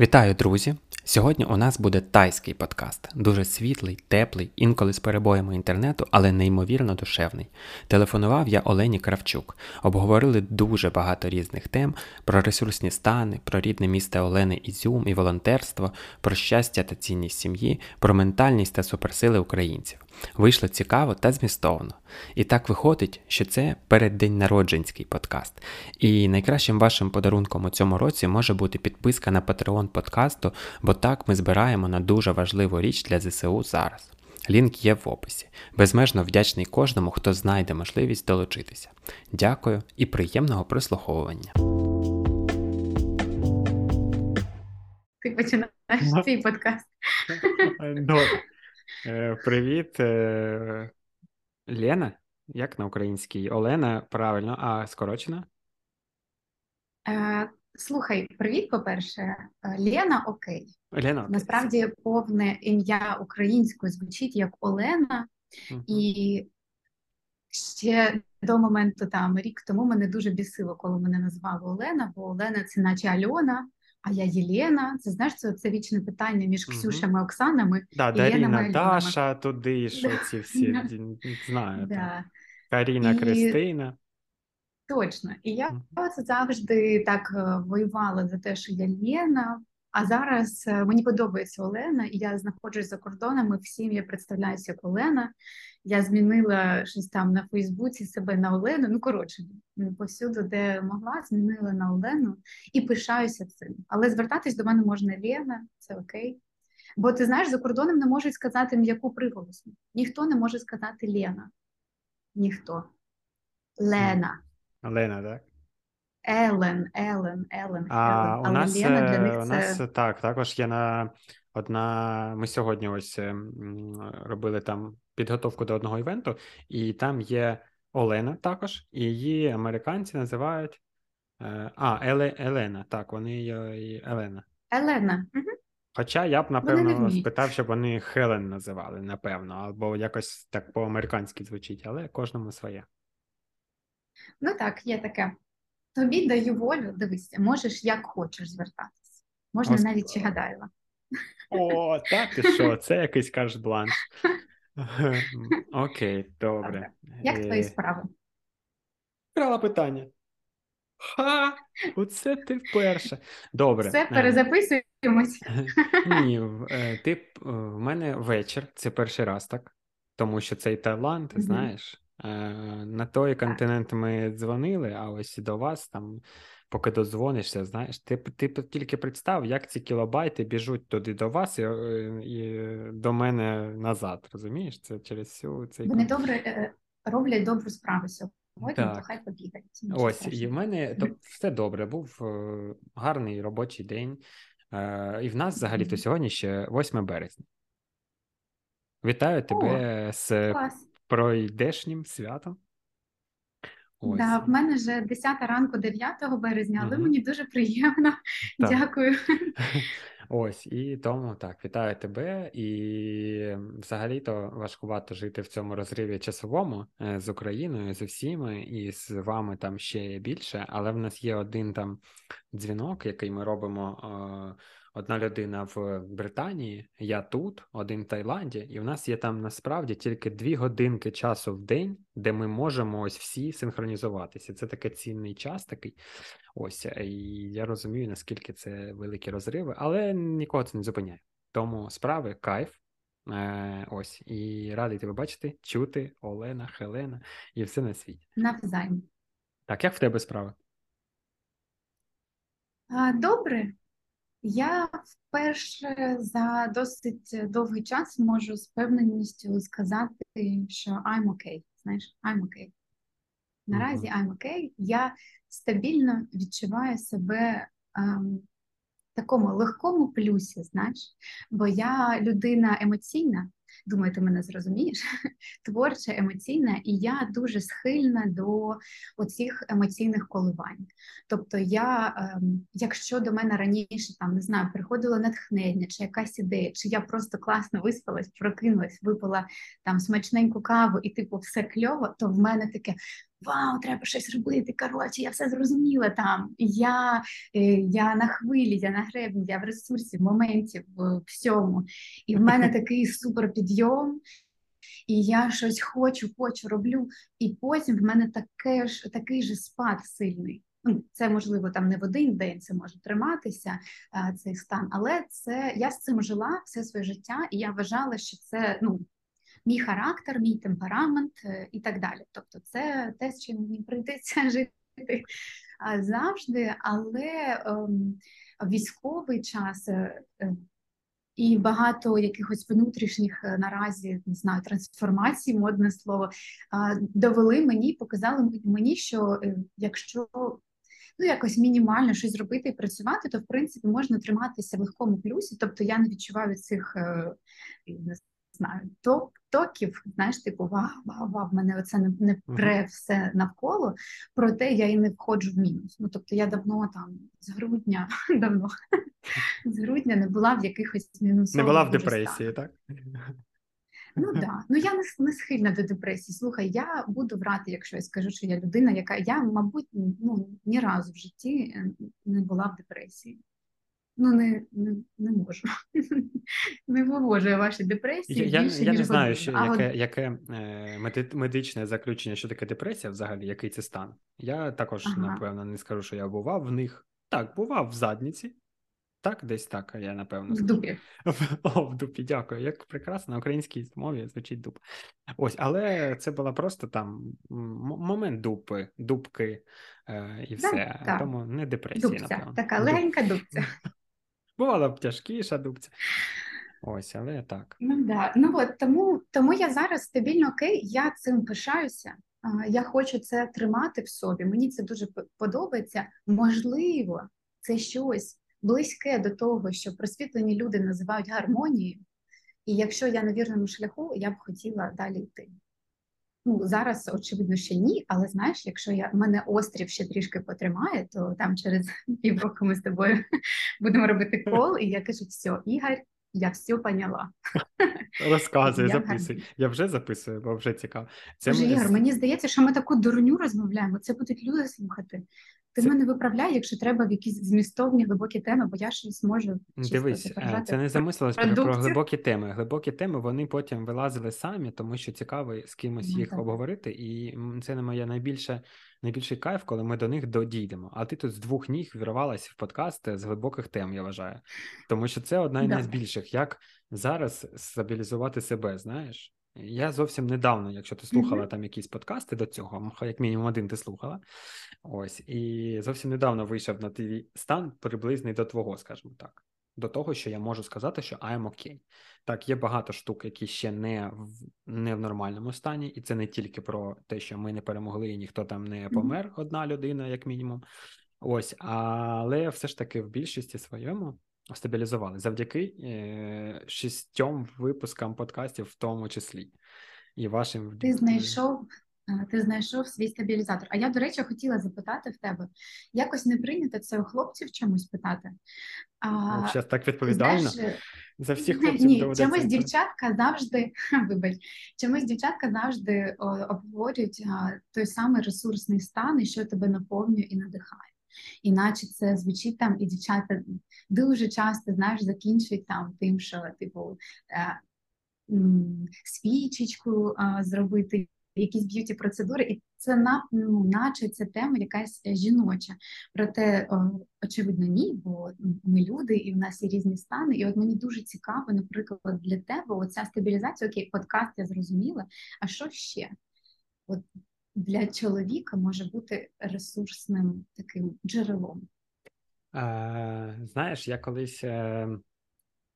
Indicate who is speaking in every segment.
Speaker 1: Вітаю, друзі! Сьогодні у нас буде тайський подкаст, дуже світлий, теплий, інколи з перебоями інтернету, але неймовірно душевний. Телефонував я Олені Кравчук. Обговорили дуже багато різних тем про ресурсні стани, про рідне місто Олени Ізюм і волонтерство, про щастя та цінність сім'ї, про ментальність та суперсили українців. Вийшло цікаво та змістовно. І так виходить, що це переддень народженський подкаст. І найкращим вашим подарунком у цьому році може бути підписка на Patreon подкасту, бо так ми збираємо на дуже важливу річ для ЗСУ зараз. Лінк є в описі. Безмежно вдячний кожному, хто знайде можливість долучитися. Дякую і приємного прослуховування.
Speaker 2: Ти починаєш свій подкаст.
Speaker 1: Добре. Е, привіт, е, Лена. Як на українській? Олена, правильно, а скорочена?
Speaker 2: Е, Слухай, привіт, по-перше, Лена окей.
Speaker 1: Лена, окей.
Speaker 2: Насправді повне ім'я українською звучить як Олена, угу. і ще до моменту там рік тому мене дуже бісило, коли мене назвали Олена, бо Олена це наче Альона. А я Єлена, це знаєш, це, це вічне питання між Ксюшами Оксанами.
Speaker 1: Да, Даріна, Даша, туди, що ці всі знаю. Да. Каріна, і... Кристина.
Speaker 2: Точно. І я mm. завжди так е, воювала за те, що я Лєна, а зараз е, мені подобається Олена, і я знаходжусь за кордонами. Всім я представляюся як Олена. Я змінила щось там на Фейсбуці себе на Олену. Ну коротше, повсюди, де могла, змінила на Олену і пишаюся цим. Але звертатись до мене можна Лена, це окей. Бо ти знаєш, за кордоном не можуть сказати м'яку приголосну. Ніхто не може сказати Лена. Ніхто. Лена.
Speaker 1: Лена, так?
Speaker 2: Елен, Елен, Елен,
Speaker 1: А Елен. у нас, Лена для них у нас це... так, також є на одна. Ми сьогодні ось ем, робили там підготовку до одного івенту, і там є Олена також, і її американці називають е, а, Еле, Елена. Так, вони її Елена.
Speaker 2: Елена. Угу.
Speaker 1: Хоча я б, напевно, спитав, щоб вони Хелен називали, напевно, або якось так по-американськи звучить, але кожному своє.
Speaker 2: Ну так, є таке. Тобі даю волю, дивися, можеш як хочеш звертатися. Можна Ось... навіть Чигадайла.
Speaker 1: О, так і що? Це якийсь карт-бланш. Окей, добре.
Speaker 2: Як твої е, справи?
Speaker 1: Брала питання. Ха! Оце ти вперше. Добре.
Speaker 2: Все, е, перезаписуємось.
Speaker 1: Ні, е, ти в мене вечір, це перший раз так, тому що цей Таїланд, ти знаєш. На той континент ми дзвонили, а ось до вас там поки дозвонишся, знаєш, ти ти тільки представ, як ці кілобайти біжуть туди до вас і е, і до мене назад. Розумієш? Це через всю цей
Speaker 2: вони добре е, роблять добру справу сьогодні, так. то хай побігають.
Speaker 1: Ось і в мене то все добре. Був е, гарний робочий день, і в нас взагалі то сьогодні ще 8 березня. Вітаю тебе О, з клас. Пройдешнім святом.
Speaker 2: Ось. Да, в мене вже 10 ранку 9 березня, але угу. мені дуже приємно. Так. Дякую.
Speaker 1: Ось і тому так, вітаю тебе. І взагалі-то важкувато жити в цьому розриві часовому е, з Україною, з усіми, і з вами там ще більше. Але в нас є один там дзвінок, який ми робимо. Е, одна людина в Британії, я тут, один в Таїланді, і в нас є там насправді тільки дві годинки часу в день, де ми можемо ось всі синхронізуватися. Це такий цінний час такий. Ось, і я розумію, наскільки це великі розриви, але нікого це не зупиняє. Тому справи кайф. Е, Ось і радий тебе бачити, чути Олена, Хелена і все на світі.
Speaker 2: Навзаєм.
Speaker 1: Так, як в тебе справи?
Speaker 2: Добре, я вперше за досить довгий час можу з певненістю сказати, що I'm okay. Знаєш, I'm okay. Наразі I'm okay. Я стабільно відчуваю себе ем, в такому легкому плюсі, знаєш, бо я людина емоційна, думаю, ти мене зрозумієш, творча, емоційна, і я дуже схильна до оцих емоційних коливань. Тобто, я, ем, якщо до мене раніше там не знаю, приходило натхнення, чи якась ідея, чи я просто класно виспалась, прокинулась, випила там смачненьку каву, і типу все кльово, то в мене таке. Вау, треба щось робити. Коротше, я все зрозуміла там. Я е, я на хвилі, я на гребні, я в ресурсі, в моменті, в всьому. І в мене такий супер підйом, і я щось хочу, хочу, роблю. І потім в мене таке ж, такий же спад сильний. Ну, це можливо там не в один день, це може триматися цей стан, але це я з цим жила все своє життя, і я вважала, що це ну мій характер, мій темперамент е, і так далі. Тобто, це те, з чим мені прийдеться жити завжди, але ем, військовий час. Е, е, і багато якихось внутрішніх наразі не знаю трансформацій, модне слово довели мені, показали мені, що якщо ну якось мінімально щось зробити і працювати, то в принципі можна триматися в легкому плюсі. Тобто я не відчуваю цих не знаю, ток, токів, знаєш, типу, вау, вау, вау, в мене оце не, не пре все навколо, проте я і не входжу в мінус. Ну тобто я давно там з грудня, давно з грудня не була в якихось мінусових
Speaker 1: Не була в депресії, так?
Speaker 2: Ну да, ну я не, не схильна до депресії. Слухай, я буду врати, якщо я скажу, що я людина, яка я, мабуть, ну ні разу в житті е, не була в депресії ну не не, не можу. Не вивожу я ваші депресії.
Speaker 1: Я
Speaker 2: більше,
Speaker 1: я
Speaker 2: ніж
Speaker 1: не знаю, що,
Speaker 2: А
Speaker 1: яке яке е, медичне заключення, що таке депресія взагалі, який це стан. Я також,
Speaker 2: Ага.
Speaker 1: напевно, не скажу, що я бував в них. Так, бував в задніці. Так, десь так, я напевно
Speaker 2: в дупі.
Speaker 1: О, в дупі, дякую. Як прекрасно на українській мові звучить дуп. Ось, але це була просто там момент дупи, дупки е, і все.
Speaker 2: так.
Speaker 1: Тому не депресії,
Speaker 2: Дубця.
Speaker 1: напевно.
Speaker 2: Така легенька дубця.
Speaker 1: Бувала б тяжкіша дубця. Ось, але так.
Speaker 2: Ну да. Ну от тому, тому я зараз стабільно окей, я цим пишаюся. Я хочу це тримати в собі. Мені це дуже подобається. Можливо, це щось близьке до того, що просвітлені люди називають гармонією. І якщо я на вірному шляху, я б хотіла далі йти. Ну, зараз, очевидно, ще ні, але знаєш, якщо я мене острів ще трішки потримає, то там через півроку ми з тобою будемо робити кол, і я кажу, все, Ігор, я все поняла.
Speaker 1: Розказуй,
Speaker 2: Я
Speaker 1: записуй.
Speaker 2: гарний.
Speaker 1: Я вже записую, бо вже цікаво. Це
Speaker 2: Боже, Ігор, мені здається, що ми таку дурню розмовляємо. Це будуть люди слухати. Ти
Speaker 1: Це-
Speaker 2: мене виправляй, якщо треба в якісь змістовні глибокі теми, бо я щось можу чисто
Speaker 1: Дивись, е, це не замислилось про, про глибокі теми. Глибокі теми вони потім вилазили самі, тому що цікаво з кимось
Speaker 2: Ну,
Speaker 1: їх
Speaker 2: так.
Speaker 1: обговорити, і це не моє найбільше найбільший кайф, коли ми до них додійдемо. А ти тут з двох ніг вірвалась в подкаст з глибоких тем, я вважаю. Тому що це одна із
Speaker 2: Да.
Speaker 1: найбільших. Як зараз стабілізувати себе, знаєш? Я зовсім недавно, якщо ти слухала
Speaker 2: Мгм.
Speaker 1: там якісь подкасти до цього, як мінімум один ти слухала. Ось, і зовсім недавно вийшов на твій стан приблизний до твого, скажімо так. До того, що я можу сказати, що I'm окей. Так, є багато штук, які ще не в не в нормальному стані, і це не тільки про те, що ми не перемогли і ніхто там не помер, одна людина, як мінімум. Ось, але все ж таки в більшості своєму стабілізували завдяки е, шістьом випускам подкастів, в тому числі. І вашим
Speaker 2: Ти знайшов, е, ти знайшов свій стабілізатор. А я, до речі, хотіла запитати в тебе, якось не прийнято це у хлопців чомусь питати. А,
Speaker 1: Зараз так відповідально.
Speaker 2: знаєш,
Speaker 1: За всіх хлопців
Speaker 2: Ні,
Speaker 1: доведеться.
Speaker 2: чомусь дівчатка завжди, вибач, чомусь дівчатка завжди обговорюють той самий ресурсний стан, і що тебе наповнює і надихає. Іначе це звучить там, і дівчата дуже часто, знаєш, закінчують там тим, що типу е, свічечку а, зробити, якісь beauty процедури, і це на ну, наче це тема якась е, жіноча. Проте, о, очевидно, ні, бо ми люди, і в нас є різні стани. І от мені дуже цікаво, наприклад, для тебе оця стабілізація, окей, подкаст я зрозуміла. А що ще? От для чоловіка може бути ресурсним таким джерелом.
Speaker 1: Е, знаєш, я колись е,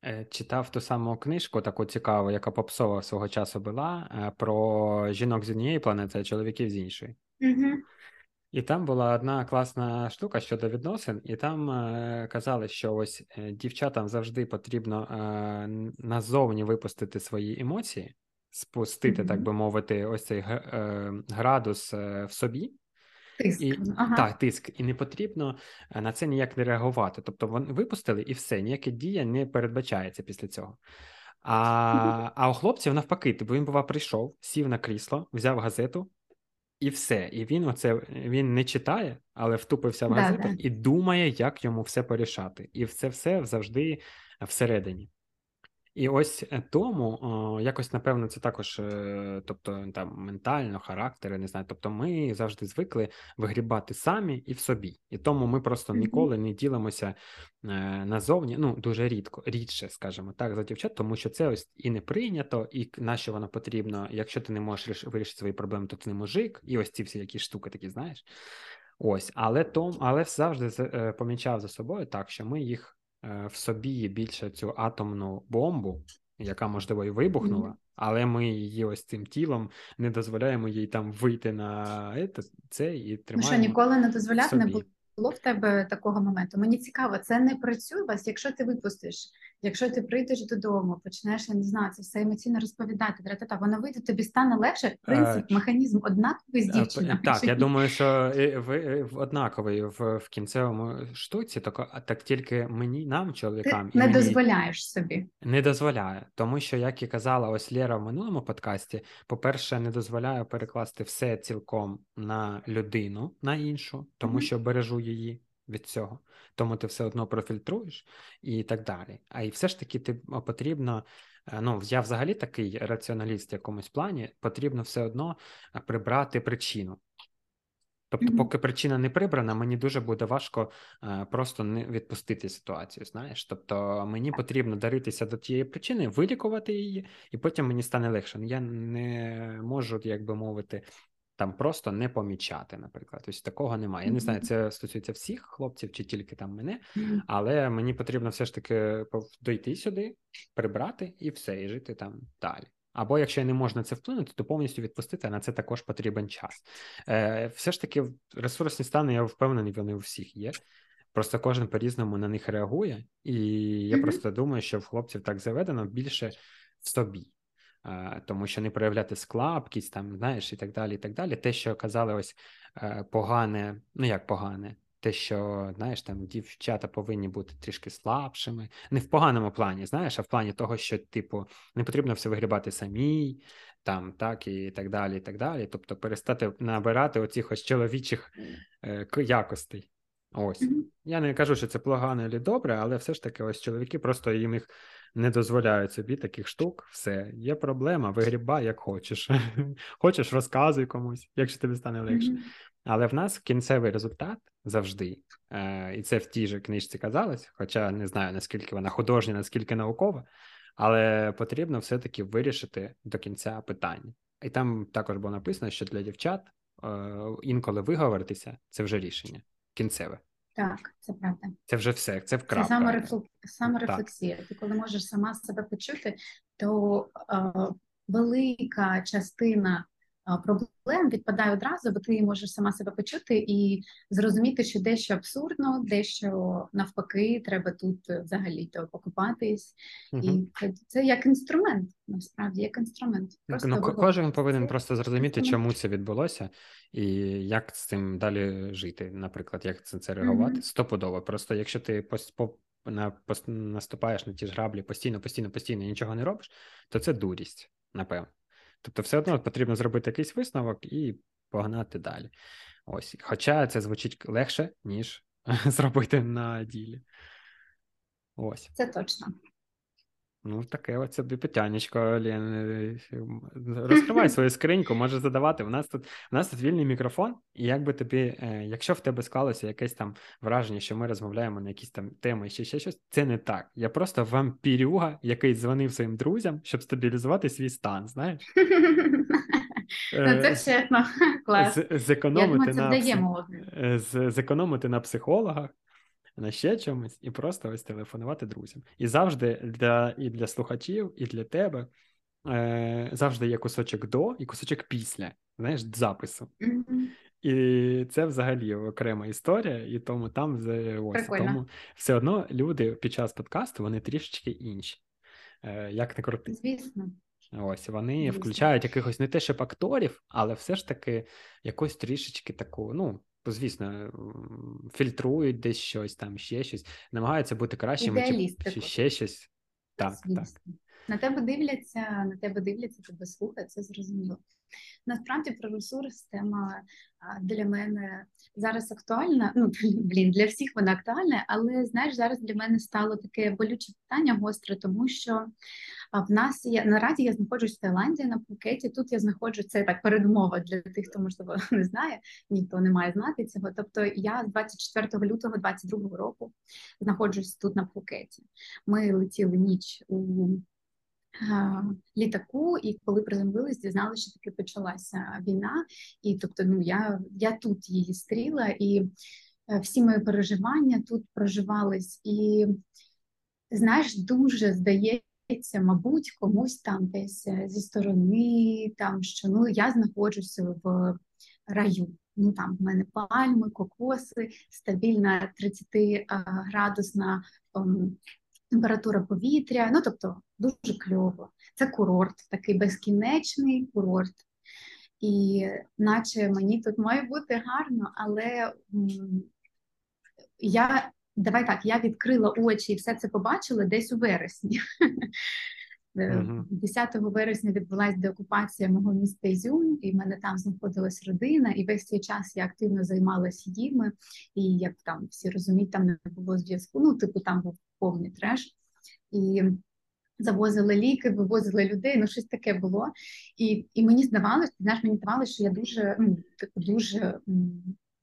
Speaker 1: е, читав ту саму книжку, таку цікаву, яка попсова свого часу була, е, про жінок з однієї планети, а чоловіків з іншої.
Speaker 2: Угу.
Speaker 1: І там була одна класна штука щодо відносин, і там е, казали, що ось е, дівчатам завжди потрібно е, назовні випустити свої емоції, спустити, так би мовити, ось цей е, градус е, в собі.
Speaker 2: Тиск.
Speaker 1: І,
Speaker 2: ага.
Speaker 1: Так, тиск, і не потрібно е, на це ніяк не реагувати. Тобто вони випустили і все, ніяка дія не передбачається після цього. А, а у хлопців навпаки, типу він бува прийшов, сів на крісло, взяв газету і все. І він оце він не читає, але втупився в
Speaker 2: Да,
Speaker 1: газету
Speaker 2: да.
Speaker 1: і думає, як йому все порішати. І це все завжди всередині. І ось е, тому о, якось, напевно, це також, е, тобто там ментально, характери, не знаю. Тобто, ми завжди звикли вигрібати самі і в собі. І тому ми просто ніколи не ділимося е, назовні, ну дуже рідко, рідше, скажімо так, за дівчат, тому що це ось і не прийнято, і на що воно потрібно. Якщо ти не можеш ріш- вирішити свої проблеми, то ти не мужик, і ось ці всі якісь штуки такі, знаєш. Ось, але том, але завжди помічав за собою так, що ми їх в собі більше цю атомну бомбу, яка можливо і вибухнула, але ми її ось цим тілом не дозволяємо їй там вийти на це і
Speaker 2: Ну що, ніколи не
Speaker 1: дозволяти
Speaker 2: дозволяв, не було в тебе такого моменту. Мені цікаво, це не працює у вас, якщо ти випустиш, якщо ти прийдеш додому, почнеш, я не знаю, це все емоційно розповідати, тра-та-та, воно вийде, тобі стане легше. Принцип, механізм однаковий з
Speaker 1: Е,
Speaker 2: дівчиною.
Speaker 1: Так, я думаю, що е, ви е, в- однаковий в, в кінцевому штуці, так, так тільки мені, нам,
Speaker 2: Ти
Speaker 1: чоловікам, і
Speaker 2: не
Speaker 1: мені
Speaker 2: дозволяєш собі.
Speaker 1: не дозволяє. Тому що, як і казала ось Лєра в минулому подкасті, по-перше, не дозволяю перекласти все цілком на людину, на іншу, тому
Speaker 2: Мгм.
Speaker 1: що бережу її від цього. Тому ти все одно профільтруєш і так далі. А і все ж таки ти потрібно. е, Ну, я взагалі такий раціоналіст в якомусь плані, потрібно все одно е, прибрати причину. Тобто,
Speaker 2: Мгм.
Speaker 1: поки причина не прибрана, мені дуже буде важко е, просто не відпустити ситуацію. Знаєш, тобто мені потрібно даритися до тієї причини, вилікувати її, і потім мені стане легше. Я не можу, як би мовити, там просто не помічати, наприклад. Ось такого немає. Я не знаю, це стосується всіх хлопців чи тільки там мене, але мені потрібно все ж таки дойти сюди, прибрати і все, і жити там далі. Або якщо я не можу на це вплинути, то повністю відпустити, а на це також потрібен час. Е, все ж таки, ресурсні стани, я впевнений, вони у всіх є. Просто кожен по-різному на них реагує, і я
Speaker 2: Мгм.
Speaker 1: просто думаю, що в хлопців так заведено більше в собі. Тому що не проявляти слабкість, там, знаєш, і так далі. і так далі. Те, що казали, ось е, погане, ну як погане, те, що знаєш, там дівчата повинні бути трішки слабшими, не в поганому плані, знаєш, а в плані того, що, типу, не потрібно все вигрібати самій, там, так, і так далі, і так далі. Тобто перестати набирати оцих ось чоловічих е, якостей. Ось. Я не кажу, що це погано чи добре, але все ж таки, ось чоловіки просто їм їх не дозволяють собі таких штук. Все, є проблема, вигрібай як хочеш. Хочеш, розказуй комусь, якщо тобі стане легше. Але в нас кінцевий результат завжди, е, і це в тій же книжці казалось, хоча не знаю наскільки вона художня, наскільки наукова, але потрібно все-таки вирішити до кінця питання. І там також було написано, що для дівчат е, інколи виговоритися це вже рішення кінцеве.
Speaker 2: Так, це правда.
Speaker 1: Це вже все, це
Speaker 2: Це
Speaker 1: вкрапка.
Speaker 2: саморефлексія. Так. Ти коли можеш сама себе почути, то е, велика частина проблем відпадає одразу, бо ти можеш сама себе почути і зрозуміти, що дещо абсурдно, дещо навпаки, треба тут взагалі то покупатись.
Speaker 1: Мгм.
Speaker 2: І це, це як інструмент, насправді, як інструмент. Просто
Speaker 1: Ну, ко- кожен повинен
Speaker 2: це
Speaker 1: просто зрозуміти,
Speaker 2: інструмент.
Speaker 1: чому це відбулося, і як з цим далі жити. Наприклад, як це, це реагувати.
Speaker 2: Мгм.
Speaker 1: Стопудово. Просто якщо ти по, на, наступаєш на ті ж граблі постійно, постійно, постійно і нічого не робиш, то це дурість, напевно. Тобто, все одно потрібно зробити якийсь висновок і погнати далі. Ось. Хоча це звучить легше, ніж зробити на ділі. Ось.
Speaker 2: Це точно.
Speaker 1: Ну, таке собі питаннячко, Лен. е, Розкривай свою скриньку, можеш задавати. У нас тут у нас тут вільний мікрофон, і якби тобі, е, якщо в тебе склалося якесь там враження, що ми розмовляємо на якісь там теми, ще ще щось, це не так. Я просто вампірюга, який дзвонив своїм друзям, щоб стабілізувати свій стан. Знаєш,
Speaker 2: Ну, це
Speaker 1: Е,
Speaker 2: чесно. Клас.
Speaker 1: е, зекономити на психологах, на ще чомусь, і просто ось телефонувати друзям. І завжди для, і для слухачів, і для тебе е, завжди є кусочок до і кусочок після, знаєш, запису. І це взагалі окрема історія, і тому там ось тому все одно люди під час подкасту вони трішечки інші. Е, Як не крути.
Speaker 2: Звісно.
Speaker 1: Ось вони
Speaker 2: Звісно.
Speaker 1: включають якихось не те, щоб акторів, але все ж таки якось трішечки таку, ну, звісно, фільтрують десь щось там, ще щось, намагаються бути кращими, чи, чи ще щось. Так, так.
Speaker 2: На тебе дивляться, на тебе дивляться, тебе слухають, це зрозуміло. Насправді про ресурс тема для мене зараз актуальна. Ну блін, для всіх вона актуальна, але знаєш, зараз для мене стало таке болюче питання гостре, тому що в нас є наразі я знаходжусь в Таїланді на Пукеті. Тут я знаходжу це так передмова для тих, хто можливо не знає, ніхто не має знати цього. Тобто я з 24 лютого 22 року знаходжусь тут на Пукеті. Ми летіли ніч у літаку, і коли приземлились, дізналися, що таки почалася війна. І тобто, ну я я тут її стріла, і е, всі мої переживання тут проживались. І знаєш, дуже здається, мабуть, комусь там десь е, зі сторони, там що ну я знаходжуся в раю. Ну там в мене пальми, кокоси, стабільна 30 градусна ем, температура повітря. Ну тобто дуже кльово. Це курорт, такий безкінечний курорт. І наче мені тут має бути гарно, але я давай так, я відкрила очі і все це побачила десь у вересні. 10 е, вересня відбулася деокупація мого міста Ізюм, і в мене там знаходилась родина, і весь цей час я активно займалася їми. І як там всі розуміють, там не було зв'язку. Ну, типу, там був повний треш. І завозили ліки, вивозили людей, ну щось таке було. І і мені здавалося, знаєш, мені здавалося, що я дуже ну, типу, дуже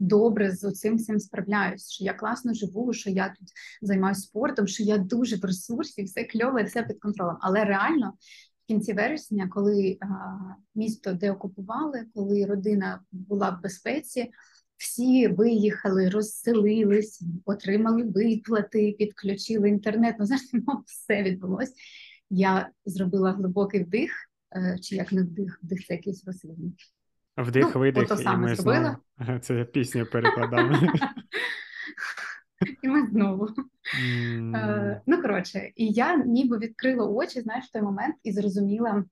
Speaker 2: добре з цим всім справляюсь, що я класно живу, що я тут займаюся спортом, що я дуже в ресурсі, все кльове, все під контролем. Але реально. В кінці вересня, коли а, місто деокупували, коли родина була в безпеці, всі виїхали, розселились, отримали виплати, підключили інтернет. Ну, знаєте, ну, все відбулось. Я зробила глибокий вдих, е, чи як не вдих, вдих це якийсь рослинний.
Speaker 1: Вдих, ну, видих,
Speaker 2: і ми зробила.
Speaker 1: знову... Це я пісню перекладав.
Speaker 2: І ми знову. Mm. Ну, коротше, і я ніби відкрила очі, знаєш, в той момент і зрозуміла,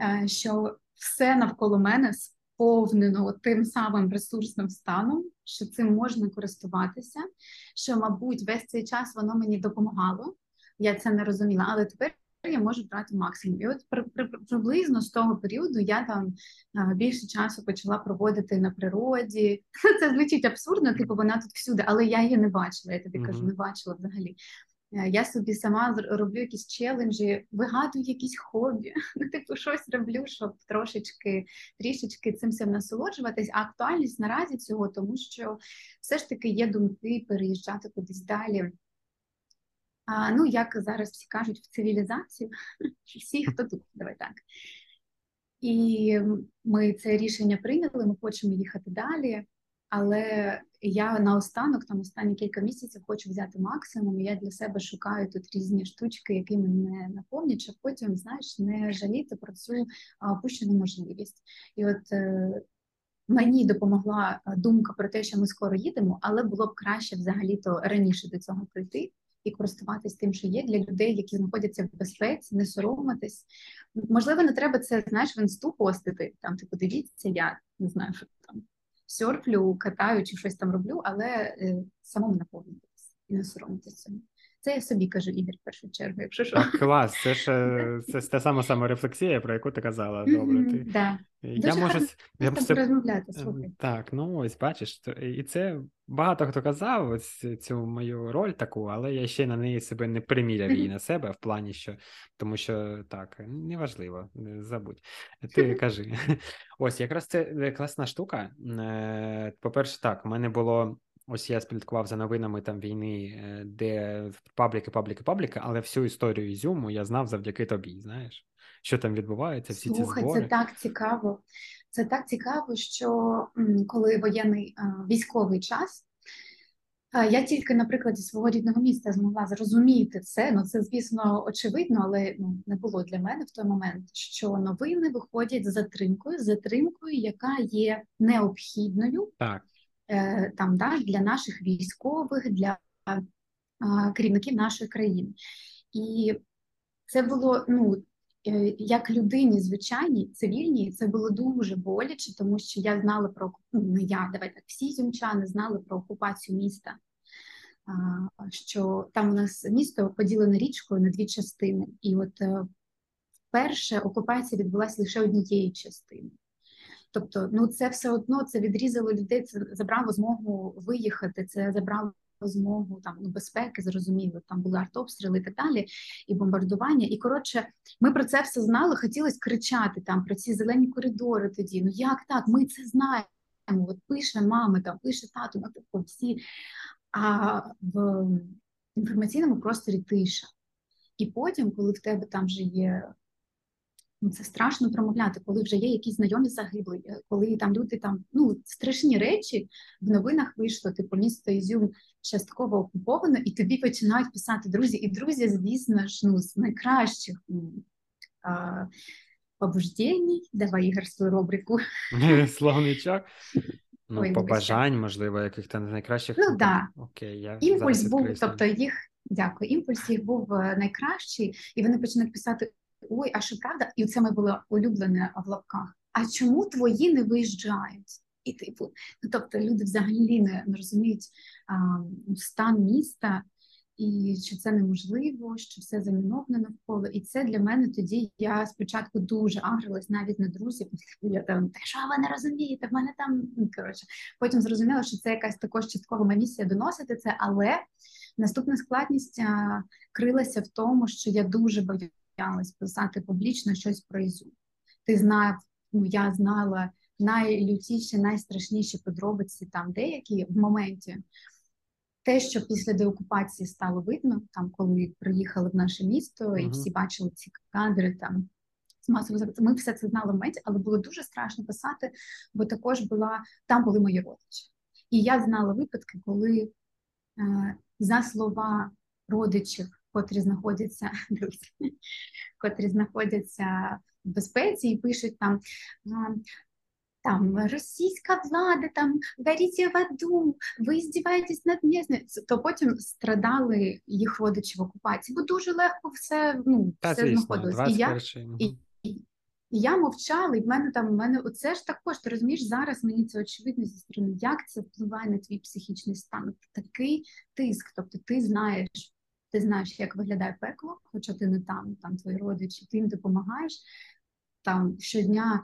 Speaker 2: е, що все навколо мене сповнено тим самим ресурсним станом, що цим можна користуватися, що, мабуть, весь цей час воно мені допомагало. Я це не розуміла, але тепер я можу брати максимум. І от при, при, приблизно з того періоду я там а, більше часу почала проводити на природі. Це звучить абсурдно, типу вона тут всюди, але я її не бачила. Я тобі mm-hmm. кажу, не бачила взагалі. Е, я собі сама роблю якісь челенджі, вигадую якісь хобі, ну, типу щось роблю, щоб трошечки трішечки цим всім насолоджуватись. А актуальність наразі цього, тому що все ж таки є думки переїжджати кудись далі. А, Ну, як зараз всі кажуть, в цивілізацію, всі, хто тут, давай так. І ми це рішення прийняли, ми хочемо їхати далі. Але я наостанок, там останні кілька місяців, хочу взяти максимум. Я для себе шукаю тут різні штучки, які мене наповнять, щоб потім, знаєш, не жаліти про цю опущену можливість. І от е, мені допомогла думка про те, що ми скоро їдемо, але було б краще взагалі-то раніше до цього прийти. І користуватись тим, що є для людей, які знаходяться в безпеці, не соромитись. Можливо, не треба це знаєш в інсту постити. Там типу дивіться, я не знаю, що там сьорфлю, катаю чи щось там роблю, але е, самому наповнюватись і не соромитися цьому. Це я собі кажу Ігор, в першу чергу, якщо що.
Speaker 1: Клас, це ж е, це, це та сама саморефлексія, про яку ти казала. Добре. Ти...
Speaker 2: Да. Я можу я просто розмовляти, ем, слухай.
Speaker 1: Так, ну ось бачиш, і це багато хто казав ось цю мою роль таку, але я ще на неї себе не приміряв її на себе в плані, що тому що так, неважливо, забудь. Ти кажи. Ось якраз це е, класна штука. Е, по-перше, так, у мене було Ось я спліткував за новинами там війни, е, де пабліки, пабліки, пабліки, але всю історію Ізюму я знав завдяки тобі. Знаєш, що там відбувається? Всі
Speaker 2: Слухай,
Speaker 1: ці збори.
Speaker 2: це так цікаво. Це так цікаво, що коли воєнний військовий час. Я тільки, наприклад, зі свого рідного міста змогла зрозуміти це. Ну це, звісно, очевидно, але ну не було для мене в той момент, що новини виходять з затримкою, з затримкою, яка є необхідною
Speaker 1: так.
Speaker 2: Е, там да, для наших військових, для керівників нашої країни. І це було ну. Е, як людині звичайній, цивільній, це було дуже боляче, тому що я знала про ну, я, давай так, всі зюмчани знали про окупацію міста. що там у нас місто поділене річкою на дві частини, і от перша окупація відбулася лише однієї частини. Тобто, ну це все одно це відрізало людей, це забрало змогу виїхати, це забрало змогу там ну, безпеки, зрозуміло, там були артобстріли і так далі, і бомбардування. І коротше, ми про це все знали. Хотілося кричати там про ці зелені коридори. Тоді ну як так? Ми це знаємо. От пише мами, там пише тату, ну типу всі. А в інформаційному просторі тиша. І потім, коли в тебе там вже є Ну, це страшно промовляти, коли вже є якісь знайомі загибли, е, коли там люди там ну страшні речі в новинах вийшло, типу місто Ізюм частково окуповано, і тобі починають писати друзі. І друзі, звісно ж, ну з найкращих а, побуждень. Давай Ігор свою рубрику.
Speaker 1: Словничок. Ну, Ой, побажань, можливо, яких там найкращих.
Speaker 2: Ну так.
Speaker 1: Окей, я
Speaker 2: імпульс був, тобто їх дякую. Імпульс їх був е, найкращий, і вони починають писати ой, а що правда? І це ми було улюблене в лапках. А чому твої не виїжджають? І типу, ну тобто люди взагалі не, розуміють а, стан міста. І що це неможливо, що все заміновано навколо. І це для мене тоді я спочатку дуже агрилась навіть на друзів. Я там те, що ви не розумієте, в мене там ну, коротше. Потім зрозуміла, що це якась також часткова місія доносити це, але наступна складність крилася в тому, що я дуже боюся боялась писати публічно щось про Ізюм. Ти знав, ну я знала найлютіші, найстрашніші подробиці там деякі в моменті. Те, що після деокупації стало видно, там коли приїхали в наше місто, uh-huh. і всі бачили ці кадри там з масового ми все це знали в моменті, але було дуже страшно писати, бо також була там були мої родичі. І я знала випадки, коли е, за слова родичів котрі знаходяться друзі, котрі знаходяться в безпеці і пишуть там. Там російська влада, там горите в аду, ви здіваєтесь над місцем, то потім страдали їх родичі в окупації, бо дуже легко все ну,
Speaker 1: Та,
Speaker 2: все знаходилось.
Speaker 1: І
Speaker 2: я, і, і, і я мовчала, і в мене там в мене оце ж також, ти розумієш, зараз мені це очевидно зі сторони, як це впливає на твій психічний стан. Такий тиск, тобто ти знаєш ти знаєш, як виглядає пекло, хоча ти не там, там твої родичі, ти їм допомагаєш там щодня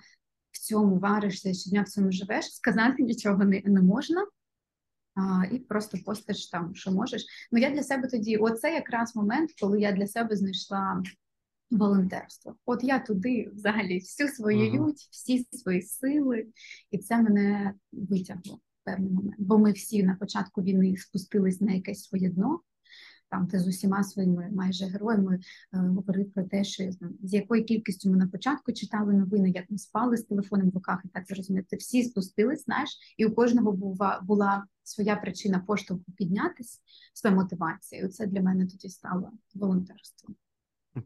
Speaker 2: в цьому варишся, щодня в цьому живеш, сказати нічого не, не можна. А, І просто постиш там, що можеш. Ну я для себе тоді, оце якраз момент, коли я для себе знайшла волонтерство. От я туди взагалі всю свою uh-huh. лють, всі свої сили, і це мене витягло в певний момент. Бо ми всі на початку війни спустились на якесь своє дно там ти з усіма своїми майже героями е, говорив про те, що з якою кількістю ми на початку читали новини, як ми спали з телефоном в руках, і так зрозуміти. Всі спустились, знаєш, і у кожного була була своя причина поштовху піднятись, своя мотивація. І це для мене тоді стало волонтерством.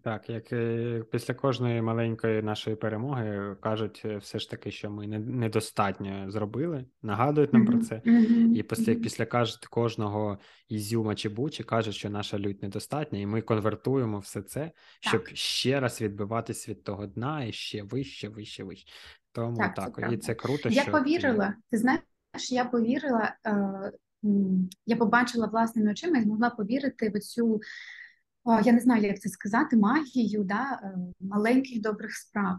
Speaker 1: Так, як е, після кожної маленької нашої перемоги кажуть, е, все ж таки, що ми недостатньо зробили, нагадують нам mm-hmm. про це. Mm-hmm. І після після кажуть кожного ізюма чи бучі кажуть, що наша лють недостатня, і ми конвертуємо все це, щоб так. ще раз відбиватись від того дна і ще вище, вище, вище. Тому так, так це і це круто.
Speaker 2: Я
Speaker 1: що
Speaker 2: повірила. Ти... ти знаєш, я повірила, е, я побачила власними очима і змогла повірити в цю я не знаю, як це сказати, магію да, е, маленьких добрих справ.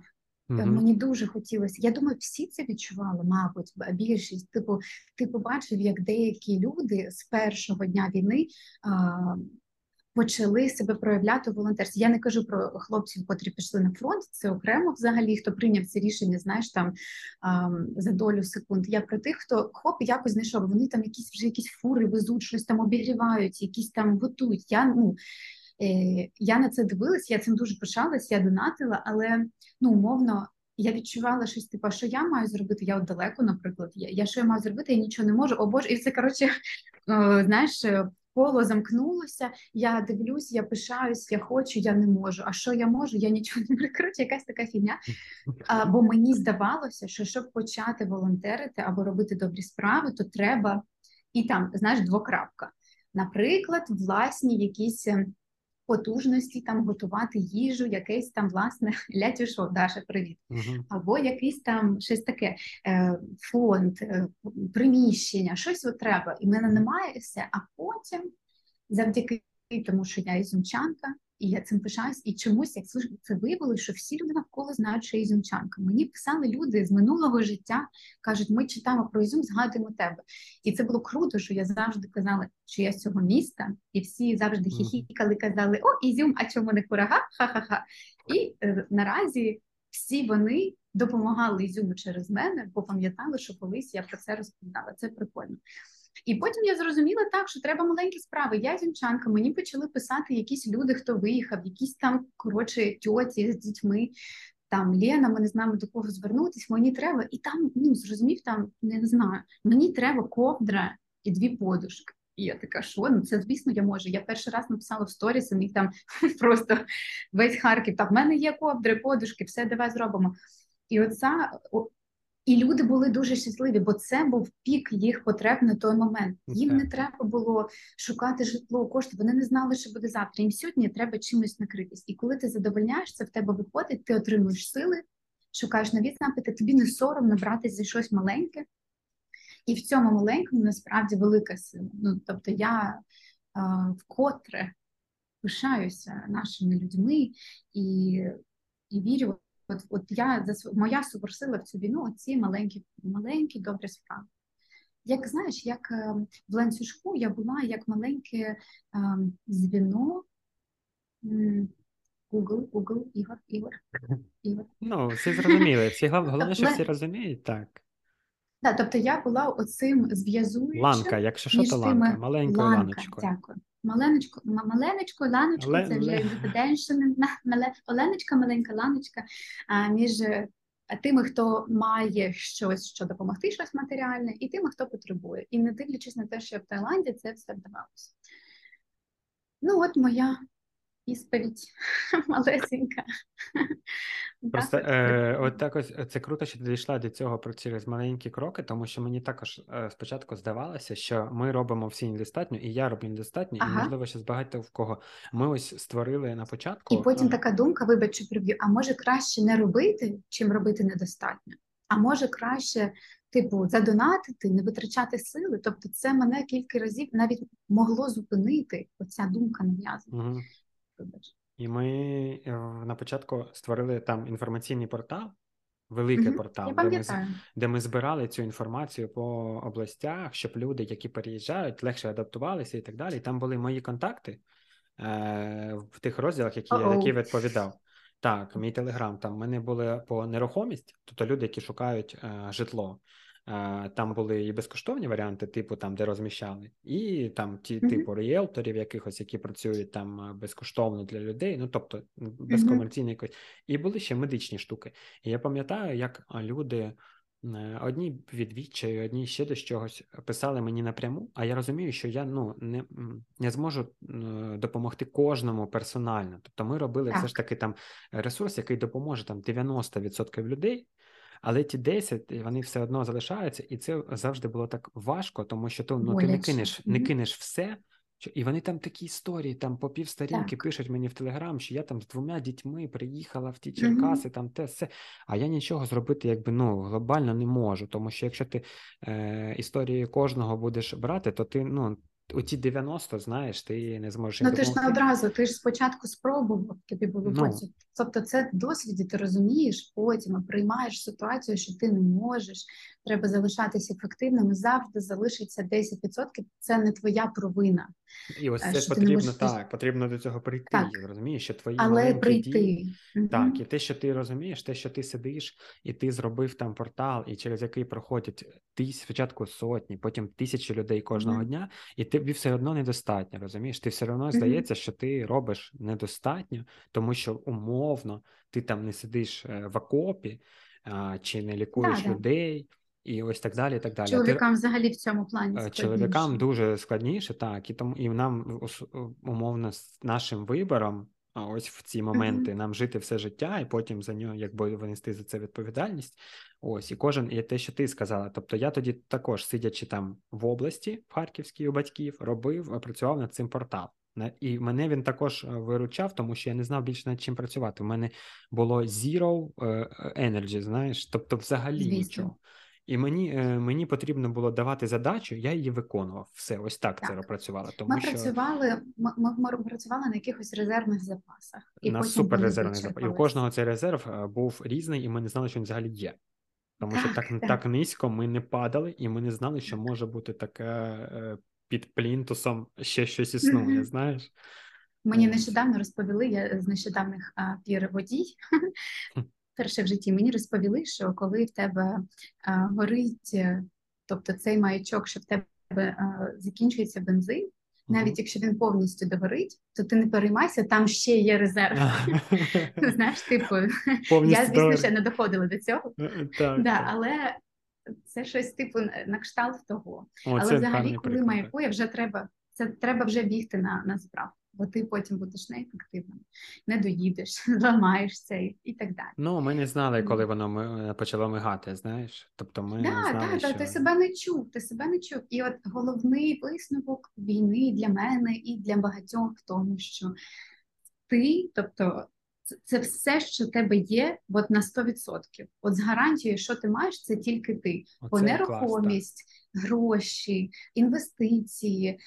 Speaker 2: Mm-hmm. Мені дуже хотілося. Я думаю, всі це відчували, мабуть, більшість. Типу, ти побачив, як деякі люди з першого дня війни а, почали себе проявляти у волонтерстві. Я не кажу про хлопців, котрі пішли на фронт. Це окремо взагалі, хто прийняв це рішення, знаєш, там а, за долю секунд. Я про тих, хто хоп, якось знайшов. Вони там якісь вже якісь фури везуть, щось там обігрівають, якісь там готують. Я ну. Е, я на це дивилась, я цим дуже пишалась, я донатила, але ну умовно я відчувала щось, типу, що я маю зробити? Я от далеко, наприклад, я, я що я маю зробити, я нічого не можу. О Боже, і це коротше, знаєш, коло замкнулося. Я дивлюсь, я пишаюсь, я хочу, я не можу. А що я можу? Я нічого не. Коротше, якась така фігня. А, Бо мені здавалося, що щоб почати волонтерити або робити добрі справи, то треба і там, знаєш, двокрапка. Наприклад, власні якісь ем, потужності там готувати їжу, якесь там власне лятюшо, Даша, привіт, угу. або якийсь там щось таке е, фонд, е, приміщення, щось от треба, і в мене немає все. А потім завдяки тому, що я ізюмчанка, і я цим пишаюсь, і чомусь як це виявилося, що всі люди навколо знають, що я ізюмчанка. Мені писали люди з минулого життя, кажуть, ми читаємо про Ізюм, згадуємо тебе. І це було круто, що я завжди казала, що я з цього міста, і всі завжди хіхікали, казали: О, Ізюм, а чому не курага? Ха-ха-ха. І е, наразі всі вони допомагали Ізюму через мене, бо пам'ятали, що колись я про це розповідала. Це прикольно. І потім я зрозуміла так, що треба маленькі справи. Я зімчанка, мені почали писати якісь люди, хто виїхав, якісь там коротше тьоті з дітьми. Там Лена, ми не знаємо до кого звернутися, мені треба, і там ну зрозумів, там не знаю, мені треба ковдра і дві подушки. І я така, що ну це звісно, я можу. Я перший раз написала в сторіс, і мені там просто весь Харків. Так, в мене є ковдри, подушки, все давай зробимо. І оця і люди були дуже щасливі, бо це був пік їх потреб на той момент. Їм okay. не треба було шукати житло, кошти. Вони не знали, що буде завтра. Їм сьогодні треба чимось накритись. І коли ти задовольняєш це, в тебе виходить, ти отримуєш сили, шукаєш нові запити, тобі не соромно братись за щось маленьке. І в цьому маленькому насправді велика сила. Ну тобто, я а, вкотре пишаюся нашими людьми і, і вірю. От от я моя суперсила в цю війну ці маленькі, маленькі добрі справи. Як знаєш, як е, в ланцюжку я була як маленьке ем, звіно. Google, Google, Ігор, Ігор,
Speaker 1: Ігор. Ну, всі зрозуміли. Всі головне, що всі розуміють, так.
Speaker 2: Так, тобто я була оцим зв'язуючим.
Speaker 1: Ланка, якщо що, то ланка, маленькою ланочкою.
Speaker 2: Дякую. Маленечко, маленечко, ланочко, це вже Юпиденщина, Оленочка, маленька ланочка а, між е, тими, хто має щось, що допомогти, щось матеріальне, і тими, хто потребує. І не дивлячись на те, що в Таїланді це все вдавалося. Ну, от моя ісповідь малесенька.
Speaker 1: Просто е, от так ось це круто, що ти дійшла до цього про через маленькі кроки, тому що мені також е, спочатку здавалося, що ми робимо всі недостатньо, і я роблю недостатньо, ага. і можливо ще багато в кого. Ми ось створили на початку.
Speaker 2: І потім така думка, вибач, що приб'ю, а може краще не робити, чим робити недостатньо? А може краще, типу, задонатити, не витрачати сили. Тобто, це мене кілька разів навіть могло зупинити оця думка нав'язана. Угу.
Speaker 1: І ми е, на початку створили там інформаційний портал, великий угу, портал, де ми де ми збирали цю інформацію по областях, щоб люди, які переїжджають, легше адаптувалися і так далі. І там були мої контакти е, в тих розділах, які я які відповідав. Так, мій телеграм там в мене були по нерухомість, тобто люди, які шукають е, житло. Там були і безкоштовні варіанти, типу там, де розміщали, і там ті, mm-hmm. типу ріелторів, якихось, які працюють там безкоштовно для людей, ну тобто безкомерційно якось. І були ще медичні штуки. І я пам'ятаю, як люди е, одні від відчаю, одні ще до чогось писали мені напряму. А я розумію, що я ну не не зможу е, допомогти кожному персонально. Тобто, ми робили так. все ж таки там ресурс, який допоможе там 90% людей. Але ті 10, вони все одно залишаються, і це завжди було так важко, тому що то ну, ти не кинеш, не кинеш все. І вони там такі історії, там по півсторінки пишуть мені в Телеграм, що я там з двома дітьми приїхала в ті Черкаси, mm-hmm. там те все. А я нічого зробити, якби ну глобально не можу. Тому що якщо ти е, історії кожного будеш брати, то ти ну у ті 90, знаєш, ти не зможеш.
Speaker 2: Ну ти ж не одразу, ти ж спочатку спробував, тобі було ну. потім. Тобто, це досвід, і ти розумієш потім, приймаєш ситуацію, що ти не можеш, треба залишатися ефективним, завжди залишиться 10%. Це не твоя провина.
Speaker 1: І ось е, це потрібно можеш... так, потрібно до цього прийти. Так. Розумієш, що твої
Speaker 2: Але прийти.
Speaker 1: дії, угу. так, і те, що ти розумієш, те, що ти сидиш, і ти зробив там портал, і через який проходять тисяч, спочатку сотні, потім тисячі людей кожного угу. дня, і тобі все одно недостатньо. Розумієш, ти все одно здається, що ти робиш недостатньо, тому що умовно ти там не сидиш е, в окопі а, чи не лікуєш да, людей. І ось так далі. так далі.
Speaker 2: Чоловікам Ти... взагалі в цьому плані
Speaker 1: е, складніше. чоловікам дуже складніше, так і тому і нам умовно з нашим вибором. А ось в ці моменти нам жити все життя, і потім за нього якби винести за це відповідальність. Ось і кожен і те, що ти сказала. Тобто я тоді також, сидячи там в області в Харківській у батьків, робив, працював над цим порталом. І мене він також е, виручав, тому що я не знав більше над чим працювати. У мене було zero е, energy, знаєш, тобто, взагалі Звісно. нічого. І мені е, мені потрібно було давати задачу, я її виконував. Все, ось так,
Speaker 2: Так.
Speaker 1: це працювало. Тому
Speaker 2: Ми
Speaker 1: що
Speaker 2: працювали, ми, ми, ми працювали на якихось резервних запасах. І
Speaker 1: на
Speaker 2: потім
Speaker 1: суперрезервний
Speaker 2: вони
Speaker 1: запас. І у кожного цей резерв е, був різний, і ми не знали, що він взагалі є. Тому що
Speaker 2: Так,
Speaker 1: так,
Speaker 2: так.
Speaker 1: так низько ми не падали, і ми не знали, що може бути таке е, під плінтусом ще щось існує,
Speaker 2: Мгм.
Speaker 1: знаєш.
Speaker 2: Мені нещодавно розповіли, я з нещодавних пір водій. Перше в житті, мені розповіли, що коли в тебе а, горить, е, тобто цей маячок, що в тебе а, закінчується бензин, навіть якщо він повністю догорить, то ти не переймайся, там ще є резерв. Знаєш, типу, я, звісно, ще не доходила до цього,
Speaker 1: Е,
Speaker 2: да, але це щось типу на кшталт того. Але взагалі, коли маякує, вже треба це треба вже бігти на, на заправку, бо ти потім будеш неефективним, не доїдеш, зламаєшся і, і так далі.
Speaker 1: Ну, ми не знали, коли воно ми- е, почало мигати, знаєш. Тобто ми не знали,
Speaker 2: да,
Speaker 1: що...
Speaker 2: да, ти себе не чув, ти себе не чув. І от головний висновок війни для мене і для багатьох в тому, що ти, тобто, це, все, що в тебе є, от на 100%. От з гарантією, що ти маєш, це тільки ти. Бо
Speaker 1: Оце клас,
Speaker 2: нерухомість, гроші, інвестиції,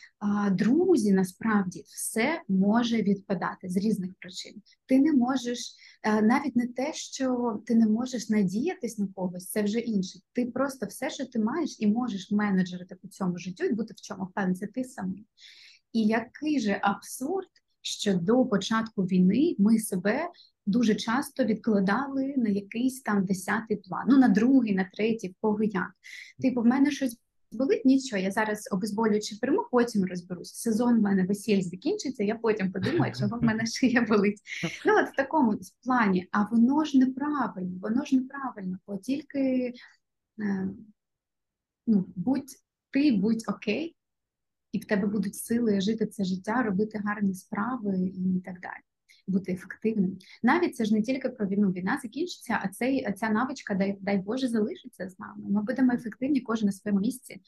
Speaker 2: друзі, насправді все може відпадати з різних причин. Ти не можеш е, навіть не те, що ти не можеш надіятись на когось, це вже інше. Ти просто все, що ти маєш, і можеш менеджерити по цьому життю і бути в чому впевнений, це ти самий. І який же абсурд, що до початку війни ми себе дуже часто відкладали на якийсь там десятий план, ну на другий, на третій, в кого як. Типу, в мене щось болить, нічого, я зараз обезболюючи прийму, потім розберусь. Сезон в мене весіль закінчиться, я потім подумаю, чого в мене є болить. Ну, от в такому плані, а воно ж неправильно, воно ж неправильно, бо тільки е, ну, будь ти, будь окей, і в тебе будуть сили жити це життя, робити гарні справи і так далі. Бути ефективним. Навіть це ж не тільки про війну. Війна закінчиться, а цей, ця навичка, дай, дай Боже, залишиться з нами. Ми будемо ефективні кожен на своєму місці.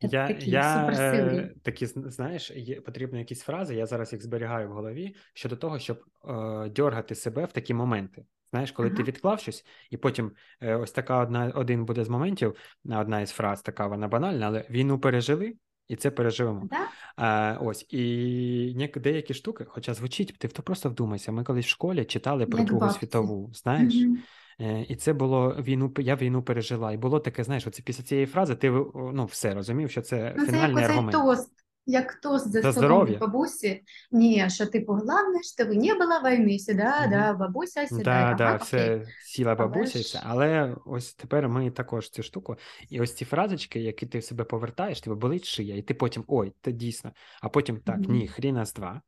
Speaker 2: Так-
Speaker 1: Я,
Speaker 2: такі
Speaker 1: я е, такі, знаєш, є потрібні якісь фрази, я зараз їх зберігаю в голові щодо того, щоб е, дьоргати себе в такі моменти. Знаєш, коли ти відклав щось, і потім е, ось така одна, один буде з моментів, одна із фраз, така вона банальна, але війну пережили, і це переживемо.
Speaker 2: Да?
Speaker 1: А, ось, і деякі штуки, хоча звучить, ти то просто вдумайся. Ми колись в школі читали про
Speaker 2: Як
Speaker 1: Другу
Speaker 2: бабці.
Speaker 1: світову, знаєш? mm-hmm. І це було війну, я війну пережила. І було таке, знаєш, оце після цієї фрази ти ну, все розумів, що це
Speaker 2: Ну,
Speaker 1: фінальний
Speaker 2: це
Speaker 1: аргумент.
Speaker 2: тост, як тост за, столом бабусі. Ні, що типу, головне, щоб не було війни,
Speaker 1: Мгм.
Speaker 2: да, бабуся, сюда,
Speaker 1: Да, да,
Speaker 2: окей.
Speaker 1: все сіла бабуся і
Speaker 2: ж-
Speaker 1: Але ось тепер ми також цю штуку. І ось ці фразочки, які ти в себе повертаєш, тебе болить шия, і ти потім ой, це дійсно. А потім так,
Speaker 2: Мгм.
Speaker 1: ні, хріна з два.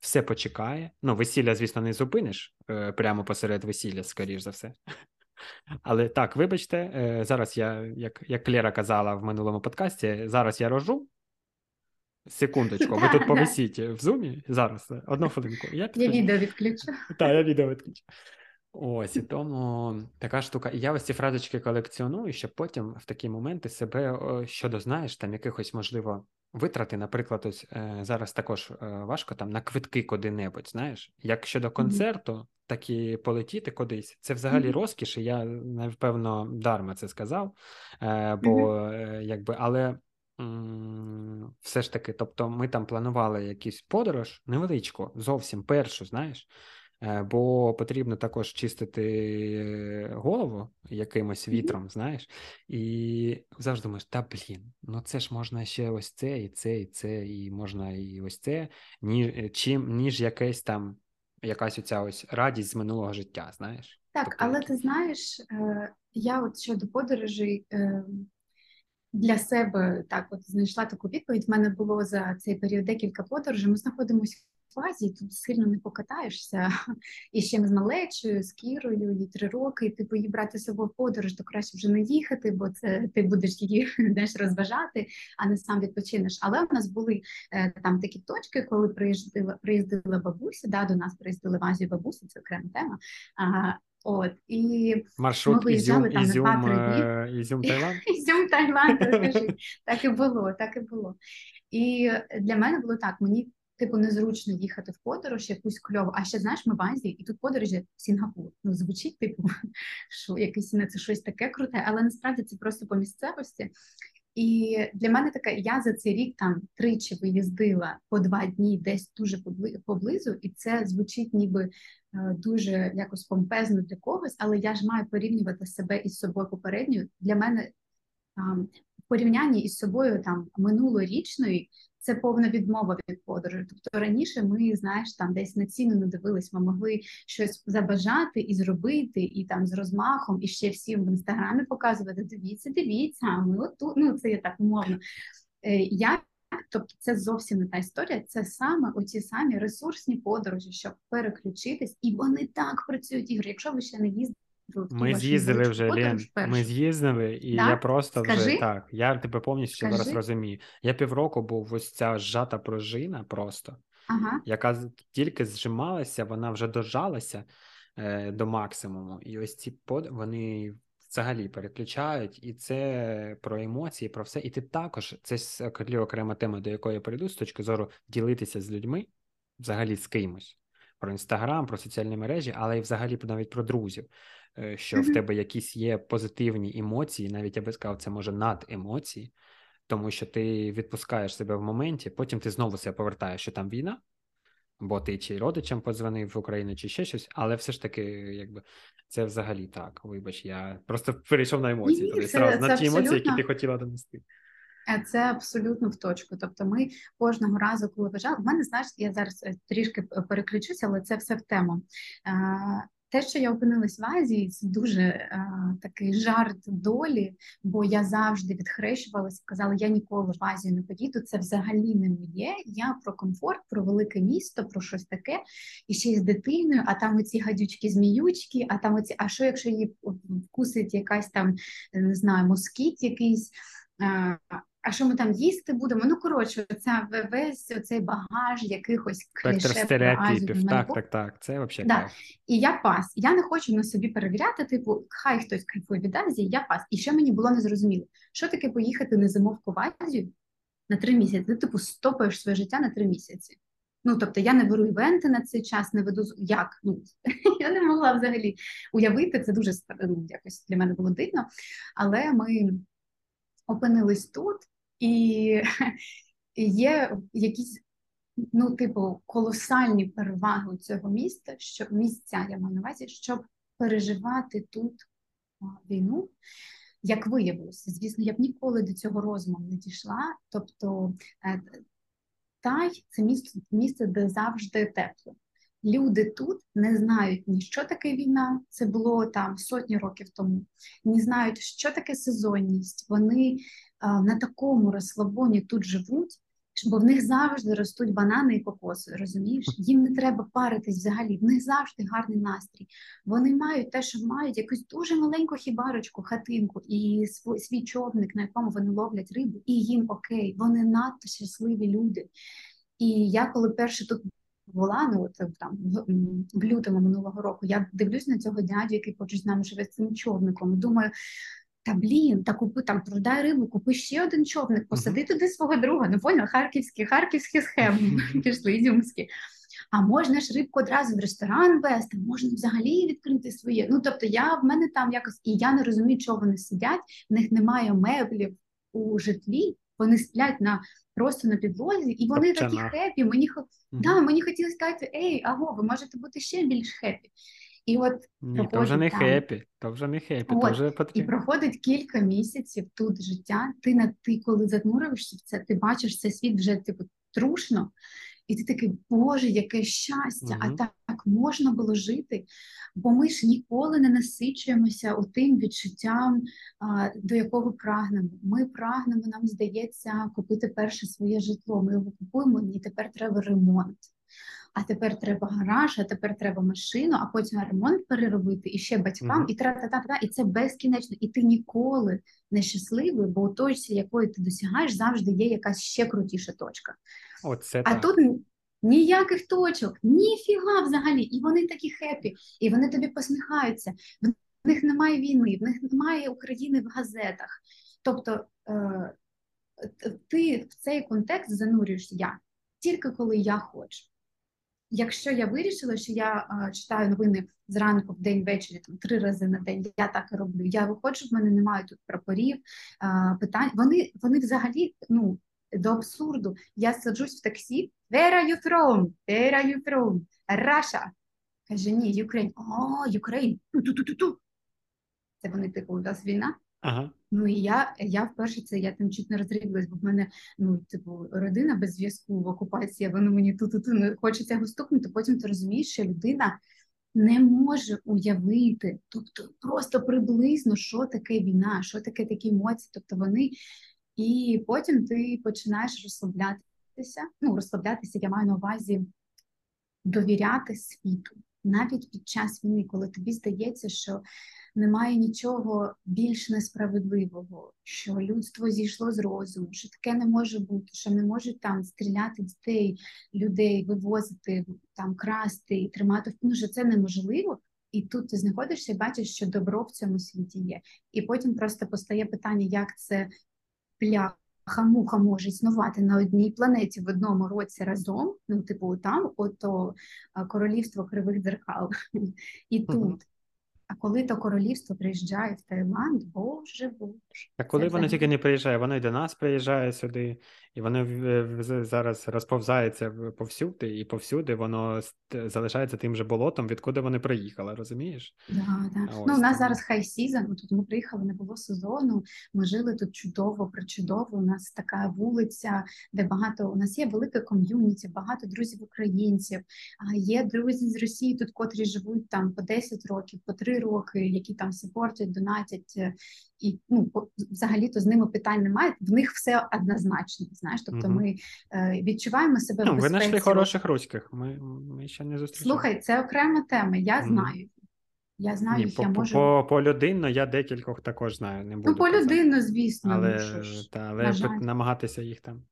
Speaker 1: Все почекає. Ну, весілля, звісно, не зупиниш е, прямо посеред весілля, скоріш за все. Але так, вибачте, е, зараз я, як, як Лера казала в минулому подкасті, зараз я рожу. Секундочку, ви тут повисіть в зумі зараз, е, одну хвилинку. Я
Speaker 2: відео відключу.
Speaker 1: Так, я відео відключу. Ось, і тому така штука. І я ось ці фразочки колекціоную, щоб потім в такі моменти себе щодо, знаєш, там якихось, можливо, витрати, наприклад, ось е, зараз також е, важко там на квитки куди-небудь, знаєш. Як щодо концерту, так і полетіти кудись. Це взагалі розкіш, і я, напевно, дарма це сказав. Е, бо, е, якби, але все ж таки, тобто, ми там планували якусь подорож, невеличку, зовсім першу, знаєш. Е, Бо потрібно також чистити е, голову якимось вітром, знаєш, і завжди думаєш, та блін, ну це ж можна ще ось це, і це, і це, і можна і ось це, ні, чим, ніж якесь там, якась оця ось радість з минулого життя, знаєш.
Speaker 2: Так,
Speaker 1: Тобто
Speaker 2: але ти знаєш, е, я от щодо подорожей е, для себе так от знайшла таку відповідь. У мене було за цей період декілька подорожей. Ми знаходимося в Азії, тут сильно не покатаєшся. І ще ми з малечою, з Кірою, їй три роки. І типу її брати з собою в подорож, то краще вже не їхати, бо це ти будеш її знаєш, розважати, а не сам відпочинеш. Але у нас були е, там такі точки, коли приїздила, приїздила бабуся. Да, до нас приїздили в Азію бабусі, це окрема тема. А, от і
Speaker 1: Маршрут
Speaker 2: ми виїжджали
Speaker 1: Ізюм,
Speaker 2: там на
Speaker 1: Ізюм,
Speaker 2: два-три дні.
Speaker 1: е, Ізюм, Таїланд.
Speaker 2: Ізюм Таїланд, розкажи. Так і було, так і було. І для мене було так: мені типу незручно їхати в подорож, якусь кльову. А ще знаєш, ми в Азії, і тут подорожі в Сінгапур. Ну звучить, типу, що якесь не це щось таке круте, але насправді це просто по місцевості. І для мене таке, я за цей рік там тричі виїздила по два дні десь дуже поблизу, і це звучить ніби е, дуже якось помпезно для когось, але я ж маю порівнювати себе із собою попередньою. Для мене в порівнянні із собою там минулорічної це повна відмова від подорожі. Тобто раніше ми, знаєш, там десь на ціну не дивились, ми могли щось забажати і зробити, і там з розмахом, і ще всім в інстаграмі показувати. Дивіться, дивіться, ми отут. Ну це є так умовно. Е, я Тобто це зовсім не та історія, це саме оці самі ресурсні подорожі, щоб переключитись, і вони так працюють ігри. Якщо ви ще не їздили,
Speaker 1: ми з'їздили вже Лен. Ми з'їздили, і так? я просто Скажи? вже так. Я тебе повністю Скажи. зараз розумію. Я півроку був ось ця зжата пружина, просто ага. яка тільки зжималася, вона вже дожалася е, до максимуму. І ось ці под вони взагалі переключають, і це про емоції, про все. І ти також це окрема тема, до якої я прийду з точки зору ділитися з людьми, взагалі з кимось. Про інстаграм, про соціальні мережі, але й взагалі навіть про друзів. Е, що в тебе якісь є позитивні емоції, навіть я би сказав, це може над емоції, тому що ти відпускаєш себе в моменті, потім ти знову себе повертаєш, що там війна, бо ти чи родичам подзвонив в Україну, чи ще щось, але все ж таки, якби це взагалі так. Вибач, я просто перейшов на емоції. Це, це, на ті емоції, які ти хотіла донести.
Speaker 2: Е, це абсолютно в точку. Тобто, ми кожного разу, коли вважали, в мене знаєш, я зараз е, трішки переключуся, але це все в тему. Те, що я опинилась в Азії, це дуже а, такий жарт долі, бо я завжди відхрещувалася, казала, я ніколи в Азію не поїду. Це взагалі не моє. Я про комфорт, про велике місто, про щось таке, і ще й з дитиною, а там оці гадючки-зміючки, а там оці, а що, якщо її вкусить якась там не знаю, москіт якийсь. А, а що ми там їсти будемо? Ну коротше, це весь цей багаж якихось кліше
Speaker 1: Азію. Так, так, так. Це взагалі
Speaker 2: да. І я пас. Я не хочу на собі перевіряти, типу, хай хтось кайфує від Азії, я пас. І ще мені було незрозуміло, що таке поїхати на зимовку в Азію на три місяці. Ти типу стопаєш своє життя на три місяці. Ну, тобто я не беру івенти на цей час, не веду як. Ну я не могла взагалі уявити. Це дуже ну, якось для мене було дивно. Але ми опинились тут. І є якісь, ну, типу, колосальні переваги цього міста, що місця я маю на увазі, щоб переживати тут війну. Як виявилося, звісно, я б ніколи до цього розуму не дійшла. Тобто е, Тай це місце, місце, де завжди тепло. Люди тут не знають ні що таке війна, це було там сотні років тому, не знають, що таке сезонність. Вони на такому розслабоні тут живуть, бо в них завжди ростуть банани і кокоси. Розумієш? Їм не треба паритись взагалі, в них завжди гарний настрій. Вони мають те, що мають якусь дуже маленьку хібарочку, хатинку і свій, човник, на якому вони ловлять рибу, і їм окей, вони надто щасливі люди. І я коли перше тут була, ну от там в лютому минулого року, я дивлюсь на цього дядю, який поруч з нами живе з цим човником. Думаю, та блін, та купи там продай рибу, купи ще один човник, посади -huh. туди свого друга. Ну поняв, харківські, харківські схеми пішли ізюмські. А можна ж рибку одразу в ресторан вести, можна взагалі відкрити своє. Ну тобто, я в мене там якось і я не розумію, чого вони сидять. В них немає меблів у житлі. Вони сплять на просто на підлозі, і вони Топчана. такі хепі. Мені -huh. да, мені хотілося сказати, ей, аго, ви можете бути ще більш хепі. І от
Speaker 1: Ні, то вже не там, хепі, то вже не хепі,
Speaker 2: от,
Speaker 1: то вже потрібно.
Speaker 2: І проходить кілька місяців тут життя. Ти на ти, коли занурюєшся в це, ти бачиш цей світ вже типу трушно, і ти такий, Боже, яке щастя! Угу. А так, так можна було жити. Бо ми ж ніколи не насичуємося тим відчуттям, а, до якого прагнемо. Ми прагнемо, нам здається, купити перше своє житло. Ми його купуємо, і тепер треба ремонт а тепер треба гараж, а тепер треба машину, а потім ремонт переробити і ще батькам, mm -hmm. і тра-та-та-та, і це безкінечно. І ти ніколи не щасливий, бо у точці, якої ти досягаєш, завжди є якась ще крутіша точка.
Speaker 1: Оце
Speaker 2: а
Speaker 1: так.
Speaker 2: тут ніяких точок, ніфіга взагалі. І вони такі хепі, і вони тобі посміхаються. В них немає війни, в них немає України в газетах. Тобто е, ти в цей контекст занурюєшся я тільки коли я хочу. Якщо я вирішила, що я а, читаю новини зранку, в день ввечері, там три рази на день, я так і роблю. Я виходжу, в мене немає тут прапорів, а, питань. Вони вони взагалі ну, до абсурду. Я саджусь в таксі. Where are you from? Where are you from? Russia. Каже, ні, Ukraine. О, Ukraine. Ту-ту-ту-ту. Це вони типу, у нас війна.
Speaker 1: Ага.
Speaker 2: Ну і я я вперше це я там чуть не розріблась, бо в мене ну типу родина без зв'язку в окупації. Воно мені тут тут не хочеться його стукнути. Потім ти розумієш, що людина не може уявити, тобто просто приблизно, що таке війна, що таке такі емоції. Тобто вони, і потім ти починаєш розслаблятися. Ну розслаблятися, я маю на увазі довіряти світу навіть під час війни, коли тобі здається, що немає нічого більш несправедливого, що людство зійшло з розуму, що таке не може бути, що не можуть там стріляти дітей, людей, вивозити, там красти і тримати ну, що це неможливо. І тут ти знаходишся і бачиш, що добро в цьому світі є. І потім просто постає питання, як це пляха-муха може існувати на одній планеті в одному році разом. Ну, типу, там ото королівство кривих дзеркал, і тут. А коли то королівство приїжджає в Таїланд, боже боже.
Speaker 1: А коли воно тільки не приїжджає, воно й до нас приїжджає сюди, і воно зараз розповзається повсюди, і повсюди воно залишається тим же болотом, відкуди вони приїхали, розумієш?
Speaker 2: Да, да. Ось, ну, у нас зараз хай сізон, тут ми приїхали, не було сезону. Ми жили тут чудово, причудово. У нас така вулиця, де багато у нас є велике ком'юніті, багато друзів українців. Є друзі з Росії, тут котрі живуть там по 10 років, по 3 роки, які там сапортять, донатять. Е, і ну, взагалі-то з ними питань немає. В них все однозначно. Знаєш, тобто угу. ми е, відчуваємо себе
Speaker 1: ну,
Speaker 2: в безпеці.
Speaker 1: Ви знайшли хороших руських. Ми ми ще не зустрічали.
Speaker 2: Слухай, це окрема тема. Я угу. знаю. Я знаю, Ні,
Speaker 1: їх, по,
Speaker 2: я можу...
Speaker 1: по, по людинно я декількох також знаю. Не буду
Speaker 2: Ну, по людинно, звісно,
Speaker 1: але,
Speaker 2: ну,
Speaker 1: та, але намагатися їх там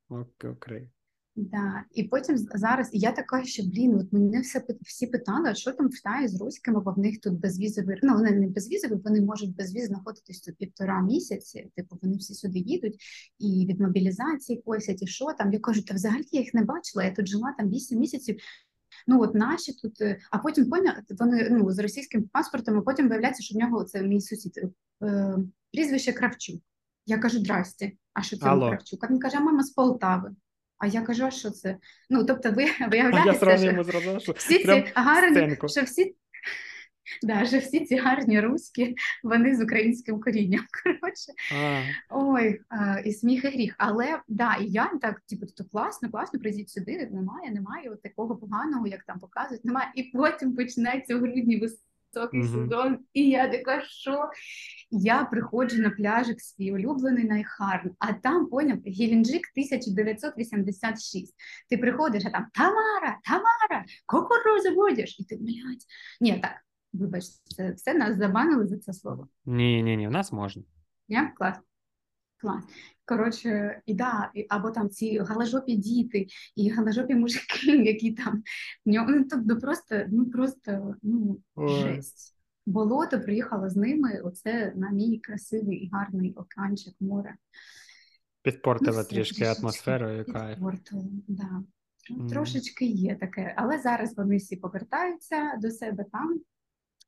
Speaker 1: окрей.
Speaker 2: Да. І потім зараз і я така, що блін, от мене все всі питали, а що там в Таї з руськими, бо в них тут безвізовий, ну вони не безвізові, вони можуть безвіз знаходитись тут півтора місяці. Типу вони всі сюди їдуть і від мобілізації косять, і що там. Я кажу, та взагалі я їх не бачила. Я тут жила там вісім місяців. Ну от наші тут, е, а потім вони ну з російським паспортом, а потім виявляється, що в нього це мій сусід е, прізвище Кравчук. Я кажу, здрасте, а що це Кравчук? А він каже, а мама з Полтави. А я кажу, що це? Ну, тобто, ви виявляєте, що
Speaker 1: зразу, що
Speaker 2: всі ці гарні, що всі да, що всі ці гарні руські, вони з українським корінням. Коротше, ой, а, і сміх і гріх. Але да, і я так, типу, то класно, класно, прийдіть сюди. Немає, немає от такого поганого, як там показують. Немає. І потім починається у грудні високий mm -hmm. сезон. І я така, що я приходжу на пляжик свій улюблений Найхарн, а там поняв Геленджик 1986. Ти приходиш, а там Тамара, Тамара, кукурузу будеш? І ти блядь. Ні, так, вибач, це все нас забанили за це слово.
Speaker 1: Ні, ні, ні, у нас можна.
Speaker 2: Ні? Клас. Клас. Коротше, і да, або там ці галожопі діти і галожопі мужики, які там ну, тобто просто, ну просто ну, жесть болото, приїхала з ними. Оце на мій красивий і гарний океанчик море.
Speaker 1: Підпортила ну, трішки атмосферу, яка
Speaker 2: підпортила, да. Mm. Трошечки є таке, але зараз вони всі повертаються до себе там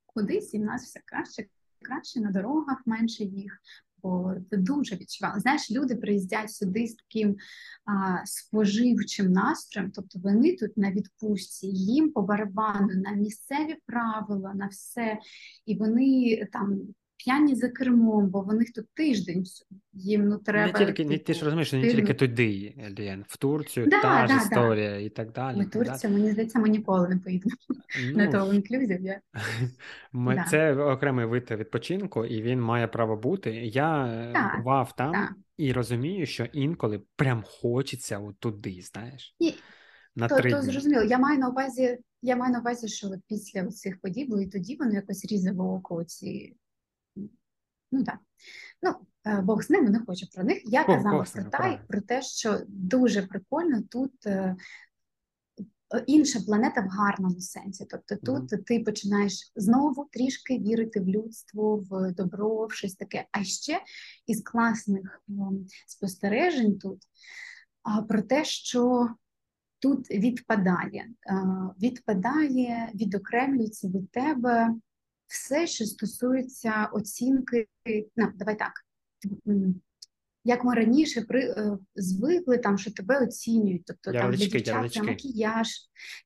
Speaker 2: кудись, і в нас все краще, краще на дорогах менше їх бо це дуже відчували. Знаєш, люди приїздять сюди з таким а, споживчим настроєм, тобто вони тут на відпустці, їм по барабану на місцеві правила, на все, і вони там п'яні за кермом, бо в них тут тиждень їм ну треба.
Speaker 1: Не тільки, типу, ти ж розумієш, що не тільки туди, Лен, в Турцію да, та да, ж історія да. і так далі.
Speaker 2: Ми Турцію, мені здається, ми ніколи не поїдемо ну, на інклюзів.
Speaker 1: Ми. Це окремий вид відпочинку, і він має право бути. Я е, бував там і розумію, що інколи прям хочеться от туди, знаєш.
Speaker 2: І... На то, то зрозуміло. Я маю на увазі, я маю на увазі, що після цих подій, і тоді воно якось різало око ці Ну так. Ну, е, Бог з ними не хочу про них. Я казала про Тай, про те, що дуже прикольно тут е, інша планета в гарному сенсі. Тобто тут mm. ти починаєш знову трішки вірити в людство, в добро, в щось таке. А ще із класних спостережень тут про те, що тут відпадає, е, відпадає, відокремлюється від тебе все, що стосується оцінки. Ну, давай так. Як ми раніше при е, звикли, там що тебе оцінюють, тобто там для
Speaker 1: Ярлички,
Speaker 2: дівчат це
Speaker 1: ярлички.
Speaker 2: макіяж,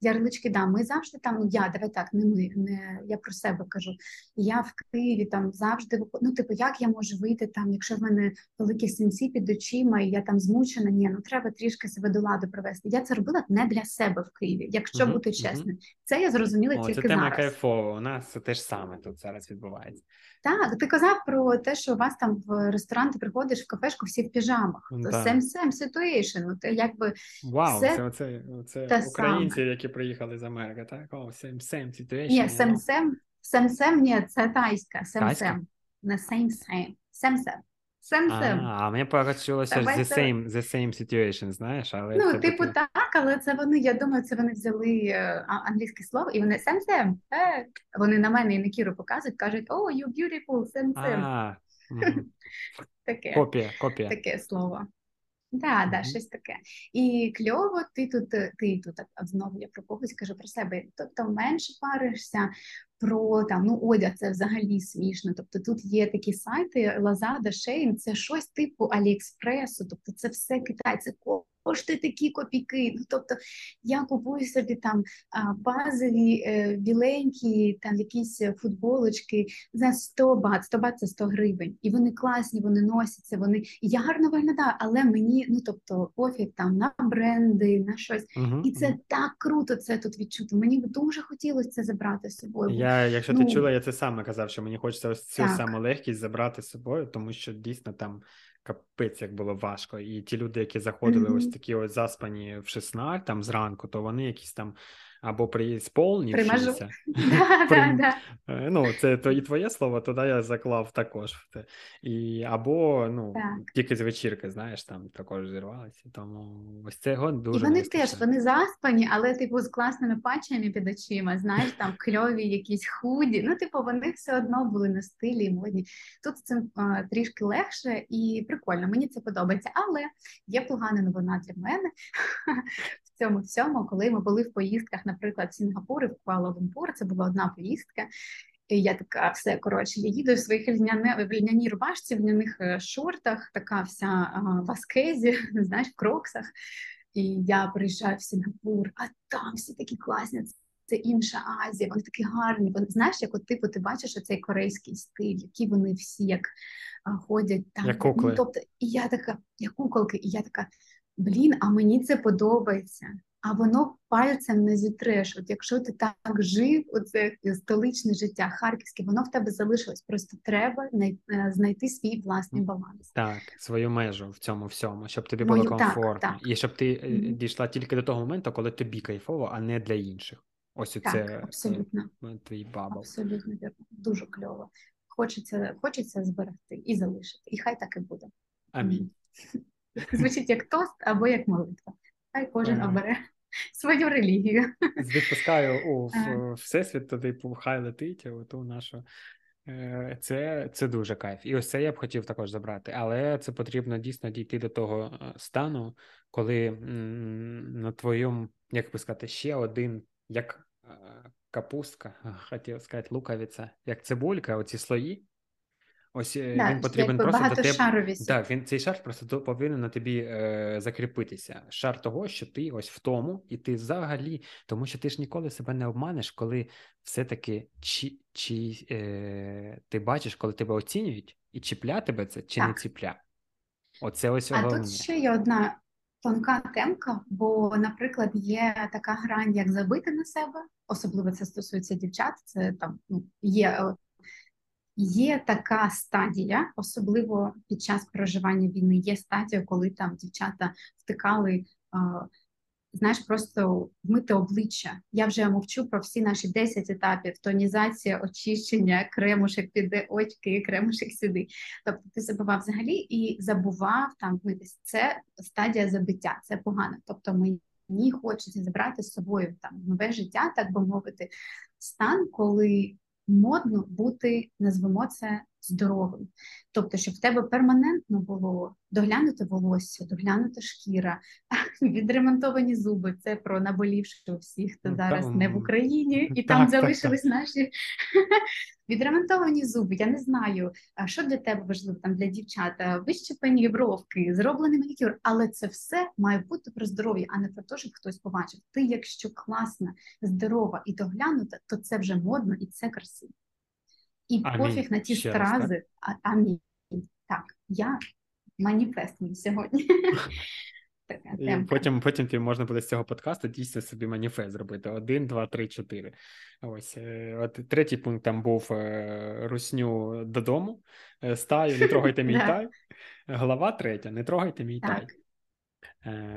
Speaker 2: ярлички, да, ми завжди там, ну я, давай так, не ми, не я про себе кажу. Я в Києві там завжди ну, типу, як я можу вийти там, якщо в мене великі синці під очима, і я там змучена, ні, ну треба трішки себе до ладу привести. Я це робила не для себе в Києві, якщо
Speaker 1: Мгм,
Speaker 2: бути чесним. Це я зрозуміла
Speaker 1: О, це
Speaker 2: тільки
Speaker 1: тема
Speaker 2: зараз.
Speaker 1: кайфова. У нас це те ж саме тут зараз відбувається.
Speaker 2: Так, ти казав про те, що у вас там в ресторан ти приходиш в кафешку всі в піжамах. То same same situation. Ну, ти якби
Speaker 1: Вау,
Speaker 2: Все
Speaker 1: це оце, оце
Speaker 2: те
Speaker 1: українці,
Speaker 2: саме.
Speaker 1: які приїхали з Америки, так? О, same, same situation.
Speaker 2: ні,
Speaker 1: know.
Speaker 2: same, same same, ні, це тайська, same
Speaker 1: Тайська?
Speaker 2: same. Не same same. Same same. Same
Speaker 1: А, а мені
Speaker 2: Давай
Speaker 1: the same, the same situation, знаєш, але
Speaker 2: Ну,
Speaker 1: це
Speaker 2: типу, так, але це вони, я думаю, це вони взяли е, англійське слово, і вони same. Е. Вони на мене і на Кіру показують, кажуть, oh, you beautiful, same. Таке.
Speaker 1: копія, копія.
Speaker 2: таке слово. Да, да, щось таке. І кльово, ти тут, ти тут знову я про когось кажу про себе. Тобто менше паришся про там, ну одяг це взагалі смішно. Тобто тут є такі сайти Lazada, Shein, це щось типу Аліекспресу, тобто це все Китай, це коштує такі копійки. Ну тобто я купую собі там базові е, біленькі, там якісь футболочки за 100 бат, 100 бат це 100 гривень. І вони класні, вони носяться, вони. Я гарно виглядаю, але мені, ну тобто, пофіг там на бренди, на щось.
Speaker 1: Мгм,
Speaker 2: І це так круто це тут відчути. Мені б дуже хотілося це забрати з собою.
Speaker 1: Я, якщо ти
Speaker 2: ну,
Speaker 1: чула, я це саме казав, що мені хочеться ось цю
Speaker 2: Так.
Speaker 1: саму легкість забрати з собою, тому що дійсно там капець як було важко. І ті люди, які заходили ось такі ось заспані в 16 там зранку, то вони якісь там або
Speaker 2: да.
Speaker 1: Е, Ну, це то і твоє слово, туди я заклав також. І або ну тільки з вечірки, знаєш, там також зірвалися. Тому ось цього
Speaker 2: І
Speaker 1: дуже не
Speaker 2: вони теж вони заспані, але типу з класними патчами під очима, знаєш, там кльові якісь худі. Ну, типу, вони все одно були на стилі і модні. Тут з цим а, трішки легше і прикольно. Мені це подобається. Але є погана новина для мене цьому всьому, коли ми були в поїздках, наприклад, в Сінгапур і в Куала-Лумпур. Це була одна поїздка. І я така, все коротше, я їду в своїх льняній рубашці, в льняних е, шортах, така вся в аскезі, знаєш, в кроксах. І я приїжджаю в Сінгапур, а там всі такі класні. Це інша Азія, вони такі гарні. Вони знаєш, як от типу ти бачиш оцей корейський стиль, які вони всі як а, ходять там.
Speaker 1: Як кукли.
Speaker 2: Ну, тобто, і я така, як куколки, і я така, блін, а мені це подобається. А воно пальцем не зітреш. От якщо ти так жив, оце столичне життя, харківське, воно в тебе залишилось. Просто треба е, знайти свій власний баланс.
Speaker 1: Так, свою межу в цьому всьому, щоб тобі
Speaker 2: Мою-
Speaker 1: було
Speaker 2: так,
Speaker 1: комфортно.
Speaker 2: так.
Speaker 1: І щоб ти е,
Speaker 2: Мгм.
Speaker 1: дійшла тільки до того моменту, коли тобі кайфово, а не для інших. Ось
Speaker 2: Так,
Speaker 1: оце
Speaker 2: абсолютно.
Speaker 1: е, твій bubble.
Speaker 2: Абсолютно вірно. Дуже кльово. Хочеться, хочеться зберегти і залишити. І хай так і буде.
Speaker 1: Амінь.
Speaker 2: Звучить як тост або як молитва. Хай кожен обере свою релігію.
Speaker 1: Відпускаю у всесвіт, туди хай летить, у ту нашу. Е, Це, це дуже кайф. І ось це я б хотів також забрати. Але це потрібно дійсно дійти до того е, стану, коли на твоєму, як би сказати, ще один, як е, капустка, а, хотів сказати, луковиця, як цибулька, оці слої. Ось е,
Speaker 2: Да,
Speaker 1: він потрібен
Speaker 2: якби
Speaker 1: просто до тебе. Так, він цей шар просто повинен на тобі е, закріпитися. Шар того, що ти ось в тому, і ти взагалі, тому що ти ж ніколи себе не обманеш, коли все-таки чи, чи е, ти бачиш, коли тебе оцінюють, і чіпля тебе це, чи не
Speaker 2: Так.
Speaker 1: ціпля. Оце ось
Speaker 2: А
Speaker 1: головне.
Speaker 2: тут ще є одна тонка темка, бо, наприклад, є така грань, як забити на себе, особливо це стосується дівчат. Це там ну, є, е, є така стадія, особливо під час проживання війни. Є стадія, коли там дівчата втикали. Знаєш, просто вмити обличчя. Я вже мовчу про всі наші 10 етапів: тонізація, очищення, кремушек під очки, кремушек сюди. Тобто ти забував взагалі і забував там вмитись. Це стадія забиття, це погано. Тобто мені хочеться забрати з собою там нове життя, так би мовити, стан, коли модно бути, назвемо це здоровим. Тобто, щоб в тебе перманентно було доглянуте волосся, доглянута шкіра, відремонтовані зуби. Це про наболівши всіх, хто
Speaker 1: Ну,
Speaker 2: зараз
Speaker 1: там-
Speaker 2: не в Україні, і
Speaker 1: Так,
Speaker 2: там
Speaker 1: так,
Speaker 2: залишились наші відремонтовані зуби. Я не знаю, що для тебе важливо там для дівчат, А, вищепені бровки, зроблений манікюр, але це все має бути про здоров'я, а не про те, щоб хтось побачив. Ти, якщо класна, здорова і доглянута, то це вже модно і це красиво. І
Speaker 1: Амінь.
Speaker 2: пофіг на ті
Speaker 1: Ще раз, так?
Speaker 2: стрази, а амінь. Так, я маніфест мій сьогодні.
Speaker 1: І потім, потім ти можна буде з цього подкасту дійсно собі маніфест зробити. Один, два, три, чотири. Ось е, от третій пункт там був е, русню додому. е, Стаю, не трогайте мій тай. Глава третя, не трогайте мій тай.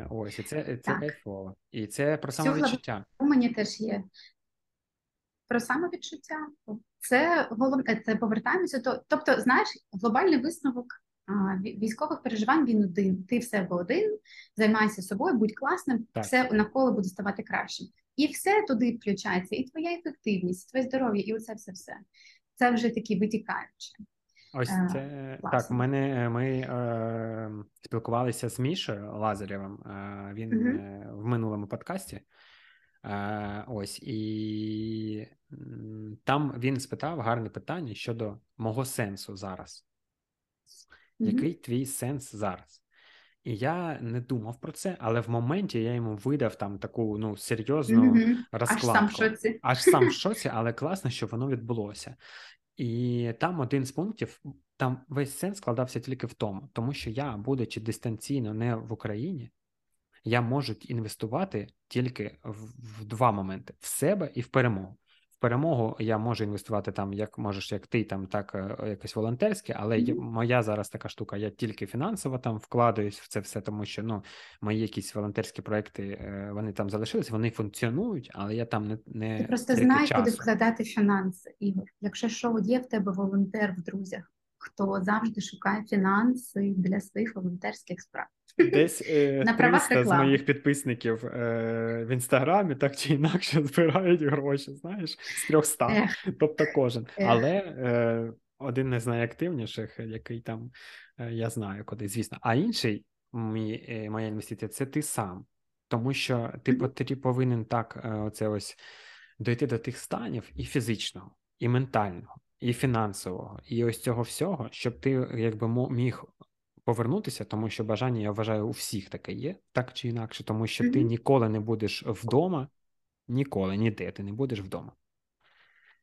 Speaker 1: Ось, і це, це кайфово. І це про самовідчуття.
Speaker 2: у мені теж є. Про самовідчуття. Це головне, це повертаємося до. Тобто, знаєш, глобальний висновок а, військових переживань він один. Ти в себе один, займайся собою, будь класним,
Speaker 1: Так.
Speaker 2: все навколо буде ставати кращим. І все туди включається, і твоя ефективність, і твоє здоров'я, і оце все все. Це вже такі витікаючі.
Speaker 1: Ось
Speaker 2: Е,
Speaker 1: це так.
Speaker 2: класно.
Speaker 1: Мене ми е, спілкувалися з Мішою Лазарєвим. Е, він е, в минулому подкасті. Е, ось і там він спитав гарне питання щодо мого сенсу зараз.
Speaker 2: Мгм.
Speaker 1: Який твій сенс зараз? І я не думав про це, але в моменті я йому видав там таку ну серйозну.
Speaker 2: Аж
Speaker 1: розкладку.
Speaker 2: сам в шоці.
Speaker 1: Аж сам в шоці, але класно, що воно відбулося. І там один з пунктів, там весь сенс складався тільки в тому, тому що я, будучи дистанційно не в Україні, я можу інвестувати тільки в, два моменти: в себе і в перемогу. В перемогу я можу інвестувати там, як можеш, як ти, там так е, якось волонтерське, але
Speaker 2: Мгм.
Speaker 1: моя зараз така штука, я тільки фінансово там вкладаюсь в це все, тому що ну мої якісь волонтерські проекти е, вони там залишились, вони функціонують, але я там не, не
Speaker 2: Ти просто знай, куди вкладати фінанси, Ігор. Якщо що, є в тебе волонтер в друзях, хто завжди шукає фінанси для своїх волонтерських справ.
Speaker 1: Десь е,
Speaker 2: На правах
Speaker 1: 300 з моїх підписників е, в інстаграмі так чи інакше збирають гроші, знаєш, з 300.
Speaker 2: Ех,
Speaker 1: Тобто кожен.
Speaker 2: Ех.
Speaker 1: Але е, один із найактивніших, який там е, я знаю куди, звісно. А інший мій, е, моя інвестиція це ти сам. Тому що ти
Speaker 2: Мгм.
Speaker 1: потрі- повинен так е, оце ось дойти до тих станів і фізичного, і ментального, і фінансового, і ось цього всього, щоб ти якби міг повернутися, тому що бажання, я вважаю, у всіх таке є, так чи інакше, тому що ти ніколи не будеш вдома, ніколи, ніде ти не будеш вдома.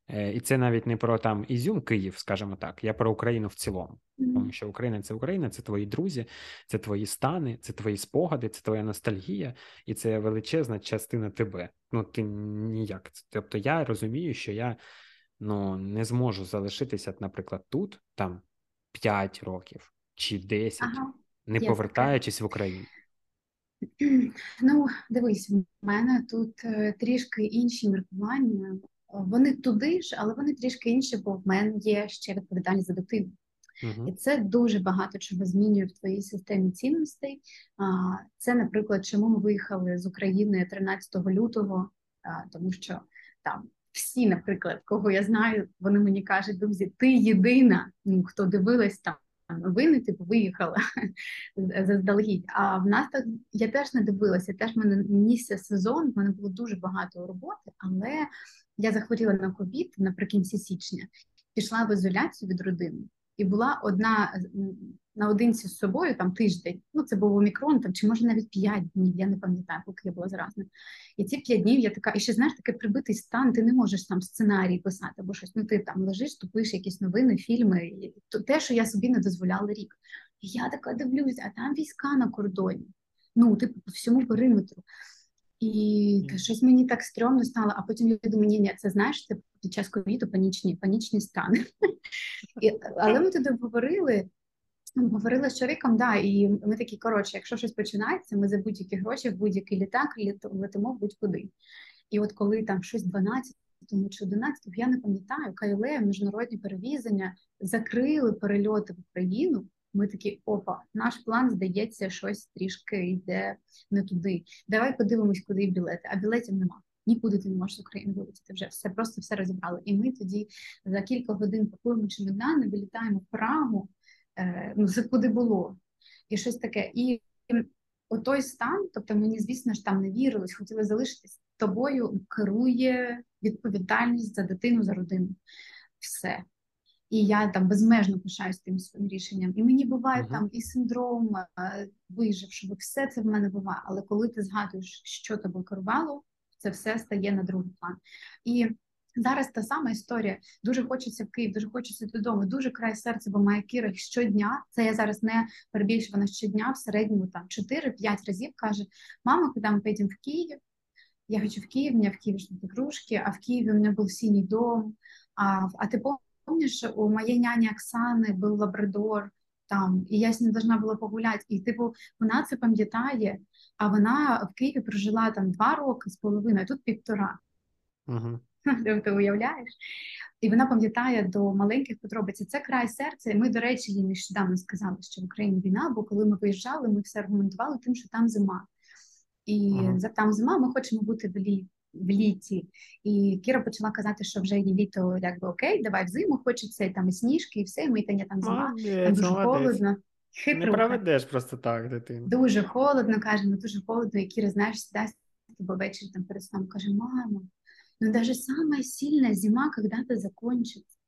Speaker 1: Е, І це навіть не про там Ізюм, Київ, скажімо так, я про Україну в цілому. Тому що Україна це Україна, це твої друзі, це твої стани, це твої спогади, це твоя ностальгія, і це величезна частина тебе. Ну, ти ніяк. Тобто я розумію, що я ну, не зможу залишитися, наприклад, тут там 5 років чи 10,
Speaker 2: Ага.
Speaker 1: не повертаючись в Україну.
Speaker 2: Ну, дивись, в мене тут е, трішки інші міркування. Вони туди ж, але вони трішки інші, бо в мене є ще відповідальність за дитину.
Speaker 1: Угу.
Speaker 2: І це дуже багато чого змінює в твоїй системі цінностей. Це, наприклад, чому ми виїхали з України 13 лютого, тому що там всі, наприклад, кого я знаю, вони мені кажуть, друзі, ти єдина, ну, хто дивилась там новини, типу виїхала заздалегідь. А в нас так я теж не дивилася, теж мене нісся сезон, в мене було дуже багато роботи, але я захворіла на ковід наприкінці січня, пішла в ізоляцію від родини. І була одна наодинці з собою там тиждень. Ну це був омікрон, там чи може навіть п'ять днів. Я не пам'ятаю, поки я була заразна. І ці п'ять днів я така, і ще знаєш, такий прибитий стан. Ти не можеш там сценарій писати або щось. Ну ти там лежиш, тупиш якісь новини, фільми. Те, що я собі не дозволяла рік. І я така дивлюся, а там війська на кордоні. Ну, типу, по всьому периметру. І та щось мені так стрьомно стало, а потім я думаю, ні, ні, це знаєш, це під час ковіду панічні, панічні стани. І, але ми туди говорили, говорили з чоловіком, да, і ми такі, коротше, якщо щось починається, ми за будь-які гроші в будь-який літак літ- летимо будь-куди. І от коли там щось 12 чи 11, я не пам'ятаю, КЛЕ, міжнародні перевізення закрили перельоти в Україну. Ми такі, опа, наш план здається, щось трішки йде не туди. Давай подивимось, куди білети. А білетів нема. Нікуди ти не можеш з України вилетіти. Вже все просто все розібрали. І ми тоді за кілька годин пакуємо чемодани, вилітаємо в Прагу, е, ну це куди було, і щось таке. І отой стан, тобто мені, звісно ж, там не вірилось, хотіли залишитись тобою, керує відповідальність за дитину, за родину. Все. І я там безмежно пишаюсь тим своїм рішенням. І мені буває uh-huh. там і синдром е, виживши, все це в мене буває. Але коли ти згадуєш, що тобою керувало, це все стає на другий план. І зараз та сама історія. Дуже хочеться в Київ, дуже хочеться додому. Дуже край серця, бо моя Кіра щодня. Це я зараз не перебільшую, вона щодня в середньому там 4-5 разів каже: Мама, коли ми поїдемо в Київ, я хочу в Київ, у меня в Киеве что-то игрушки, а в Киеве у меня был синий дом. А, а ты помнишь, у моей няни Оксани был лабрадор, там, і я з ним должна була погуляти. І типу, вона це пам'ятає, а вона в Києві прожила там два роки з половиною, а тут півтора.
Speaker 1: Uh-huh.
Speaker 2: Ти уявляєш? І вона пам'ятає до маленьких подробиць. Це край серця. І ми, до речі, їй нещодавно сказали, що в Україні війна, бо коли ми виїжджали, ми все аргументували тим, що там зима. І uh-huh. там зима, ми хочемо бути в лі... в літі. І Кіра почала казати, що вже є літо, якби окей, давай в зиму, хочеться і там і сніжки, і все, і ми та там зима,
Speaker 1: молодець,
Speaker 2: там дуже
Speaker 1: молодець.
Speaker 2: холодно.
Speaker 1: Не проведеш просто так, дитину.
Speaker 2: Дуже холодно, кажемо, дуже холодно, і Кіра, знаєш, сідасть тобі ввечері там перед сном, каже, мамо, ну даже самая сильная зима когда-то закончится.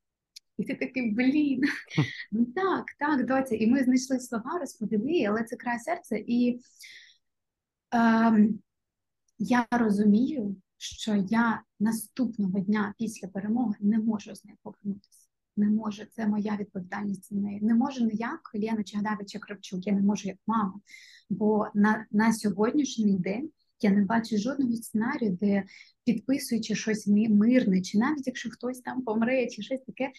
Speaker 2: І ти такий, блін, ну так, так, доця. І ми знайшли слова, розповіли, але це край серця. І е, я розумію, що я наступного дня після перемоги не можу з нею повернутися. Не можу, це моя відповідальність за неї. Не можу не як Лена Чагадавича Кравчук, я не можу як мама. Бо на, на сьогоднішній день я не бачу жодного сценарію, де підписуючи щось мирне, чи навіть якщо хтось там помре, чи щось таке,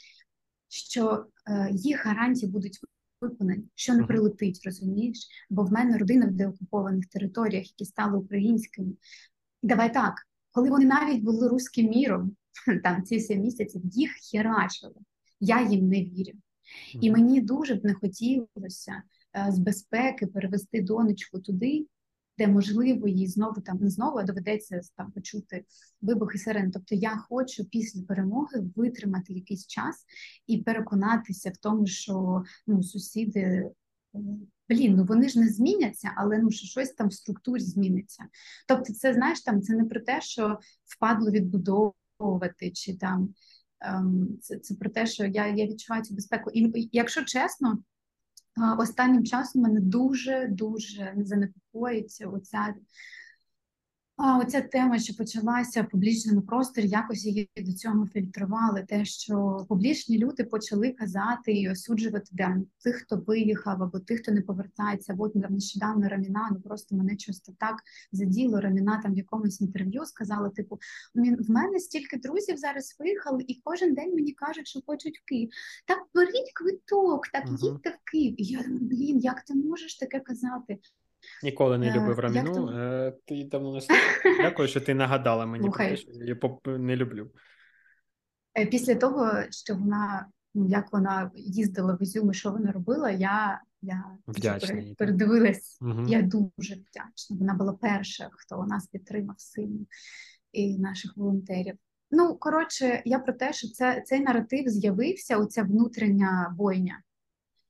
Speaker 2: що е, їх гарантії будуть виконані, що не прилетить, розумієш? Бо в мене родина в деокупованих територіях, які стали українськими. Давай так, коли вони навіть були руським міром, там ці сім місяців, їх херачили. Я їм не вірю. І мені дуже б не хотілося е, з безпеки перевести донечку туди, де можливо їй знову там не знову а доведеться там почути вибухи сирен. Тобто я хочу після перемоги витримати якийсь час і переконатися в тому, що ну сусіди. Е, блін, ну вони ж не зміняться, але ну що щось там в структурі зміниться. Тобто, це знаєш, там це не про те, що впадло відбудовувати, чи там ем, це це про те, що я я відчуваю цю безпеку. І якщо чесно, Останнім часом мене дуже дуже занепокоїться оця а оця тема, що почалася в публічному просторі, якось її до цього фільтрували. Те, що публічні люди почали казати і осуджувати де тих, хто виїхав, або тих, хто не повертається. Або нещодавно Раміна, ну просто мене часто так заділо. Раміна там в якомусь інтерв'ю сказала: типу, в мене стільки друзів зараз виїхали, і кожен день мені кажуть, що хочуть в Київ. Так беріть квиток, так їдьте в Київ. І я думаю, блін, як ти можеш таке казати?
Speaker 1: Ніколи не любив е, раміну. Е, ти давно не Дякую, що ти нагадала мені про те, що я не люблю.
Speaker 2: Е, після того, що вона, ну як вона їздила в Ізюм і що вона робила, я я
Speaker 1: Вдячний,
Speaker 2: передивилась. Угу. Я дуже вдячна. Вона була перша, хто нас підтримав сильно і наших волонтерів. Ну, коротше, я про те, що це, цей наратив з'явився, оця внутрішня бойня,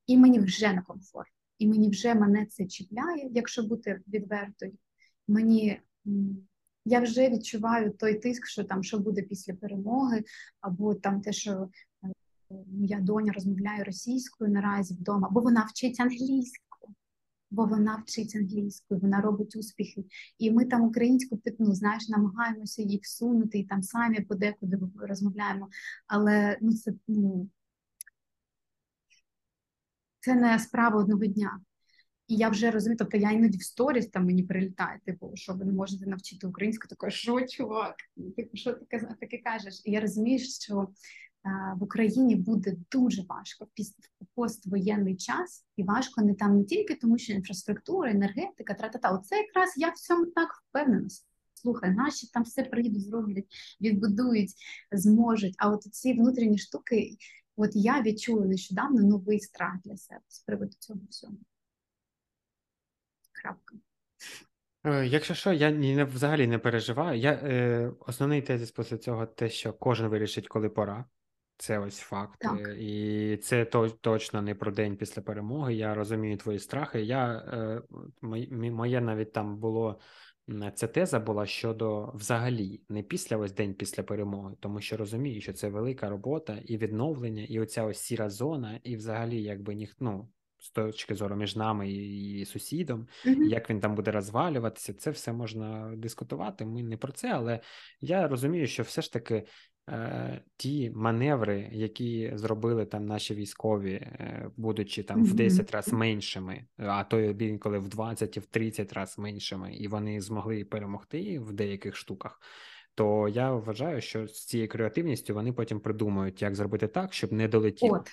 Speaker 2: і мені вже некомфортно і мені вже мене це чіпляє, якщо бути відвертою. Мені я вже відчуваю той тиск, що там що буде після перемоги, або там те, що е, моя доня розмовляє російською наразі вдома, бо вона вчить англійську, бо вона вчить англійською, вона робить успіхи. І ми там українську ну, знаєш, намагаємося її всунути, і там самі подекуди розмовляємо. Але ну це ну це не справа одного дня. І я вже розумію, тобто я іноді в сторіс там мені прилітає, типу, що ви не можете навчити українську, таке, що чувак, типу, що ти таке кажеш? І я розумію, що а, в Україні буде дуже важко після поствоєнний час, і важко не там не тільки тому, що інфраструктура, енергетика, тра-та-та. Оце якраз я в цьому так впевнена. Слухай, наші там все приїдуть, зроблять, відбудують, зможуть. А от ці внутрішні штуки. От я відчула нещодавно новий страх для себе з приводу цього всього. Крапка.
Speaker 1: Е, Якщо що, я ні, не, взагалі не переживаю. Я, е, основний тезис після цього те, що кожен вирішить, коли пора. Це ось факт.
Speaker 2: Так.
Speaker 1: Е, І це то, точно не про день після перемоги. Я розумію твої страхи. Я, е, Моє навіть там було ця теза була щодо взагалі не після ось день після перемоги, тому що розумію, що це велика робота і відновлення, і оця ось сіра зона, і взагалі, якби ніхто ну, з точки зору між нами і сусідом,
Speaker 2: Угу.
Speaker 1: як він там буде розвалюватися, це все можна дискутувати. Ми не про це, але я розумію, що все ж таки ті маневри, які зробили там наші військові, е, будучи там в 10 разів меншими, а то інколи в 20 і в 30 разів меншими, і вони змогли перемогти в деяких штуках. То я вважаю, що з цією креативністю вони потім придумають, як зробити так, щоб не долетіло.
Speaker 2: От.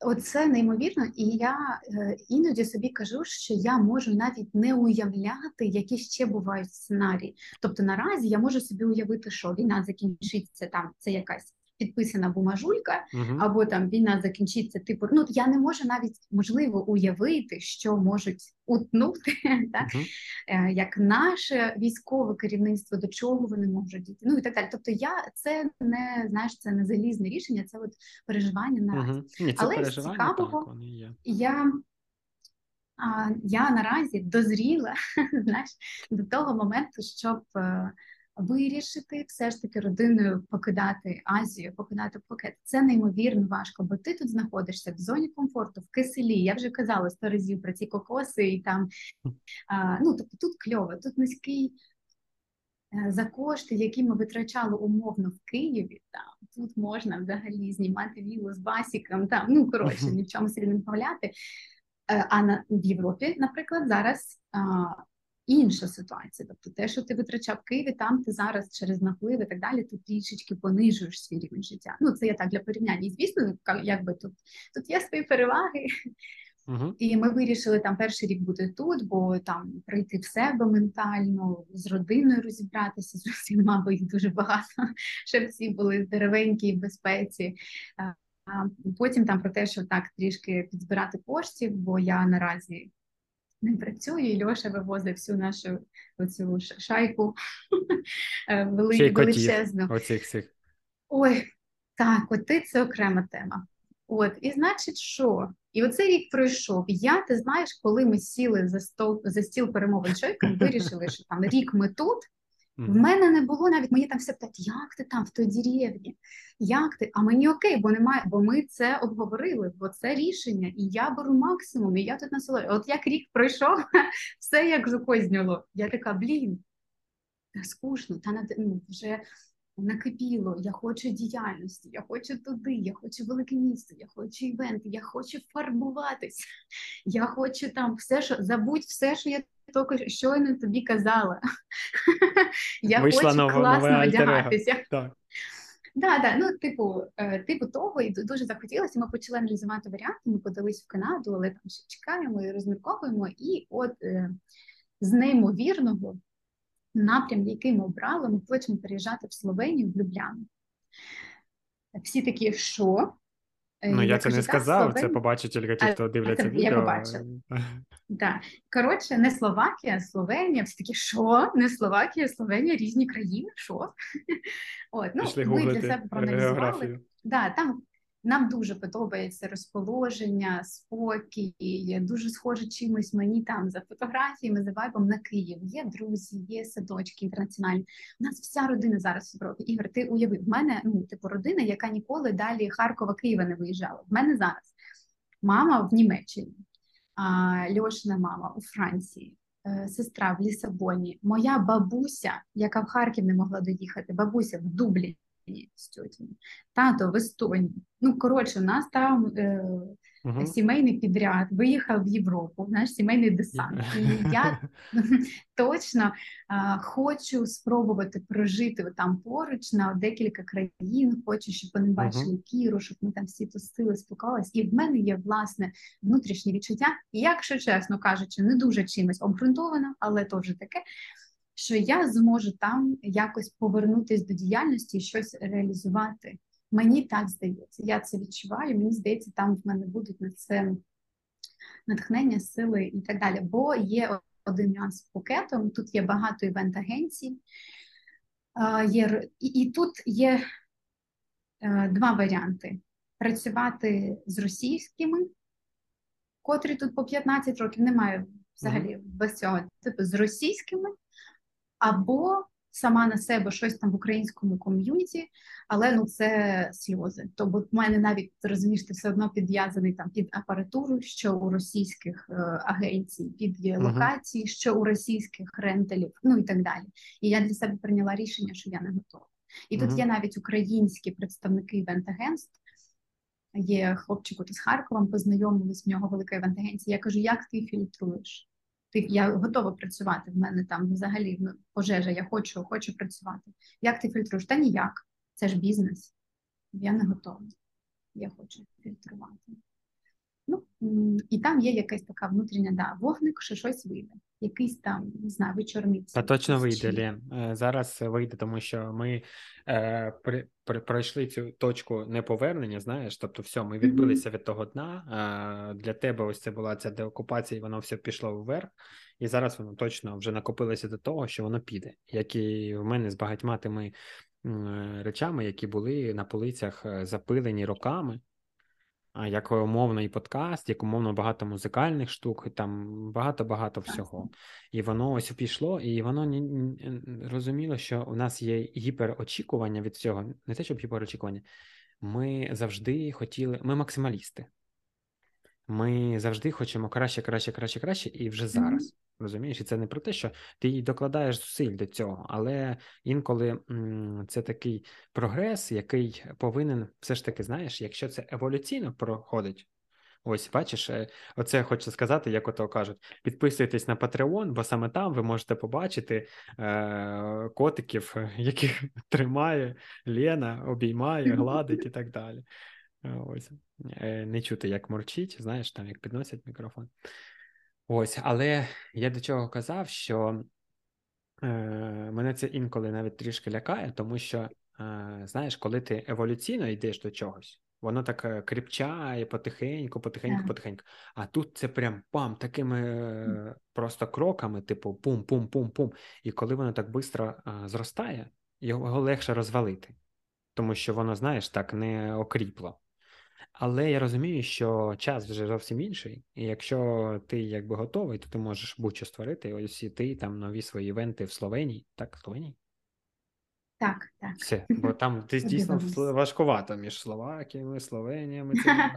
Speaker 2: Оце неймовірно, і я е, іноді собі кажу, що я можу навіть не уявляти, які ще бувають сценарії. Тобто наразі я можу собі уявити, що війна закінчиться там, це якась підписана бумажулька,
Speaker 1: Угу.
Speaker 2: або там війна закінчиться, типу, ну я не можу навіть можливо уявити, що можуть утнути, так?
Speaker 1: Угу.
Speaker 2: Е, як наше військове керівництво, до чого вони можуть діти, ну і так далі. Тобто, я це не знаєш, це не залізне рішення, це от переживання наразі.
Speaker 1: Угу.
Speaker 2: Але з цікавого я я наразі дозріла знаєш, до того моменту, щоб е, вирішити все ж таки родиною покидати Азію, покидати Пхукет. Це неймовірно важко, бо ти тут знаходишся в зоні комфорту, в киселі. Я вже казала сто разів про ці кокоси, і там а, ну тобто тут кльово, тут низький. е, За кошти, які ми витрачали умовно в Києві, там тут можна взагалі знімати вілу з басіком, там ну коротше, ні в чому собі не вмовляти. Е, А на в Європі, наприклад, зараз а, інша ситуація. Тобто, те, що ти витрачав в Києві, там ти зараз через наплив і так далі, ти трішечки понижуєш свій рівень життя. Ну це я так для порівняння. І звісно, якби тут тут є свої переваги.
Speaker 1: Угу.
Speaker 2: І ми вирішили там перший рік бути тут, бо там прийти в себе ментально, з родиною розібратися з усіма, бо їх дуже багато, щоб всі були здоровенькі і в безпеці. А, а Потім там про те, що так трішки підзбирати коштів, бо я наразі не працюю, і Льоша вивозить всю нашу оцю шайку е, вели- величезну.
Speaker 1: оцих всіх.
Speaker 2: Ой, так, коти це окрема тема. От, і значить, що? І оцей рік пройшов. Я, ти знаєш, коли ми сіли за стол за стіл перемовин чоловіком, вирішили, що там рік ми тут. В мене не було навіть мені там все питають, як ти там в той деревні? Як ти? А мені окей, бо немає, бо ми це обговорили, бо це рішення, і я беру максимум, і я тут насолоджую. От як рік пройшов, все як зняло. Я така, блін, та скучно, та ну, вже накипіло, я хочу діяльності, я хочу туди, я хочу велике місто, я хочу івенти, я хочу фарбуватись, я хочу там все, що забудь все, що я тільки щойно тобі казала. Я
Speaker 1: Вийшла
Speaker 2: хочу
Speaker 1: нова-
Speaker 2: класно
Speaker 1: альтер-его.
Speaker 2: одягатися.
Speaker 1: Так.
Speaker 2: Да, да, ну типу, е, типу того, і дуже захотілося. Ми почали аналізувати варіанти. Ми подались в Канаду, але там ще чекаємо і розмірковуємо. І от е, з неймовірного напрям, який ми обрали, ми хочемо переїжджати в Словенію, в Любляну. Всі такі, що? Е,
Speaker 1: Ну, я це
Speaker 2: кажу,
Speaker 1: не
Speaker 2: «Так,
Speaker 1: сказав, це побачить тільки ті, хто дивляться
Speaker 2: це я
Speaker 1: побачив
Speaker 2: побачила. Да. Коротше, не Словакія, а Словенія. Всі такі, що? Не Словакія, Словенія, різні країни, що? От, ну,
Speaker 1: Пішли
Speaker 2: ми для себе проаналізували. Да, там нам дуже подобається розположення, спокій, дуже схоже чимось мені там за фотографіями, за вайбом на Київ. Є друзі, є садочки інтернаціональні. У нас вся родина зараз в Європі. Ігор, ти уяви, в мене ну, типу, родина, яка ніколи далі Харкова, Києва не виїжджала. В мене зараз мама в Німеччині, Льошина мама у Франції. е, Сестра в Лісабоні, моя бабуся, яка в Харків не могла доїхати, бабуся в Дублі з тьотями, тато в Естонії. Ну, коротше, у нас там е,
Speaker 1: Мгм.
Speaker 2: сімейний підряд, виїхав в Європу, знаєш, сімейний десант. І я точно а, хочу спробувати прожити там поруч на декілька країн. Хочу, щоб вони бачили Кіру, щоб ми там всі тусили, спілкувалися. І в мене є власне внутрішнє відчуття, якщо чесно кажучи, не дуже чимось обґрунтовано, але то вже таке. Що я зможу там якось повернутися до діяльності і щось реалізувати. Мені так здається, я це відчуваю. Мені здається, там в мене будуть на це натхнення, сили і так далі. Бо є один нюанс з букетом. Тут є багато івент-агенцій. Є, і, і тут є е, два варіанти: працювати з російськими, котрі тут по 15 років немає взагалі без цього, типу з російськими, або сама на себе щось там в українському ком'юніті, але ну це сльози. Тобто в мене навіть розумієш, ти все одно підв'язаний там під апаратуру, що у російських е, агенцій, під uh -huh. локації, що у російських рентелів, ну і так далі. І я для себе прийняла рішення, що я не готова. І uh -huh. тут є навіть українські представники івент-агентств. Є хлопчик з Харковом, познайомились в нього велика івент-агенція. Я кажу, як ти фільтруєш? Ти я готова працювати. В мене там взагалі ну, пожежа, я хочу, хочу працювати. Як ти фільтруєш? Та ніяк. Це ж бізнес. Я не готова. Я хочу фільтрувати. Ну, І там є якась така внутрішня да, вогник, що щось вийде. Якийсь там, не знаю, вечорниці.
Speaker 1: Та точно вийде, Лен. Е, зараз вийде, тому що ми е, при, при, пройшли цю точку неповернення, знаєш, тобто все, ми відбилися mm-hmm. від того дна. Е, для тебе ось це була ця деокупація, і воно все пішло вверх. І зараз воно точно вже накопилося до того, що воно піде. Як і в мене з багатьма тими речами, які були на полицях е, запилені роками як умовний подкаст, як умовно багато музикальних штук, і там багато-багато всього. І воно ось пішло, і воно розуміло, що у нас є гіперочікування від цього. Не те, щоб гіперочікування. Ми завжди хотіли, ми максималісти. Ми завжди хочемо краще, краще, краще, краще, і вже зараз. Розумієш, і це не про те, що ти докладаєш зусиль до цього, але інколи це такий прогрес, який повинен все ж таки, знаєш, якщо це еволюційно проходить. Ось, бачиш, е, оце хочу сказати, як ото кажуть: підписуйтесь на Patreon, бо саме там ви можете побачити е, котиків, яких тримає Лена, обіймає, гладить і так далі. Ось е, не чути, як морчить, знаєш, там як підносять мікрофон. Ось, але я до чого казав, що е, мене це інколи навіть трішки лякає, тому що, е, знаєш, коли ти еволюційно йдеш до чогось, воно так е, кріпчає потихеньку, потихеньку, потихеньку. А тут це прям пам, такими е, просто кроками, типу пум-пум-пум-пум. І коли воно так швидко е, зростає, його легше розвалити, тому що воно, знаєш, так не окріпло. Але я розумію, що час вже зовсім інший, і якщо ти якби готовий, то ти можеш будь-що створити. Ось і ти там нові свої івенти в Словенії. Так, в Словенії?
Speaker 2: Так, так.
Speaker 1: Все, бо там ти дійсно важкувато між Словакіями, Словеніями. Це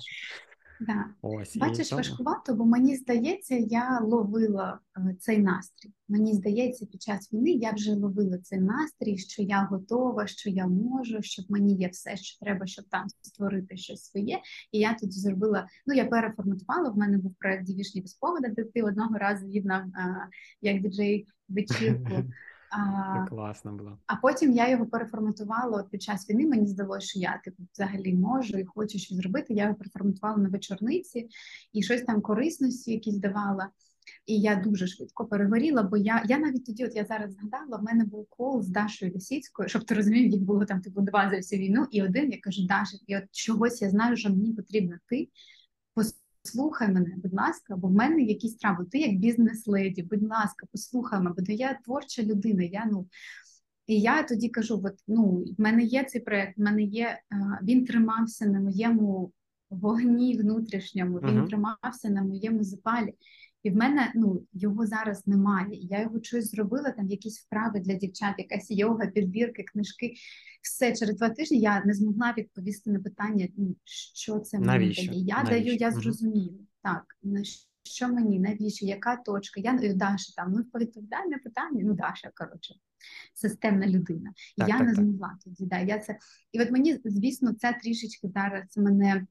Speaker 2: Да. Ось, Бачиш, важкувато, бо мені здається, я ловила е, цей настрій. Мені здається, під час війни я вже ловила цей настрій, що я готова, що я можу, щоб мені є все, що треба, щоб там створити щось своє. І я тут зробила. Ну я переформатувала. В мене був проект «Дівішні безповода», де ти одного разу їв нам як діджей вечірку.
Speaker 1: А, Класно було.
Speaker 2: А потім я його переформатувала от під час війни. Мені здалося, що я типу взагалі можу і хочу щось зробити. Я його переформатувала на вечорниці і щось там корисності якісь давала. І я дуже швидко перегоріла, бо я я навіть тоді, от я зараз згадала, в мене був кол з Дашою Лісіцькою, щоб ти розумів, їх було там типу два за всю війну, і один я кажу, Даша, і от чогось я знаю, що мені потрібно ти послухай мене, будь ласка, бо в мене якісь травми. Ти як бізнес-леді, будь ласка, послухай мене, бо я творча людина. Я ну і я тоді кажу: от ну в мене є цей проект, в мене є він тримався на моєму вогні внутрішньому, він uh-huh. тримався на моєму запалі. І в мене ну його зараз немає. Я його щось зробила, там якісь вправи для дівчат, якась йога, підбірки, книжки. Все через два тижні я не змогла відповісти на питання, ну, що це мені дає. Я навіщо? даю, я зрозуміла. Так, на що мені, навіщо, яка точка? Я ну, Даша там ну відповідальне питання. Ну Даша, коротше, системна людина. Так, я так, не так. змогла тоді. Да, я це і от мені, звісно, це трішечки зараз мене.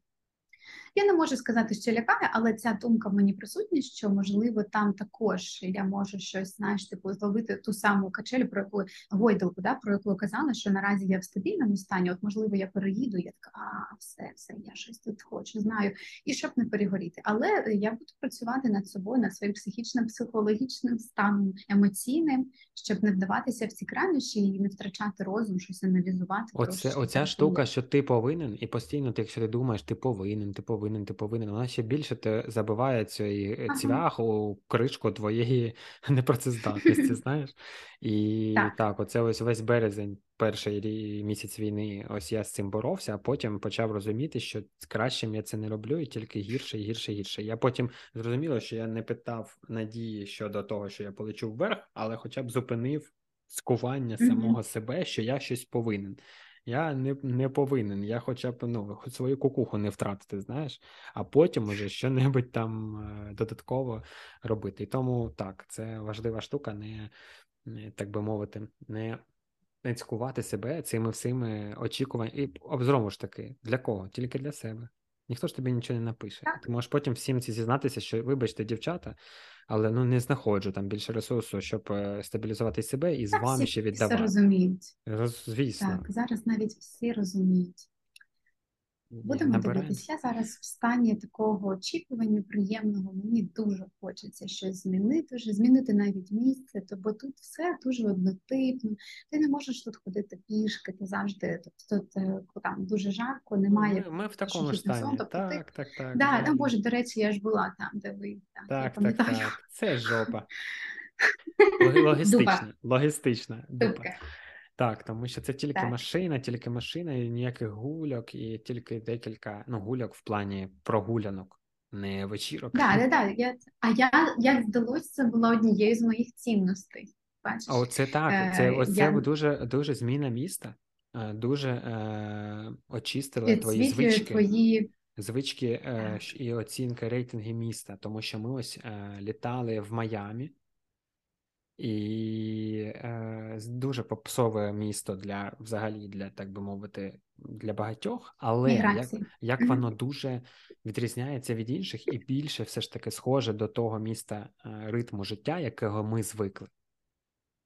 Speaker 2: Я не можу сказати, що лякає, але ця думка в мені присутня, що можливо там також я можу щось знаєш, типу зловити ту саму качелю, про яку гойдалку, да, про яку я казала, що наразі я в стабільному стані. От можливо, я переїду, я така, а все, все, я щось тут хочу, знаю, і щоб не перегоріти. Але я буду працювати над собою, над своїм психічним, психологічним станом, емоційним, щоб не вдаватися в ці крайнощі і не втрачати розум, щось аналізувати.
Speaker 1: Оце оця штука, що ти повинен, і постійно, ти, якщо ти думаєш, ти повинен ти повинен, ти повинен. Вона ще більше те забиває цей
Speaker 2: Ага.
Speaker 1: цвях у кришку твоєї непрацездатності, знаєш? І
Speaker 2: Так.
Speaker 1: так, оце ось весь березень, перший місяць війни, ось я з цим боровся, а потім почав розуміти, що кращим я це не роблю, і тільки гірше, і гірше, і гірше. Я потім зрозуміло, що я не питав надії щодо того, що я полечу вверх, але хоча б зупинив скування самого себе, що я щось повинен. Я не, не повинен, я хоча б ну, свою кукуху не втратити, знаєш, а потім уже що-небудь там е, додатково робити. І тому так, це важлива штука, не, так би мовити, не, не цькувати себе цими всіми очікуваннями. І знову ж таки, для кого? Тільки для себе. Ніхто ж тобі нічого не напише.
Speaker 2: Так.
Speaker 1: Ти можеш потім всім ці зізнатися, що вибачте, дівчата, але ну не знаходжу там більше ресурсу, щоб е, стабілізувати себе і з
Speaker 2: Так,
Speaker 1: вами
Speaker 2: всі
Speaker 1: ще
Speaker 2: все
Speaker 1: віддавати.
Speaker 2: розуміють.
Speaker 1: Роз- Звісно.
Speaker 2: Так, зараз навіть всі розуміють. Будемо
Speaker 1: Набираємо.
Speaker 2: дивитися. Я зараз в стані такого очікування приємного. Мені дуже хочеться щось змінити, вже змінити навіть місце, то бо тут все дуже однотипно. Ти не можеш тут ходити пішки, ти завжди тобто тут е, там дуже жарко, немає
Speaker 1: Ми, ми в такому ж стані.
Speaker 2: тобто ти-
Speaker 1: Так, так, так.
Speaker 2: Да, там, Боже, до речі, я ж була там, де ви так,
Speaker 1: Так, так,
Speaker 2: пам'ятаю.
Speaker 1: так. Це жопа. Логістична, логістична дупа. Так, тому що це тільки
Speaker 2: Так.
Speaker 1: машина, тільки машина, і ніяких гульок, і тільки декілька, ну, гульок в плані прогулянок, не вечірок.
Speaker 2: Да, да. Я, а я, як здалося, це була однією з моїх цінностей. Бачиш?
Speaker 1: А оце так, це
Speaker 2: Е,
Speaker 1: ось
Speaker 2: я-
Speaker 1: дуже дуже зміна міста, е, дуже е, очистила твої звички.
Speaker 2: твої
Speaker 1: звички е, і оцінка рейтинги міста, тому що ми ось е, літали в Майамі, і е, дуже попсове місто для взагалі для, так би мовити, для багатьох, але як,
Speaker 2: міграції.
Speaker 1: як воно дуже відрізняється від інших і більше все ж таки схоже до того міста е, ритму життя, якого ми звикли.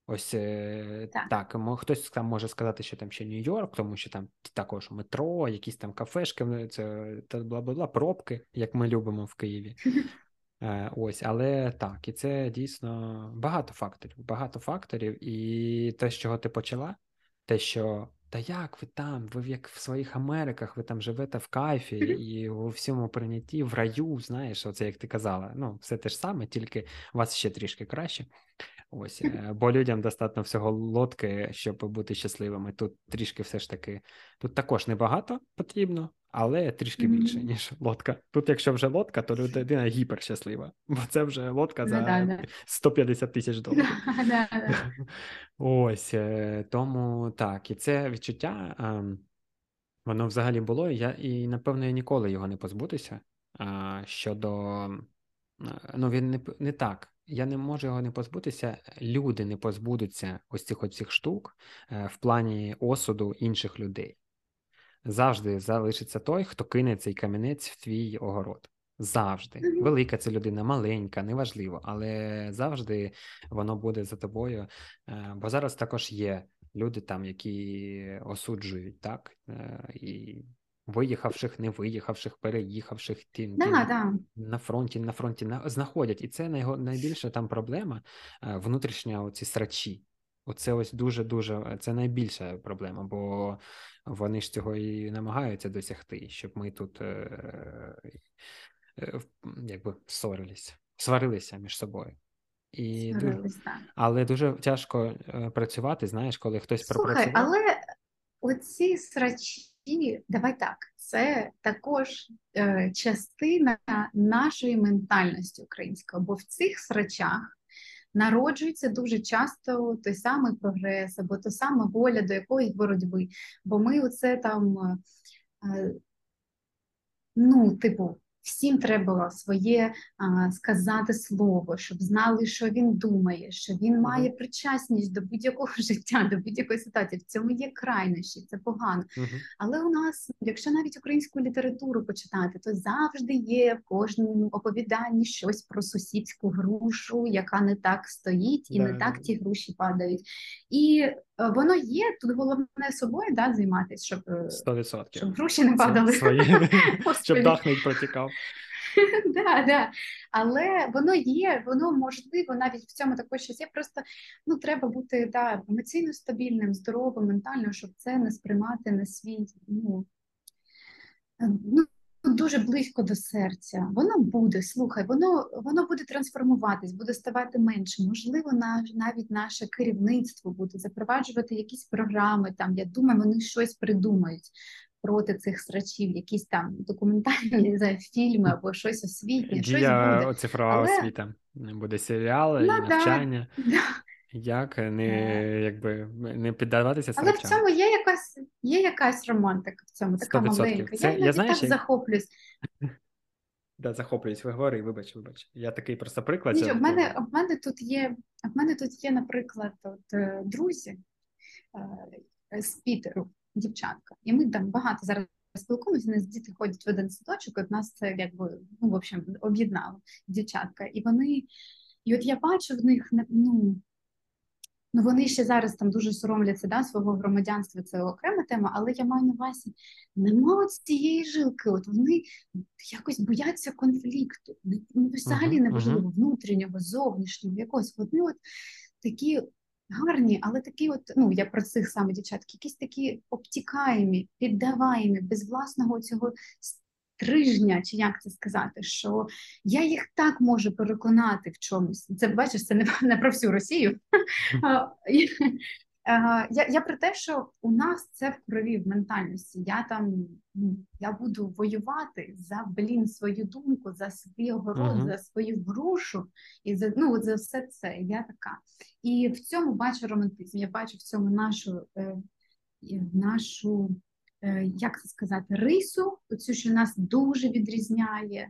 Speaker 1: Ось е,
Speaker 2: Так.
Speaker 1: так, хтось там може сказати, що там ще Нью-Йорк, тому що там також метро, якісь там кафешки, це та бла-бла-бла, пробки, як ми любимо в Києві. Е, Ось, але так, і це дійсно багато факторів. Багато факторів, і те, з чого ти почала, те, що та як ви там, ви як в своїх Америках, ви там живете в кайфі і у всьому прийнятті, в раю, знаєш, оце як ти казала. Ну, все те ж саме, тільки у вас ще трішки краще. Ось, е, бо людям достатньо всього лодки, щоб бути щасливими. Тут трішки все ж таки, тут також небагато потрібно, але трішки більше, ніж лодка. Тут, якщо вже лодка, то людина гіперщаслива, бо це вже лодка за
Speaker 2: да, да.
Speaker 1: 150 тисяч доларів. Ось е, тому так, і це відчуття, ем, воно взагалі було. і Я і напевно я ніколи його не позбутися. Щодо е, ну він не не так. Я не можу його не позбутися. Люди не позбудуться ось цих оцих штук е, в плані осуду інших людей. Завжди залишиться той, хто кине цей камінець в твій огород. Завжди. Велика це людина, маленька, неважливо, але завжди воно буде за тобою. Е, Бо зараз також є люди там, які осуджують, так? Е, І виїхавших, не виїхавших, переїхавших, ті, ті
Speaker 2: Да, да.
Speaker 1: на фронті, на фронті на, знаходять. І це найго, найбільша там проблема е, внутрішня оці срачі. Оце ось дуже-дуже це найбільша проблема, бо вони ж цього і намагаються досягти, щоб ми тут е, е, якби ссорились, сварилися між собою. І дуже, але дуже тяжко е, працювати, знаєш, коли хтось
Speaker 2: Слухай,
Speaker 1: пропрацював.
Speaker 2: але оці срачі, давай так, це також е, частина нашої ментальності української, бо в цих срачах народжується дуже часто той самий прогрес або та сама воля до якоїсь боротьби. Бо ми оце там, е, е, ну, типу, всім треба своє а, сказати слово, щоб знали, що він думає, що він має причасність до будь-якого життя, до будь-якої ситуації. В цьому є крайнощі, це погано.
Speaker 1: Мгм.
Speaker 2: Але у нас, якщо навіть українську літературу почитати, то завжди є в кожному оповіданні щось про сусідську грушу, яка не так стоїть, і не так ті груші падають. І воно є тут головне собою да, займатися, щоб, е,
Speaker 1: Сто відсотків.
Speaker 2: щоб груші не падали.
Speaker 1: щоб дах не протікав.
Speaker 2: Да, да. Але воно є, воно можливо навіть в цьому також щось є. Просто ну треба бути да, емоційно стабільним, здоровим, ментально, щоб це не сприймати на свій. Ну, е, ну дуже близько до серця. Воно буде, слухай, воно воно буде трансформуватись, буде ставати менше. Можливо, навіть наше керівництво буде запроваджувати якісь програми. Там я думаю, вони щось придумають проти цих срачів, якісь там документальні знаю, фільми або щось освітнє. щось буде.
Speaker 1: цифрова
Speaker 2: Але...
Speaker 1: освіта. Буде серіали,
Speaker 2: ну,
Speaker 1: навчання.
Speaker 2: Да.
Speaker 1: Як не якби не піддаватися
Speaker 2: Але в цьому є якась є якась романтика в цьому, така 100%. маленька.
Speaker 1: Це,
Speaker 2: я
Speaker 1: я знаєш,
Speaker 2: так як... захоплююсь.
Speaker 1: Да, захоплююсь, ви говори, вибач, вибач. Я такий просто приклад.
Speaker 2: Ні, в мене в мене тут є, в мене тут є, наприклад, от, е, друзі е, з Пітеру, дівчатка, і ми там багато зараз спілкуємося, у нас діти ходять в один садочок, от нас це якби ну, в общем, об'єднало дівчатка. І вони, і от я бачу в них ну. Ну, вони ще зараз там дуже соромляться да, свого громадянства, це окрема тема, але я маю на увазі, нема цієї жилки. От вони якось бояться конфлікту. Ну, взагалі uh-huh, неважливо uh-huh. внутрішнього, зовнішнього, якогось. Вони от такі гарні, але такі, от, ну я про цих саме дівчат, якісь такі обтікаємі, піддаваємі, без власного цього стрижня, чи як це сказати, що я їх так можу переконати в чомусь. Це бачиш, це не, не про всю Росію. Я я про те, що у нас це в крові в ментальності. Я там ну, я буду воювати за блін свою думку, за свій огород, uh-huh. за свою грушу і за ну за все це. Я така. І в цьому бачу романтизм. Я бачу в цьому нашу е, нашу як це сказати, рису, цю, що нас дуже відрізняє.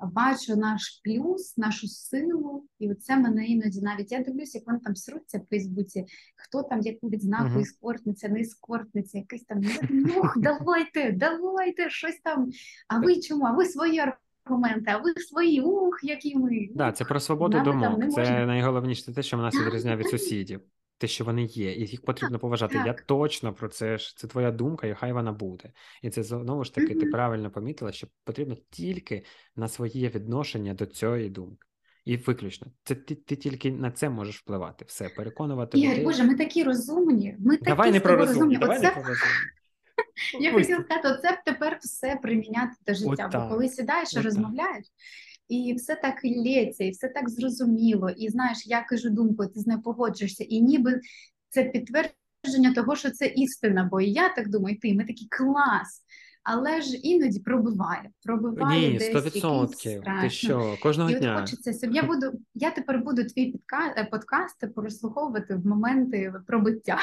Speaker 2: Бачу наш плюс, нашу силу, і це мене іноді навіть я дивлюся, як вони там сруться в Фейсбуці, хто там яку відзнаку uh-huh. іскортниця, не іскортниця, якийсь там ну, давайте, давайте, щось там. А ви чому? А ви свої аргументи, а ви свої ух, які ми.
Speaker 1: Да, це про свободу думок. Це можна... найголовніше те, що в нас відрізняє від сусідів те, що вони є, і їх потрібно поважати. Так. Я точно про це ж це твоя думка, і хай вона буде. І це знову ж таки, mm-hmm. ти правильно помітила, що потрібно тільки на своє відношення до цієї думки. І виключно, це ти ти тільки на це можеш впливати. Все, переконувати
Speaker 2: Ігор, Боже, ми такі розумні. Ми такі
Speaker 1: Давай не про розумні. Давай оце... не про розумні.
Speaker 2: Я хотіла сказати, оце тепер все приміняти до життя. Бо коли сидаєш і розмовляєш, і все так лється, і все так зрозуміло. І знаєш, я кажу думку, ти з нею погоджуєшся, і ніби це підтвердження того, що це істина, бо і я так думаю, ти ми такий клас. Але ж іноді пробиває, пробиває
Speaker 1: Ні,
Speaker 2: десь 100%.
Speaker 1: Ти що, кожного
Speaker 2: і
Speaker 1: дня.
Speaker 2: хочеться, щоб я буду, я тепер буду твій підка... Е, подкаст прослуховувати в моменти пробиття.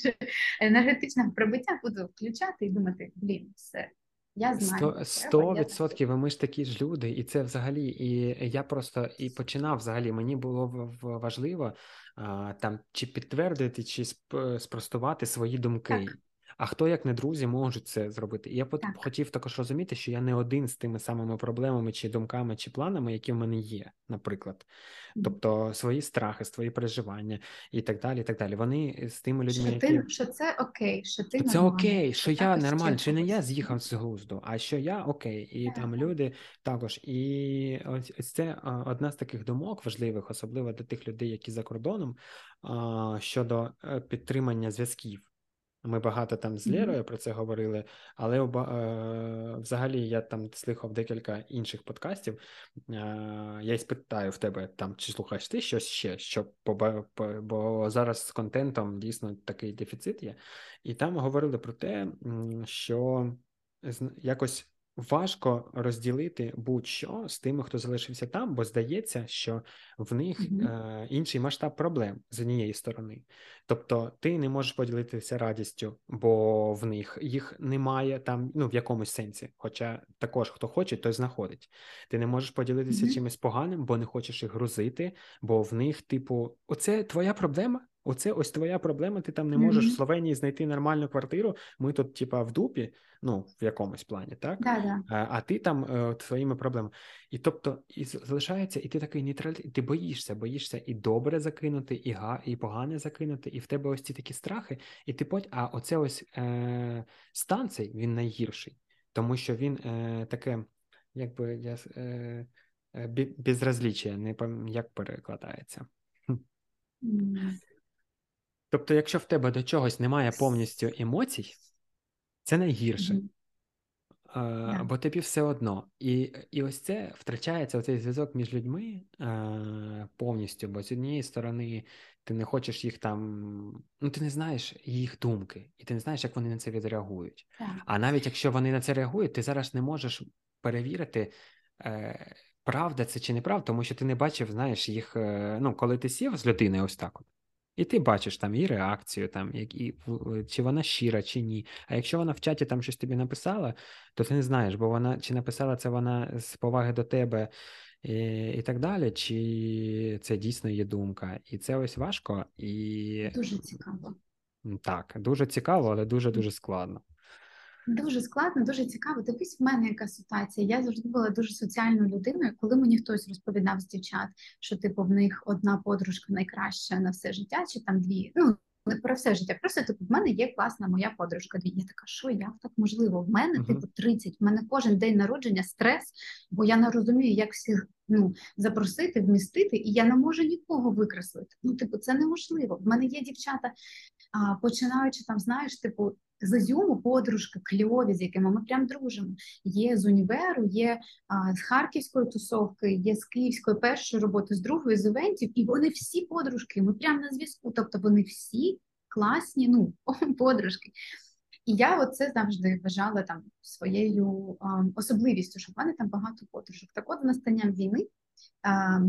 Speaker 2: Енергетичного пробиття буду включати і думати, блін, все, я знаю.
Speaker 1: Сто відсотків, ми ж такі ж люди, і це взагалі. І я просто і починав взагалі. Мені було важливо а, там чи підтвердити, чи спростувати свої думки. Так. А хто, як не друзі, можуть це зробити? І я так. хотів також розуміти, що я не один з тими самими проблемами, чи думками, чи планами, які в мене є, наприклад. Тобто свої страхи, свої переживання і так далі. і так далі. Вони з тими людьми,
Speaker 2: що
Speaker 1: які...
Speaker 2: що це окей, що ти
Speaker 1: це окей, що я нормально, чи не я з'їхав з глузду, а що я окей, і так. там люди також. І ось це одна з таких думок важливих, особливо для тих людей, які за кордоном, щодо е, підтримання зв'язків. Ми багато там з Лєрою про це говорили, але е, взагалі я там слухав декілька інших подкастів. Е, я й спитаю в тебе там, чи слухаєш ти щось ще, щоб бо зараз з контентом дійсно такий дефіцит є. І там говорили про те, що якось важко розділити будь-що з тими, хто залишився там, бо здається, що в них mm-hmm. е, інший масштаб проблем з однієї сторони. Тобто ти не можеш поділитися радістю, бо в них їх немає там, ну в якомусь сенсі. Хоча також хто хоче, той знаходить. Ти не можеш поділитися mm-hmm. чимось поганим, бо не хочеш їх грузити, бо в них, типу, оце твоя проблема. Оце ось твоя проблема. Ти там не можеш mm-hmm. в Словенії знайти нормальну квартиру. Ми тут, типа, в дупі, ну в якомусь плані, так
Speaker 2: Да-да.
Speaker 1: А, а ти там е, своїми проблемами. І тобто, і залишається, і ти такий нейтральний, ти боїшся, боїшся і добре закинути, і га, і погане закинути, і в тебе ось ці такі страхи, і ти потім, а оце ось е, стан цей він найгірший, тому що він е, таке, якби я е, е безразліччя, не пам'ятаю, як перекладається. Mm. Тобто, якщо в тебе до чогось немає повністю емоцій, це найгірше. Mm-hmm. е, бо тобі все одно. І і ось це втрачається оцей зв'язок між людьми е, повністю, бо з однієї сторони ти не хочеш їх там, ну ти не знаєш їх думки, і ти не знаєш, як вони на це відреагують.
Speaker 2: Так.
Speaker 1: А навіть якщо вони на це реагують, ти зараз не можеш перевірити. Е, Правда це чи неправда, тому що ти не бачив, знаєш, їх. Ну, коли ти сів з людиною ось так от, і ти бачиш там її реакцію, там, як, і, чи вона щира, чи ні. А якщо вона в чаті там щось тобі написала, то ти не знаєш, бо вона чи написала це вона з поваги до тебе і і так далі, чи це дійсно є думка. І це ось важко і.
Speaker 2: Дуже цікаво.
Speaker 1: Так, дуже цікаво, але дуже-дуже складно.
Speaker 2: Дуже складно, дуже цікаво. Дивись, в мене яка ситуація. Я завжди була дуже соціальною людиною. Коли мені хтось розповідав з дівчат, що типу в них одна подружка найкраща на все життя, чи там дві. Ну не про все життя. Просто типу, в мене є класна моя подружка. Дві. Я така, що як так можливо? В мене uh-huh. типу 30, В мене кожен день народження стрес, бо я не розумію, як всіх ну запросити, вмістити, і я не можу нікого викреслити. Ну, типу, це неможливо. В мене є дівчата, а, починаючи там, знаєш, типу з Ізюму подружки кльові, з якими ми прям дружимо. Є з універу, є а, з харківської тусовки, є з київської першої роботи, з другої з івентів, і вони всі подружки. Ми прямо на зв'язку. Тобто вони всі класні, ну подружки. І я оце завжди вважала там своєю а, особливістю, що в мене там багато подружок. Так от з настанням війни. А,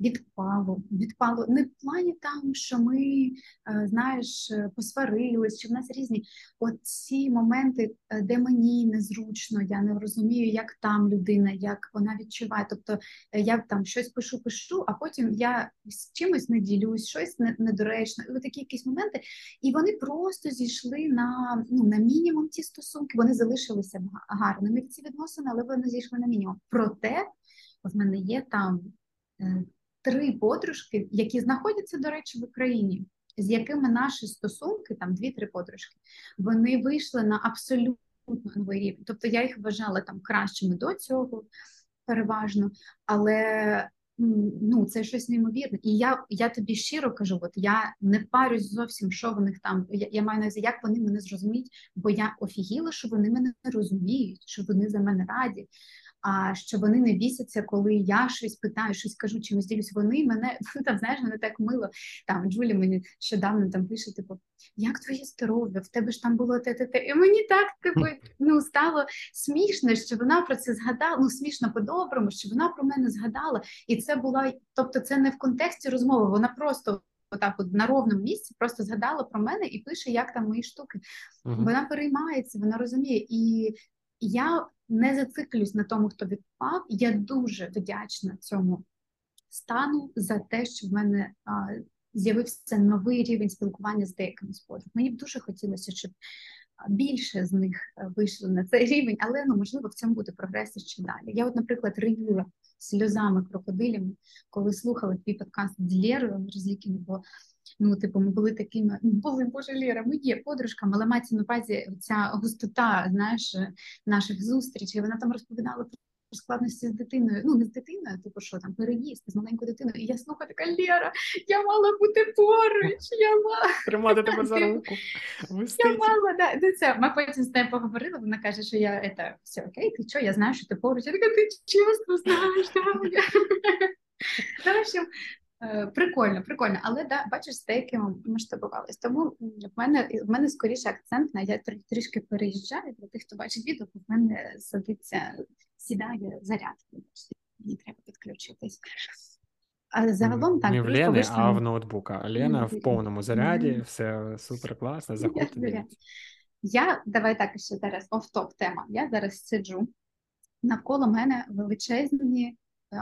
Speaker 2: відпало. Відпало не в плані там, що ми, е, знаєш, посварились, чи в нас різні оці моменти, е, де мені незручно, я не розумію, як там людина, як вона відчуває. Тобто е, я там щось пишу, пишу, а потім я з чимось не ділюсь, щось недоречно. І такі якісь моменти, і вони просто зійшли на ну на мінімум ці стосунки. Вони залишилися гарними ці відносини, але вони зійшли на мінімум. Проте в мене є там три подружки, які знаходяться, до речі, в Україні, з якими наші стосунки, там дві-три подружки, вони вийшли на абсолютно новий рівень. Тобто я їх вважала там кращими до цього, переважно, але ну це щось неймовірне. І я я тобі щиро кажу, от я не парюсь зовсім, що в них там. Я, я маю на увазі, як вони мене зрозуміють, бо я офігіла, що вони мене розуміють, що вони за мене раді а що вони не бісяться, коли я щось питаю, щось кажу, чимось ділюсь. Вони мене там знаєш, мене так мило. Там Джулі мені щодавно там пише: типу, як твоє здоров'я? В тебе ж там було те, те, те. І мені так типу, ну стало смішно, що вона про це згадала. Ну смішно по-доброму, що вона про мене згадала, і це була, тобто, це не в контексті розмови. Вона просто. Отак, от на ровному місці, просто згадала про мене і пише, як там мої штуки. Uh-huh. Вона переймається, вона розуміє. І я не зациклюсь на тому, хто відпав. Я дуже вдячна цьому стану за те, що в мене а, з'явився новий рівень спілкування з деякими спортами. Мені б дуже хотілося, щоб більше з них е, вийшли на цей рівень, але ну можливо в цьому буде прогрес ще далі. Я, от, наприклад, ревіла сльозами крокодилями, коли слухала твій подкаст з Лєрою Розлікіни, бо Ну, типу, ми були такими, ну, були боже Ліра, ми є подружками, але мається на увазі ця густота, знаєш, наших зустрічей. Вона там розповідала про складності з дитиною. Ну, не з дитиною, типу, що там переїзд з маленькою дитиною. І я слухаю така Лєра, я мала бути поруч, я мала
Speaker 1: тримати тебе за типу, руку.
Speaker 2: Я мала, да, ну, це. Ми потім з нею поговорили. Вона каже, що я це все окей, ти що, я знаю, що ти поруч. Я така, ти чесно знаєш, да. Ну, в общем, прикольно, прикольно, але да, бачиш, з деякими масштабувались. Тому в мене в мене скоріше акцент на я трішки переїжджаю для тих, хто бачить відео, бо в мене садиться, сідає заряд. Мені треба підключитись.
Speaker 1: А загалом так. Не в Лени, вийшли... а в ноутбука. Лена в повному заряді, все супер класно, заходьте.
Speaker 2: Я давай так ще зараз оф-топ тема. Я зараз сиджу. Навколо мене величезні Е,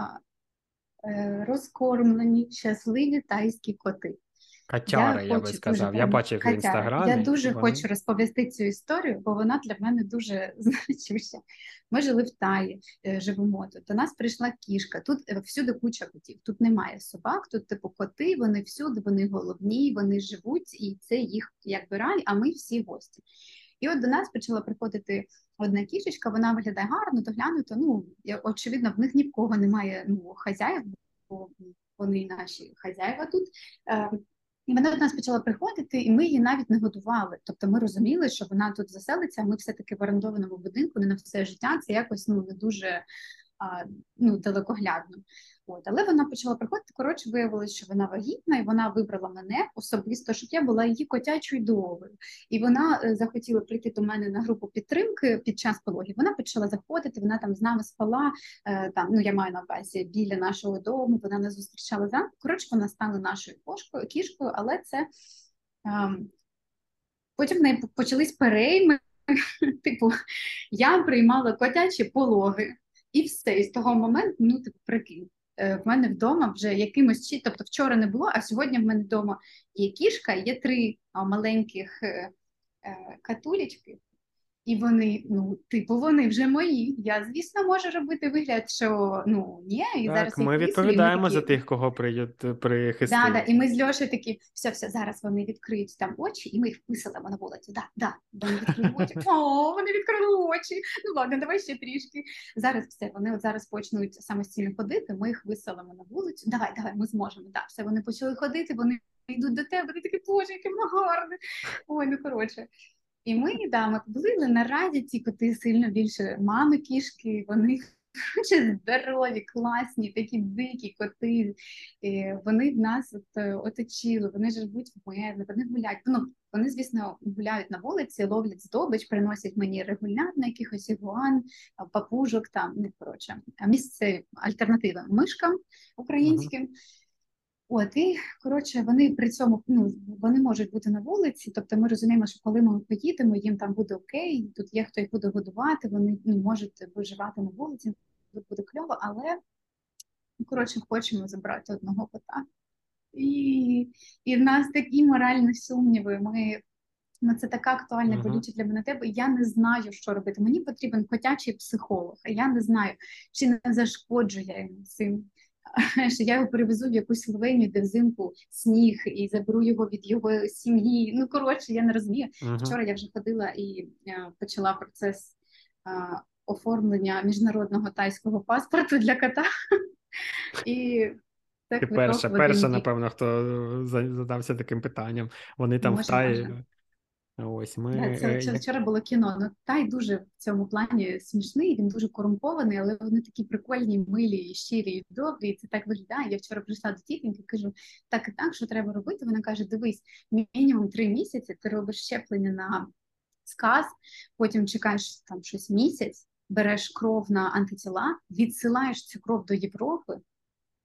Speaker 2: розкормлені, щасливі тайські коти.
Speaker 1: Катяра, я, я би сказав. Дуже, я бачив в інстаграмі.
Speaker 2: Я дуже вони... хочу розповісти цю історію, бо вона для мене дуже значуща. Ми жили в Таї, е, живемо тут. До нас прийшла кішка. Тут е, всюди куча котів. Тут немає собак, тут типу коти, вони всюди, вони головні, вони живуть, і це їх якби рай, а ми всі гості. І от до нас почала приходити одна кішечка, вона виглядає гарно, доглянуто. Ну очевидно, в них ні в кого немає ну, хазяїв, бо вони наші хазяїва тут. Е, І вона до нас почала приходити, і ми її навіть не годували. Тобто ми розуміли, що вона тут заселиться, а ми все-таки в орендованому будинку не на все життя. Це якось ну не дуже а, ну, далекоглядно. От, але вона почала приходити. Коротше, виявилось, що вона вагітна, і вона вибрала мене особисто, щоб я була її котячою довгою. І вона е, захотіла прийти до мене на групу підтримки під час пологів. Вона почала заходити, вона там з нами спала. Е, там ну я маю на увазі біля нашого дому. Вона нас зустрічала зранку. Коротше, вона стала нашою кошкою, кішкою, але це е, потім в неї почались перейми. Типу, я приймала котячі пологи. І все, і з того моменту, ну типу, прикинь, в мене вдома вже якимось тобто вчора не було, а сьогодні в мене вдома є кішка, є три маленьких е, е, катулечки. І вони, ну, типу, вони вже мої. Я, звісно, можу робити вигляд, що ну ні, і
Speaker 1: так,
Speaker 2: зараз
Speaker 1: ми відповідаємо такі... за тих, кого прихистили.
Speaker 2: Да, да, І ми з Льошею такі, все, все, зараз вони відкриють там очі, і ми їх виселимо на вулицю. Да, да, вони відкрили очі. О, вони відкрили очі. Ну ладно, давай ще трішки. Зараз все, вони от зараз почнуть самостійно ходити. Ми їх виселимо на вулицю. Давай, давай, ми зможемо. Да, все, вони почали ходити. Вони йдуть до тебе. Вони такі, боже, яке воно гарне. Ой, ну коротше. І ми да, ми були наразі ці коти сильно більше мами кішки, вони здорові, класні, такі дикі коти. І Вони в нас от, е, оточили, вони живуть в мене, вони гуляють. Ну, Вони, звісно, гуляють на вулиці, ловлять здобич, приносять мені регулярно якихось ігуан, папужок, там, не коротше, місце альтернативи мишкам українським. Uh-huh. От і коротше, вони при цьому ну вони можуть бути на вулиці. Тобто, ми розуміємо, що коли ми поїдемо, їм там буде окей. Тут є хто їх буде годувати. Вони ну, можуть виживати на вулиці, тут буде кльово, але коротше, хочемо забрати одного кота. І і в нас такі моральні сумніви. Ми Ну, це така актуальна uh-huh. болюча для мене тебе. Я не знаю, що робити. Мені потрібен котячий психолог, а я не знаю, чи не зашкоджу я йому цим що я його перевезу в якусь Словенію, де взимку сніг, і заберу його від його сім'ї. Ну коротше, я не розумію. Uh-huh. Вчора я вже ходила і е, почала процес е, оформлення міжнародного тайського паспорту для кота. І
Speaker 1: так Ти перша, перша, напевно, хто задався таким питанням. Вони там може, в Таї. Ось ми
Speaker 2: це, це вчора було кіно. Ну Тай дуже в цьому плані смішний. Він дуже корумпований, але вони такі прикольні, милі, щирі і добрі. І це так виглядає. Я вчора прийшла до тітеньки, кажу, так і так, що треба робити. Вона каже: Дивись, мінімум три місяці. Ти робиш щеплення на сказ, потім чекаєш там щось місяць, береш кров на антитіла, відсилаєш цю кров до Європи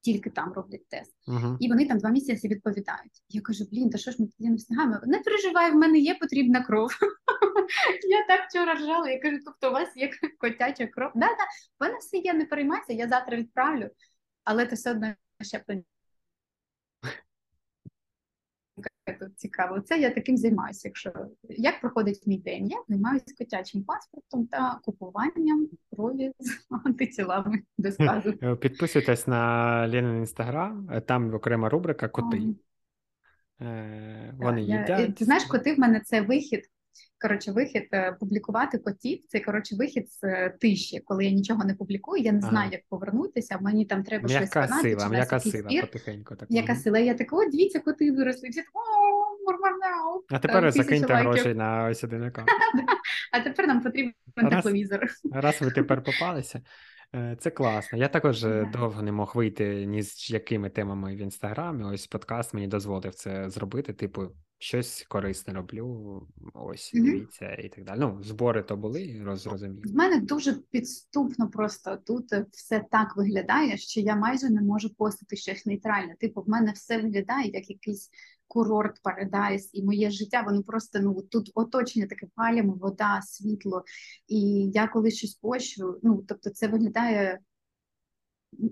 Speaker 2: тільки там роблять тест, uh-huh. і вони там два місяці відповідають. Я кажу, блін, та що ж ми тоді не встигаємо? Не переживай, в мене є потрібна кров. Я так вчора ржала, я кажу, тобто у вас є котяча кров. Да, да, в мене все є, не переймайся, я завтра відправлю, але ти все одно щеплення тут цікаво. Це я таким займаюся. Якщо як проходить мій день, я займаюся котячим паспортом та купуванням крові з антитілами до сказу.
Speaker 1: Е, підписуйтесь на Лінин інстаграм, е, там окрема рубрика коти. Е, вони їдять.
Speaker 2: Ти знаєш, коти в мене це вихід коротше, вихід е, публікувати котів. Це коротше вихід з е, тиші, коли я нічого не публікую. Я не знаю, ага. як повернутися. Мені там треба
Speaker 1: м'яка
Speaker 2: щось сказати.
Speaker 1: Сила, м'яка сила, спір. потихеньку. Так.
Speaker 2: М'яка сила. Я така, о, дивіться, коти виросли. Всі о, нормально.
Speaker 1: А тепер закиньте гроші на ось один аккаунт.
Speaker 2: А тепер нам потрібен тепловізор.
Speaker 1: Раз ви тепер попалися. Е, це класно. Я також yeah. довго не мог вийти ні з якими темами в інстаграмі. Ось подкаст мені дозволив це зробити. Типу, щось корисне роблю. Ось mm-hmm. дивіться і так далі. Ну, збори то були, розумію.
Speaker 2: В мене дуже підступно просто тут все так виглядає, що я майже не можу постити щось нейтральне. Типу, в мене все виглядає як якийсь курорт, парадайс, і моє життя, воно просто ну тут оточення таке палямо, вода, світло. І я коли щось пощу, ну тобто, це виглядає,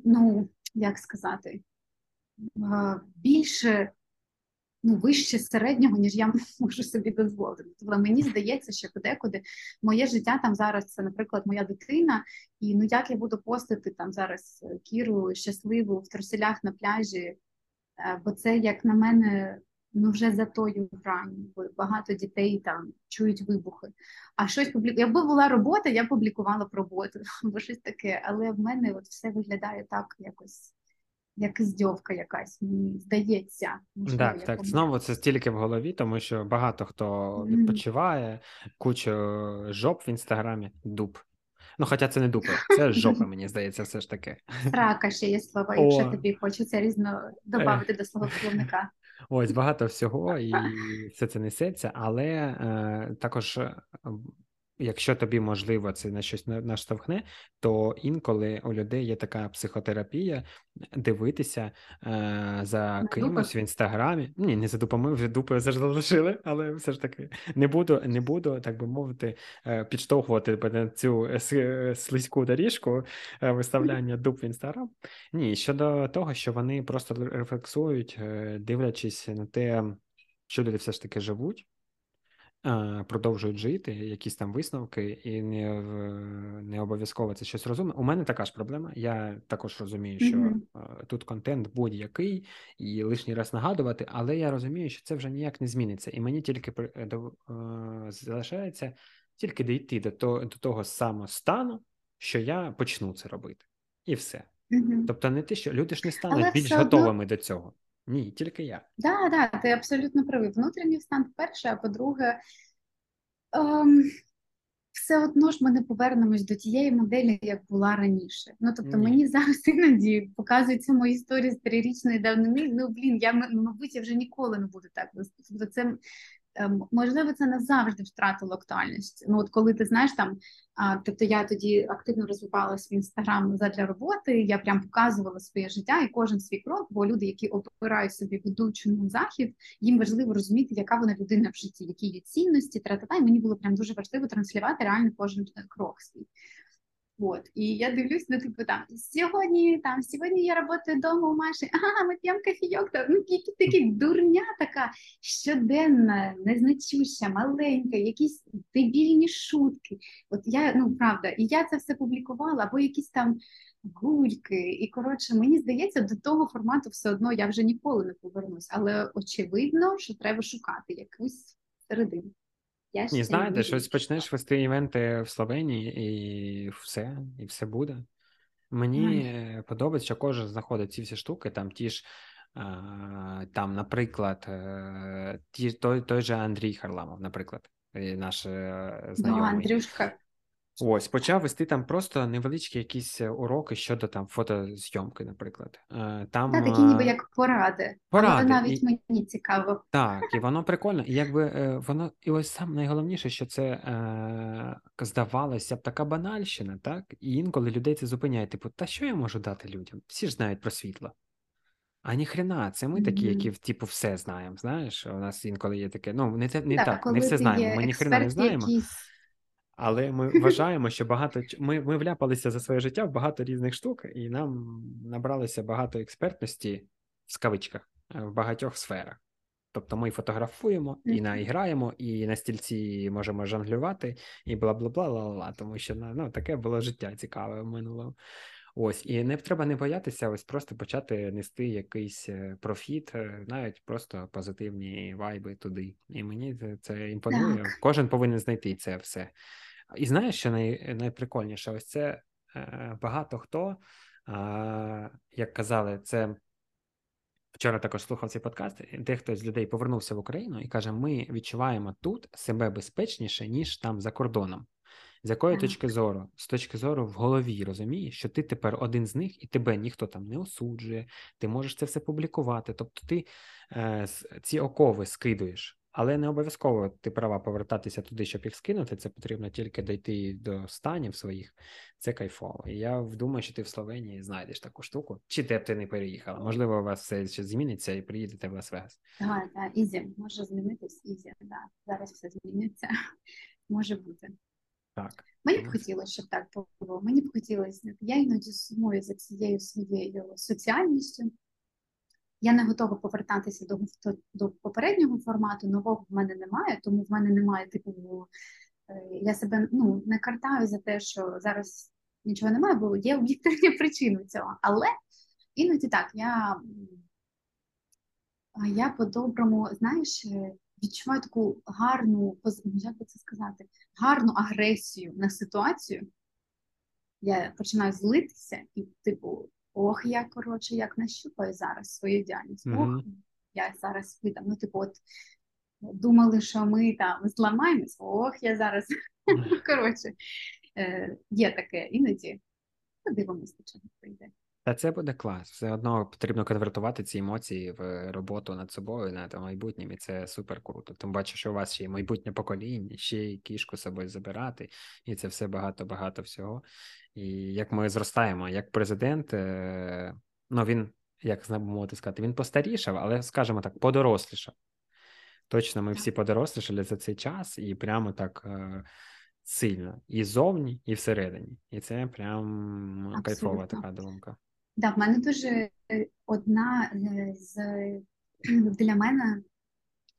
Speaker 2: ну як сказати, більше. Ну, вище середнього, ніж я можу собі дозволити. Тобто мені здається, що подекуди моє життя там зараз це, наприклад, моя дитина, і ну як я буду постити там зараз кіру щасливу в труселях на пляжі, е, бо це, як на мене, ну вже за тою гранью, бо багато дітей там чують вибухи. А щось публікує. Якби була робота, я публікувала б роботу або щось таке. Але в мене от все виглядає так якось як іздьовка якась, мені здається. Можливо,
Speaker 1: Так, так. Знову це стільки в голові, тому що багато хто відпочиває, куча жоп в інстаграмі, дуб. Ну, хоча це не дупи, це жопи, мені здається, все ж таки.
Speaker 2: Срака ще є слово, якщо
Speaker 1: О.
Speaker 2: тобі хочеться різно додати до свого словника.
Speaker 1: Ось багато всього, і все це несеться, але е, також, е, якщо тобі можливо це на щось на- наштовхне, то інколи у людей є така психотерапія дивитися е, за кимось в інстаграмі. Ні, не за дупами, вже дупи завжди лишили, але все ж таки не буду, не буду, так би мовити, е, підштовхувати на цю е, е, слизьку доріжку виставляння дуп в інстаграм. Ні, щодо того, що вони просто рефлексують, дивлячись на те, що люди все ж таки живуть, продовжують жити, якісь там висновки, і не, не обов'язково це щось розумне. У мене така ж проблема. Я також розумію, що е, тут контент будь-який, і лишній раз нагадувати, але я розумію, що це вже ніяк не зміниться. І мені тільки е, е, залишається тільки дійти до того, до того самостану, що я почну це робити. І все.
Speaker 2: Мгм.
Speaker 1: Тобто не те, що люди ж не стануть
Speaker 2: Але
Speaker 1: більш
Speaker 2: все одно-
Speaker 1: готовими до цього. Ні, тільки я.
Speaker 2: Да, да, ти абсолютно правий. Внутрішній стан перше, а по-друге, ем, все одно ж ми не повернемось до тієї моделі, як була раніше. Ну тобто
Speaker 1: Ні.
Speaker 2: мені зараз іноді показуються мої історії з трирічної давнини. Ну блін, я мабуть, я вже ніколи не буду так. Тобто це можливо, це назавжди втратило актуальність. Ну, от коли ти знаєш там, тобто я тоді активно розвивалася в інстаграм задля роботи, я прям показувала своє життя і кожен свій крок, бо люди, які обирають собі ведучу на захід, їм важливо розуміти, яка вона людина в житті, які є цінності, тра-та-та, і мені було прям дуже важливо транслювати реально кожен е, крок свій. От, і я дивлюсь, ну, типу, там, сьогодні, там, сьогодні я працюю вдома у Маші, ага, ми п'ємо кофійок, там, ну, які такі дурня така, щоденна, незначуща, маленька, якісь дебільні шутки. От я, ну, правда, і я це все публікувала, або якісь там гульки, і, коротше, мені здається, до того формату все одно я вже ніколи не повернусь, але очевидно, що треба шукати якусь середину. Я
Speaker 1: Ні, знаєте, щось почнеш вести івенти в Словенії, і все, і все буде. Мені е, подобається, що кожен знаходить ці всі штуки, там ті ж, там, наприклад, е, той, той же Андрій Харламов, наприклад, наш знайомий.
Speaker 2: Ну. Андрюшка,
Speaker 1: Ось, почав вести там просто невеличкі якісь е, уроки щодо там фотозйомки, наприклад. Е, Там,
Speaker 2: та такі ніби
Speaker 1: е,
Speaker 2: як поради,
Speaker 1: поради,
Speaker 2: але навіть
Speaker 1: і-
Speaker 2: мені цікаво.
Speaker 1: Так, і воно прикольно. І якби воно, і ось сам найголовніше, що це е, здавалося б така банальщина, так? І інколи людей це зупиняє. Типу, та що я можу дати людям? Всі ж знають про світло. А ніхрена, це ми такі, які типу все знаємо. Знаєш, у нас інколи є таке. Ну, не, те- не
Speaker 2: Так,
Speaker 1: так, не все знаємо. Ми ніхрена не знаємо.
Speaker 2: якийсь,
Speaker 1: Але ми вважаємо, що багато ми, ми вляпалися за своє життя в багато різних штук, і нам набралося багато експертності в скавичках е, в багатьох сферах. Тобто ми фотографуємо і наіграємо, і на стільці можемо жонглювати, і бла бла бла ла ла тому що ну, таке було життя цікаве в минулому. Ось, і не треба не боятися, ось просто почати нести якийсь е, профіт, е, навіть просто позитивні вайби туди. І мені це, це імпонує.
Speaker 2: Так.
Speaker 1: Кожен повинен знайти це все. І знаєш, що най, найприкольніше? Ось це е, багато хто, е, як казали, це вчора також слухав цей подкаст. Дехто з людей повернувся в Україну і каже: ми відчуваємо тут себе безпечніше, ніж там за кордоном. З якої
Speaker 2: Так.
Speaker 1: точки зору? З точки зору в голові розумієш, що ти тепер один з них, і тебе ніхто там не осуджує, ти можеш це все публікувати. Тобто ти е, ці окови скидуєш, але не обов'язково ти права повертатися туди, щоб їх скинути. Це потрібно тільки дійти до станів своїх. Це кайфово. І я думаю, що ти в Словенії знайдеш таку штуку. Чи де б ти не переїхала? Можливо, у вас все ще зміниться і приїдете в Лас-Вегас.
Speaker 2: Так, так, easy, може змінитись, easy, да. Зараз все зміниться, може бути.
Speaker 1: Так.
Speaker 2: Мені б хотілося, щоб так було. Мені б хотілося. Я іноді сумую за цією своєю соціальністю. Я не готова повертатися до, до, попереднього формату, нового в мене немає, тому в мене немає типу. е, Я себе ну, не картаю за те, що зараз нічого немає, бо є об'єктивні причини цього. Але іноді так, я, я по-доброму, знаєш, е, відчуваю таку гарну, ну, як би це сказати, гарну агресію на ситуацію. Я починаю злитися і, типу, ох, я коротше, як нащупаю зараз свою ідеальність. Ох, я зараз видам. Ну, типу, от думали, що ми там зламаємось. Ох, я зараз коротше, е, є таке іноді. Подивимось, до чого прийде.
Speaker 1: Та це буде клас. Все одно потрібно конвертувати ці емоції в роботу над собою, над майбутнім, і це супер круто. Тим бачу, що у вас ще й майбутнє покоління, ще й кішку з собою забирати, і це все багато-багато всього. І як ми зростаємо, як президент, е, ну він, як мовити сказати, він постарішав, але, скажімо так, подорослішав. Точно, ми всі подорослішали за цей час, і прямо так е, сильно. І зовні, і всередині. І це прям кайфова така думка.
Speaker 2: Да, в мене дуже е, одна е, з для мене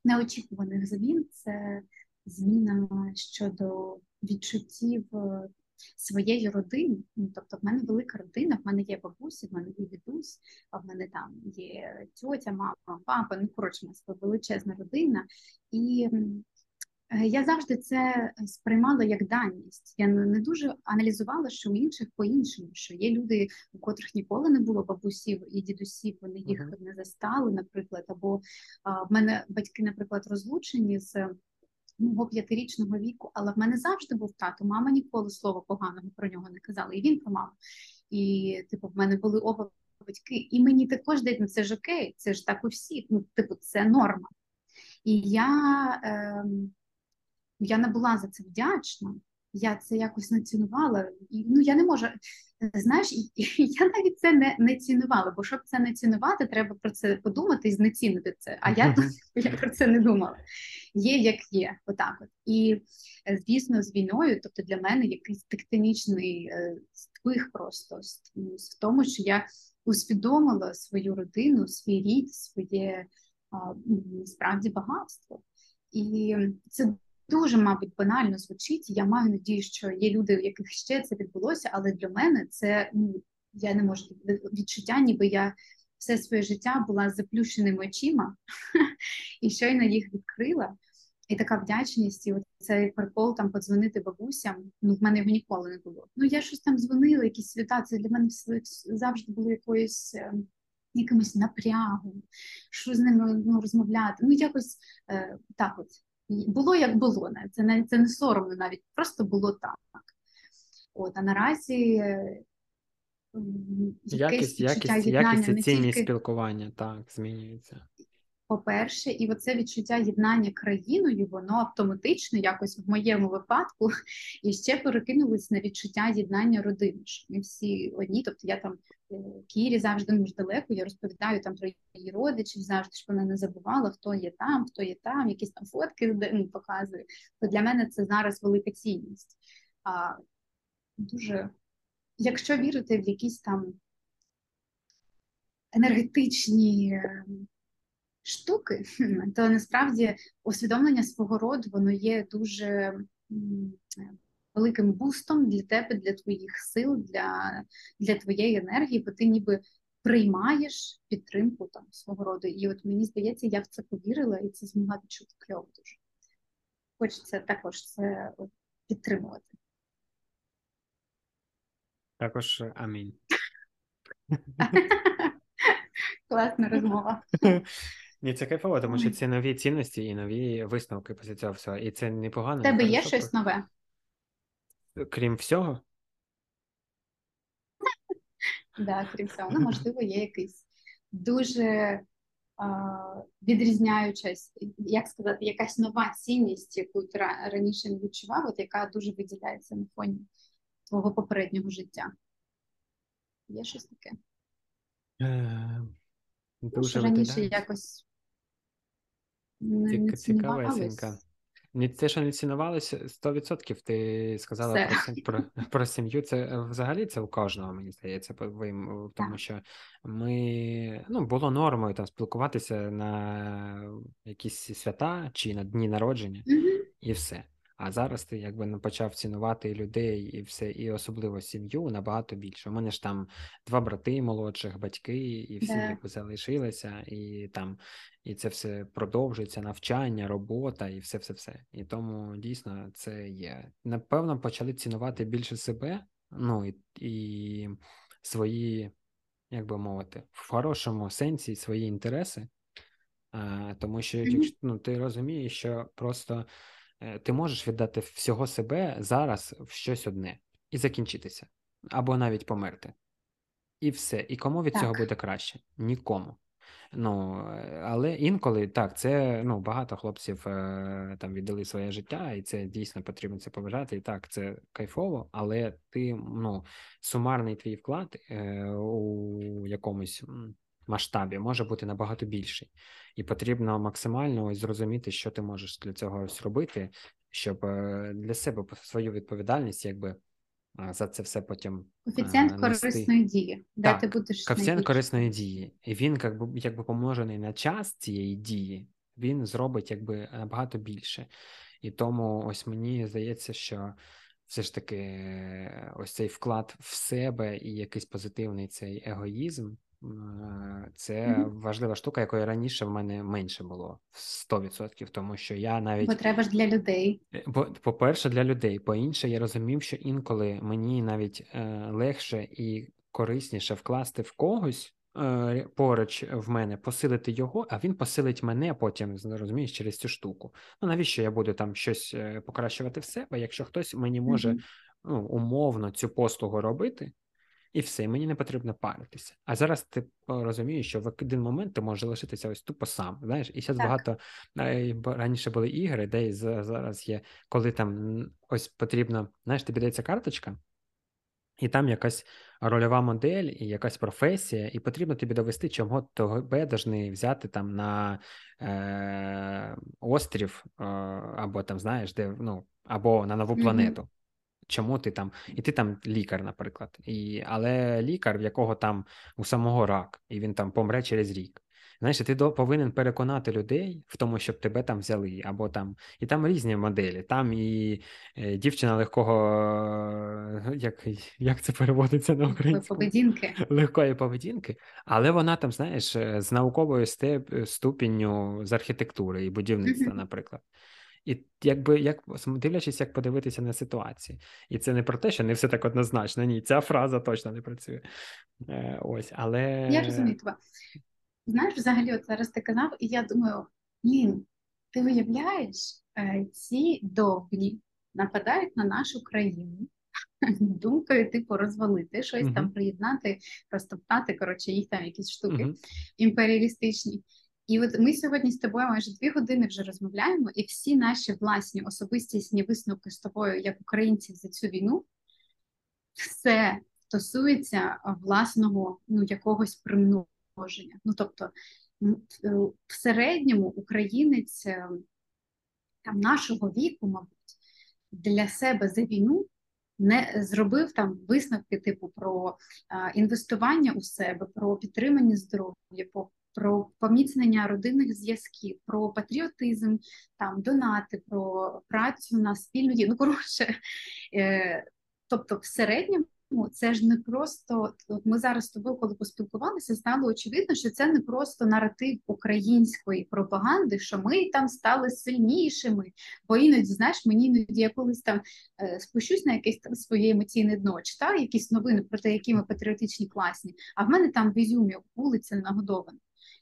Speaker 2: неочікуваних змін це зміна щодо відчуттів е, своєї родини. Ну, тобто, в мене велика родина, в мене є бабуся, в мене є дідусь, а в мене там є тьотя, мама, папа. Ну, коротше, у нас величезна родина. І Я завжди це сприймала як даність. Я не дуже аналізувала, що у інших по-іншому, що є люди, у котрих ніколи не було бабусів і дідусів, вони їх не застали, наприклад. Або а, в мене батьки, наприклад, розлучені з мого п'ятирічного віку, але в мене завжди був тато. Мама ніколи слова поганого про нього не казала, і він про маму. І, типу, в мене були оба батьки, і мені також здається, ну, це ж окей, це ж так у всіх. Ну, типу, це норма. І я. ем, я не була за це вдячна. Я це якось не цінувала. І, ну, я не можу. Знаєш, я навіть це не, не цінувала, бо щоб це не цінувати, треба про це подумати і знецінити це. А я, я про це не думала. Є як є, отак от. І е, звісно, з війною, тобто для мене якийсь тектонічний е, здвиг просто ну, в тому, що я усвідомила свою родину, свій рід, своє а, справді багатство. І це дуже, мабуть, банально звучить. Я маю надію, що є люди, у яких ще це відбулося, але для мене це ну, я не можу відчуття, ніби я все своє життя була заплющеними очима і щойно їх відкрила. І така вдячність, і цей прикол там подзвонити бабусям. Ну, в мене його ніколи не було. Ну, я щось там дзвонила, якісь свята. Це для мене все- завжди було якоюсь е, якимось напрягом, що з ними ну, розмовляти. Ну, якось е, так от. Було як було, це не, це не соромно навіть, просто було так. От, а наразі
Speaker 1: Якість, якість, якість і цінність
Speaker 2: тільки
Speaker 1: спілкування так змінюється.
Speaker 2: по-перше, і оце відчуття єднання країною, воно автоматично якось в моєму випадку і ще перекинулось на відчуття єднання родини. що Ми всі одні, тобто я там Кірі завжди ж далеко, я розповідаю там про її родичів, завжди щоб вона не забувала, хто є там, хто є там, якісь там фотки ну, показую. То для мене це зараз велика цінність. А, дуже, якщо вірити в якісь там енергетичні. е, штуки, то насправді усвідомлення свого роду воно є дуже великим бустом для тебе, для твоїх сил, для, для твоєї енергії, бо ти ніби приймаєш підтримку там свого роду. І от мені здається, я в це повірила і це змогла відчути кльово дуже. Хочеться також це підтримувати.
Speaker 1: Також е, амінь.
Speaker 2: Класна розмова.
Speaker 1: Ні, це кайфово, тому що це нові цінності і нові висновки після цього всього. І це непогано.
Speaker 2: В тебе є щось нове?
Speaker 1: Крім всього,
Speaker 2: Да, крім цього, ну, можливо, є якийсь дуже відрізняючась, як сказати, якась нова цінність, яку ти раніше не відчував, от яка дуже виділяється на фоні твого попереднього життя. Є щось таке?
Speaker 1: е,
Speaker 2: Ну,
Speaker 1: дуже
Speaker 2: що раніше якось не, не
Speaker 1: Те, що не цінувалося, 100% ти сказала
Speaker 2: Все.
Speaker 1: про, сім- про, про сім'ю. Це е, взагалі це у кожного, мені здається, тому що ми ну, було нормою там спілкуватися на якісь свята чи на дні народження, і все. А зараз ти якби не почав цінувати людей і все, і особливо сім'ю набагато більше. У мене ж там два брати молодших, батьки, і всі
Speaker 2: Да.
Speaker 1: якби залишилися, і там і це все продовжується, навчання, робота і все, все, все. І тому дійсно це є. Напевно, почали цінувати більше себе, ну і, і свої як би мовити, в хорошому сенсі свої інтереси, а, тому що якщо ну, ти розумієш, що просто ти можеш віддати всього себе зараз в щось одне і закінчитися, або навіть померти. І все. І кому від цього буде краще? Нікому. Ну, е, але інколи так, це ну, багато хлопців е, там віддали своє життя, і це дійсно потрібно це поважати. І так, це кайфово, але ти ну, сумарний твій вклад е, у якомусь масштабі може бути набагато більший. І потрібно максимально ось зрозуміти, що ти можеш для цього зробити, щоб е, для себе свою відповідальність, якби за це все потім
Speaker 2: Коефіцієнт корисної дії, де ти будеш
Speaker 1: коефіцієнт корисної дії. І він, якби, якби помножений на час цієї дії, він зробить якби набагато більше. І тому ось мені здається, що все ж таки е, ось цей вклад в себе і якийсь позитивний цей егоїзм. Це важлива штука, якої раніше в мене менше було в 100%, тому що я
Speaker 2: Бо
Speaker 1: навіть
Speaker 2: треба ж для людей.
Speaker 1: Е, Бо, по-перше, для людей. По-інше, я розумів, що інколи мені навіть е, легше і корисніше вкласти в когось е, поруч в мене, посилити його, а він посилить мене потім, розумієш, через цю штуку. Ну навіщо я буду там щось е, покращувати в себе, якщо хтось мені може
Speaker 2: Мгм.
Speaker 1: ну, умовно цю послугу робити, і все, мені не потрібно паритися. А зараз ти розумієш, що в один момент ти можеш лишитися ось тупо сам. Знаєш, і зараз
Speaker 2: Так.
Speaker 1: багато раніше були ігри, де і зараз є, коли там ось потрібно, знаєш, тобі дається карточка. І там якась рольова модель, і якась професія, і потрібно тобі довести, чому тебе должны взяти там на е, острів, е, або там, знаєш, де ну, або на нову планету. Чому ти там, і ти там лікар, наприклад, і, але лікар, в якого там у самого рак, і він там помре через рік. Знаєш, ти до, повинен переконати людей в тому, щоб тебе там взяли, або там, і там різні моделі. Там і е, дівчина легкого, е, як, як це переводиться на українську?
Speaker 2: поведінки.
Speaker 1: легкої поведінки, але вона там, знаєш, е, з науковою степ- ступінню з архітектури і будівництва, наприклад. І якби як дивлячись, як подивитися на ситуацію. І це не про те, що не все так однозначно. Ні, ця фраза точно не працює. Е, ось, але
Speaker 2: Я розумію тебе. Знаєш, взагалі, от зараз ти казав, і я думаю, блін, ти виявляєш, е, ці довбні нападають на нашу країну думкою, типу, розвалити щось там, приєднати, розтоптати, коротше, їх там якісь штуки
Speaker 1: Мгм.
Speaker 2: імперіалістичні. І от ми сьогодні з тобою майже дві години вже розмовляємо, і всі наші власні особистісні висновки з тобою, як українців за цю війну, все стосується власного ну, якогось примноження. Ну, тобто, е, в середньому українець е, там нашого віку, мабуть, для себе за війну не зробив там висновки, типу, про а, інвестування у себе, про підтримання здоров'я, про поміцнення родинних зв'язків, про патріотизм, там донати, про працю на спільну. Ну, коротше, е, тобто, в середньому. Це ж не просто ми зараз з тобою, коли поспілкувалися, стало очевидно, що це не просто наратив української пропаганди, що ми там стали сильнішими. Бо іноді, знаєш, мені іноді я колись там е, спущусь на якесь там своє емоційне дно, читаю якісь новини про те, які ми патріотичні класні, а в мене там в Ізюмі вулиця нагодована.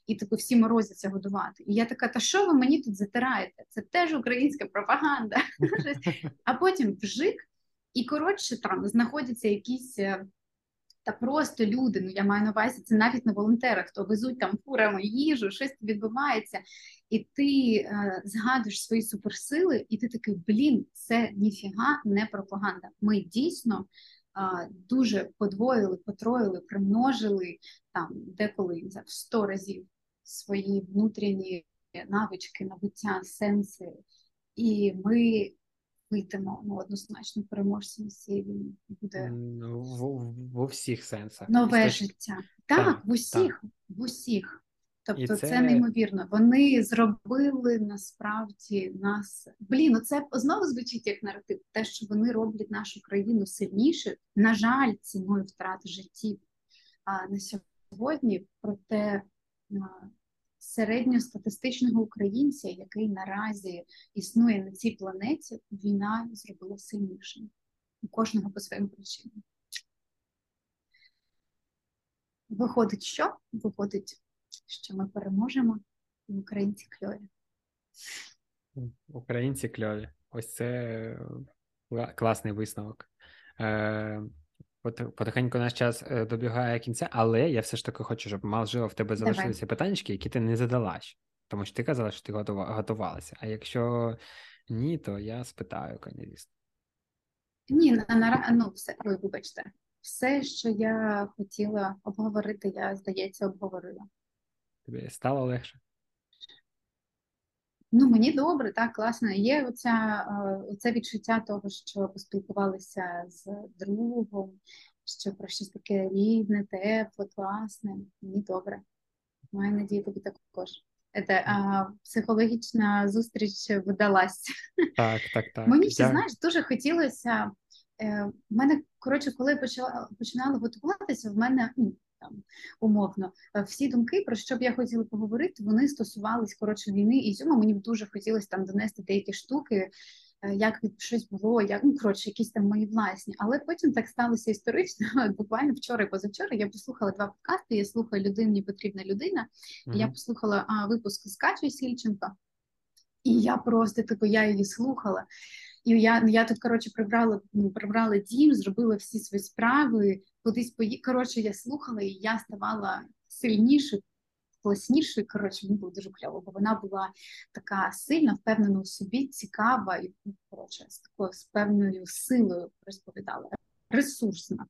Speaker 2: І типу всі морозяться годувати. І я така, та що ви мені тут затираєте? Це теж українська пропаганда. А потім вжик, і коротше там знаходяться якісь. е, Та просто люди, ну я маю на увазі, це навіть не волонтери, хто везуть там фурами їжу, щось відбувається, і ти е, згадуєш свої суперсили, і ти такий, блін, це ніфіга не пропаганда. Ми дійсно дуже подвоїли, потроїли, примножили там деколи в сто разів свої внутрішні навички, набуття, сенси, і ми вийдемо ну, однозначно переможцями з цієї війни. Буде
Speaker 1: в, в, в усіх сенсах.
Speaker 2: Нове життя. Так,
Speaker 1: Так,
Speaker 2: в усіх, в усіх. Тобто це...
Speaker 1: це-
Speaker 2: неймовірно. Вони зробили насправді нас. Блін, оце знову звучить як наратив. Те, що вони роблять нашу країну сильнішою, на жаль, ціною втрати життів. А на сьогодні проте середньостатистичного українця, який наразі існує на цій планеті, війна зробила сильнішим. У кожного по своїм причинам. виходить, що? Виходить, що ми переможемо, і українці кльові.
Speaker 1: Українці кльові. Ось це е, класний висновок. Е, Потихеньку наш час е, добігає кінця, але я все ж таки хочу, щоб можливо в тебе залишилися питання, які ти не задала. Тому що ти казала, що ти готувалася. А якщо ні, то я спитаю, звісно.
Speaker 2: Ні, на ну все, ой, вибачте, все, що я хотіла обговорити, я, здається, обговорила.
Speaker 1: Тобі стало легше?
Speaker 2: Ну, мені добре, так, класно. Є оця, оце відчуття того, що поспілкувалися з другом, що про щось таке рідне, тепле, класне. Мені добре. Маю надію, тобі також. Це а, психологічна зустріч вдалась.
Speaker 1: Так, так, так.
Speaker 2: Мені ще, знаєш, дуже хотілося. Е, в мене, коротше, коли почала починала готуватися, в мене ну, там умовно всі думки, про що б я хотіла поговорити, вони стосувались коротше війни і цьому. Мені б дуже хотілося там донести деякі штуки. Е, як від щось було, як ну коротше, якісь там мої власні, але потім так сталося історично. Буквально вчора і позавчора я послухала два подкасти. Я слухаю людині потрібна людина. Mm-hmm. Я послухала а, випуск з Катю Сільченко, і я просто типу я її слухала. І я я тут коротше прибрала ну, прибрала дім, зробила всі свої справи. Кудись пої... коротше, я слухала, і я ставала сильнішою, класнішою. Коротше, мені було дуже кльово, бо вона була така сильна, впевнена у собі, цікава і ну, коротше, з такою з певною силою розповідала. Ресурсна.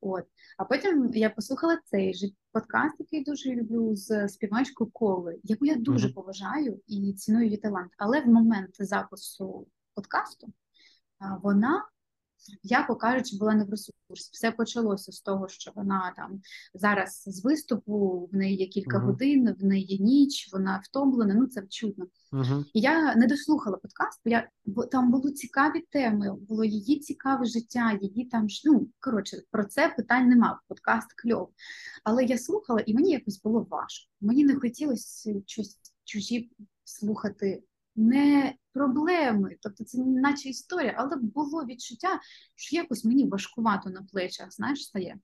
Speaker 2: От. А потім я послухала цей же подкаст, який дуже люблю з співачкою Коли, яку я дуже mm-hmm. поважаю і ціную її талант. Але в момент запису подкасту, вона, яко кажучи, була не в ресурсі. Все почалося з того, що вона там зараз з виступу, в неї є кілька uh-huh. годин, в неї є ніч, вона втомлена. Ну це чудно. Uh-huh. І я не дослухала подкаст, бо я бо там були цікаві теми, було її цікаве життя, її там ну, коротше, про це питань нема. Подкаст кльов. Але я слухала, і мені якось було важко. Мені не хотілося щось чужі слухати не проблеми, тобто це не наче історія, але було відчуття, що якось мені важкувато на плечах, знаєш, стає.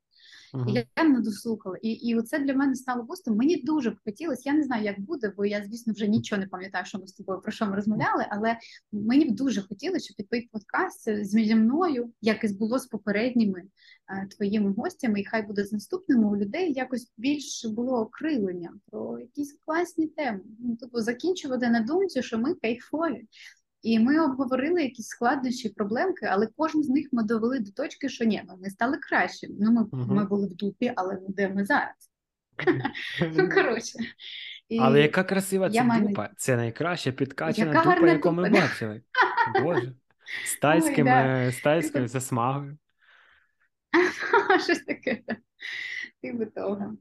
Speaker 2: І я не дослухала. І і це для мене стало бустом. Мені дуже б хотілося, я не знаю, як буде, бо я, звісно, вже нічого не пам'ятаю, що ми з тобою про що ми розмовляли, але мені б дуже хотілося, щоб твій подкаст зі мною, як і було з попередніми е, твоїми гостями, і хай буде з наступними у людей якось більше було окрилення про якісь класні теми. Ну, Тобто закінчувати на думці, що ми кайфові. І ми обговорили якісь складнощі, проблемки, але кожен з них ми довели до точки, що ні, ну, ми стали краще. Ну, ми uh-huh. ми були в дупі, але де ми зараз? Ну, коротше.
Speaker 1: І Але яка красива ця маю... дупа? Це найкраща підкачана яка дупа, яку ми бачили. Боже. З з тайською засмагою.
Speaker 2: Щось таке. Типу того.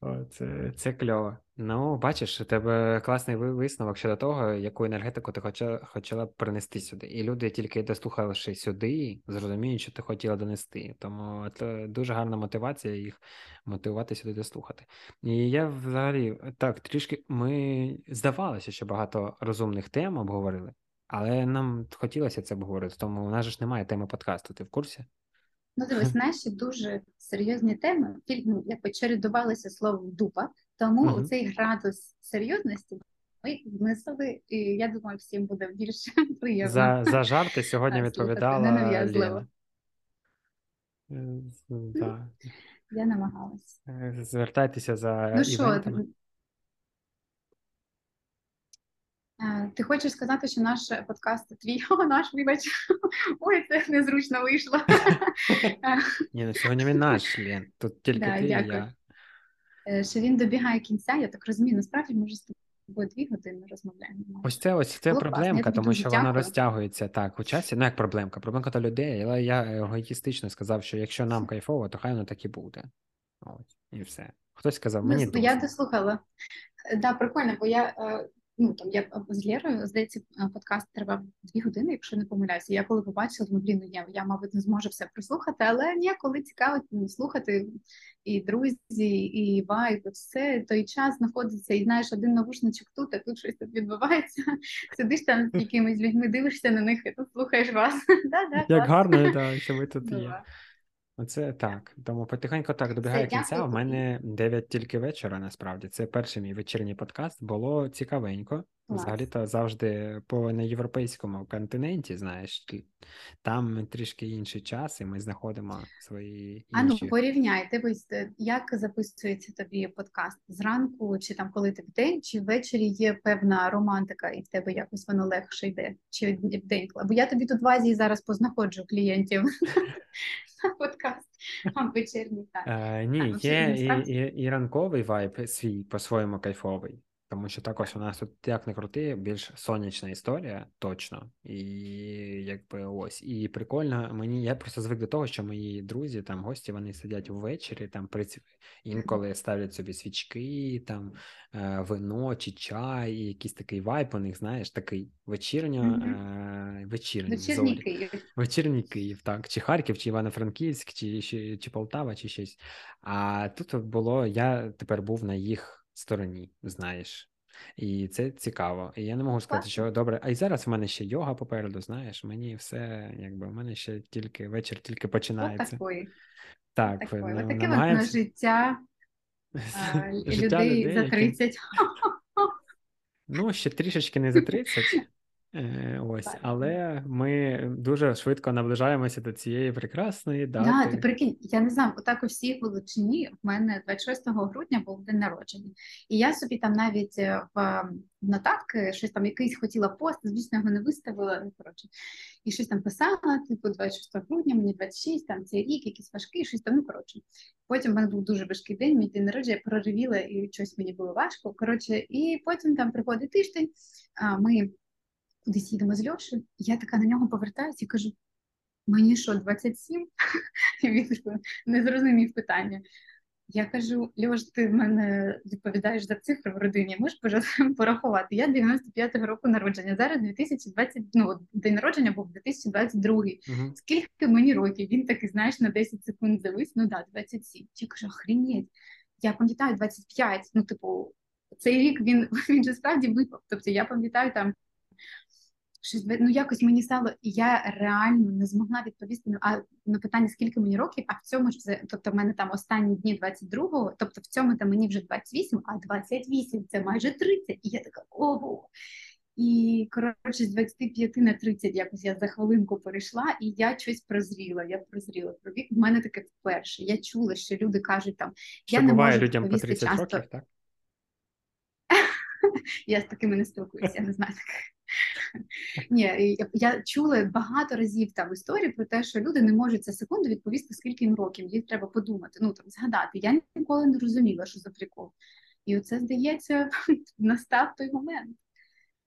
Speaker 1: О, це це кльово. Ну, бачиш, у тебе класний висновок щодо того, яку енергетику ти хоча, хотіла принести сюди. І люди, тільки дослухавши сюди, зрозуміють, що ти хотіла донести. Тому це дуже гарна мотивація їх мотивувати сюди дослухати. І я взагалі так трішки ми здавалося, що багато розумних тем обговорили, але нам хотілося це обговорити, тому у нас ж немає теми подкасту. Ти в курсі?
Speaker 2: Ну, дивись, наші дуже серйозні теми ну, якби чередувалися словом дупа, тому uh-huh. цей градус серйозності ми внесли, і я думаю, всім буде більш приємно.
Speaker 1: За за жарти сьогодні відповідала. Лена.
Speaker 2: Да. Я намагалась.
Speaker 1: Е, звертайтеся за
Speaker 2: ну. Що, Е, ти хочеш сказати, що наш подкаст твій о, наш вибач. Ой, це незручно вийшло.
Speaker 1: Ні, ну сьогодні він наш Лен. Тут тільки ти і я.
Speaker 2: Е, що він добігає кінця, я так розумію, насправді може з тобою дві години розмовляємо.
Speaker 1: Ось це ось це проблемка, тому що вона розтягується так у часі. Ну як проблемка? Проблемка та людей, але я егоїстично сказав, що якщо нам кайфово, то хай воно так і буде. Ось, і все. Хтось сказав, мені.
Speaker 2: Ну, я дослухала. Так, да, прикольно, бо я е, ну там я з Лєрою, здається, подкаст тривав дві години, якщо не помиляюся. Я коли побачила, думаю, блін, ну я, я, мабуть, не зможу все прослухати, але ні, коли цікаво ну, слухати і друзі, і вайб, і все, той час знаходиться, і знаєш, один навушничок тут, а тут щось тут відбувається. Сидиш там з якимись людьми, дивишся на них і тут слухаєш вас.
Speaker 1: Як гарно, що ви тут є. Оце так. Тому потихеньку так добігає
Speaker 2: Все,
Speaker 1: кінця.
Speaker 2: дякую
Speaker 1: У
Speaker 2: тобі.
Speaker 1: мене 9 тільки вечора, насправді. Це перший мій вечірній подкаст. Було цікавенько.
Speaker 2: Клас.
Speaker 1: Взагалі-то завжди по на європейському континенті, знаєш, ті- там трішки інший час, і ми знаходимо свої
Speaker 2: А ну
Speaker 1: інші.
Speaker 2: порівняй, дивись, е, як записується тобі подкаст зранку, чи там коли ти вдень, чи ввечері є певна романтика, і в тебе якось воно легше йде, чи в- вдень. Бо я тобі тут в Азії зараз познаходжу клієнтів подкаст, вечірній так.
Speaker 1: Е, ні,
Speaker 2: ну,
Speaker 1: є і, і ранковий вайб свій по-своєму кайфовий. Тому що також у нас тут, як не крути, більш сонячна історія, точно. І якби ось. І прикольно, мені я просто звик до того, що мої друзі, там гості, вони сидять ввечері, там при ці- інколи ставлять собі свічки, там е, вино чи чай, і якийсь такий вайб у них, знаєш, такий вечірньо,
Speaker 2: Мгм.
Speaker 1: е, вечірній
Speaker 2: Вечірній
Speaker 1: зорі.
Speaker 2: Київ.
Speaker 1: Вечірній Київ, так, чи Харків, чи Івано-Франківськ, чи, чи, чи Полтава, чи щось. А тут було, я тепер був на їх стороні, знаєш. І це цікаво. І я не можу сказати, що добре. А й зараз в мене ще йога попереду, знаєш, мені все, якби, в мене ще тільки вечір тільки починається.
Speaker 2: Отакої.
Speaker 1: Так, ну,
Speaker 2: Отаке от на життя а,
Speaker 1: Життя
Speaker 2: людей
Speaker 1: людей,
Speaker 2: за
Speaker 1: які- Ну, ще трішечки не за 30. Е, ось, але ми дуже швидко наближаємося до цієї прекрасної
Speaker 2: Да, ти прикинь, я не знаю, отак у всій Волочині в мене 26 грудня був день народження. І я собі там навіть е, в, е, нотатки щось там якийсь хотіла пост, звісно, його не виставила. ну, Коротше, і щось там писала, типу, 26 грудня, мені 26, там цей рік, якийсь важкий, щось там, ну коротше. Потім в мене був дуже важкий день, мій день народження, я проривіла і щось мені було важко. Коротше, і потім там приходить тиждень, ми кудись їдемо з Льошею, і я така на нього повертаюся і кажу: мені що, 27? І він типу, не зрозумів питання. Я кажу: Льош, ти в мене відповідаєш за цифри в родині, можеш порахувати? Я 95-го року народження. Зараз 2020, ну, день народження був 2022.
Speaker 1: Мгм.
Speaker 2: Скільки мені років? Він такий, знаєш, на 10 секунд завис, ну да, 27. Я кажу, охрінеть. Я пам'ятаю 25. Ну, типу, цей рік він, він же справді випав. Тобто я пам'ятаю там щось, ну якось мені стало, і я реально не змогла відповісти на, а, на питання, скільки мені років, а в цьому ж це, тобто в мене там останні дні 22-го, тобто в цьому там мені вже 28, а 28 це майже 30. І я така, ого. І коротше, з 25 на 30 якось я за хвилинку перейшла, і я щось прозріла. Я прозріла про вік. В мене таке вперше. Я чула, що люди кажуть там,
Speaker 1: Що
Speaker 2: я не
Speaker 1: буває
Speaker 2: можу
Speaker 1: людям по
Speaker 2: відповісти
Speaker 1: 30
Speaker 2: часто.
Speaker 1: років, так?
Speaker 2: Я з такими не спілкуюся, я не знаю таких. Ні, я, чула багато разів там історії про те, що люди не можуть за секунду відповісти, скільки їм років, їх треба подумати, ну там згадати. Я ніколи не розуміла, що за прикол. І оце, здається, настав той момент.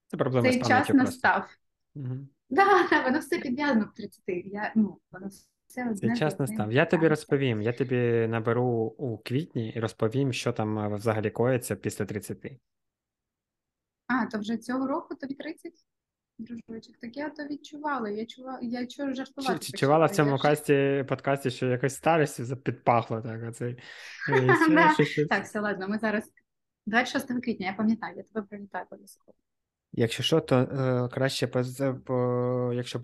Speaker 1: Це проблема
Speaker 2: Цей час
Speaker 1: просто.
Speaker 2: настав.
Speaker 1: Мгм.
Speaker 2: Да, да, воно все підв'язано в 30. Я, ну, воно все.
Speaker 1: Цей час настав. Я тобі розповім. Я тобі наберу у квітні і розповім, що там е, взагалі коїться після 30.
Speaker 2: А, то вже цього року тобі 30? Дружочок, так я то відчувала. Я чула, я чого жартувати.
Speaker 1: чи чувала в
Speaker 2: я
Speaker 1: цьому
Speaker 2: ж-
Speaker 1: касті подкасті, що якось старістю підпахло так, оцей. е.
Speaker 2: Так, все ладно, ми зараз 26 квітня, я пам'ятаю, я тебе привітаю обов'язково.
Speaker 1: Якщо що, то е, краще по, якщо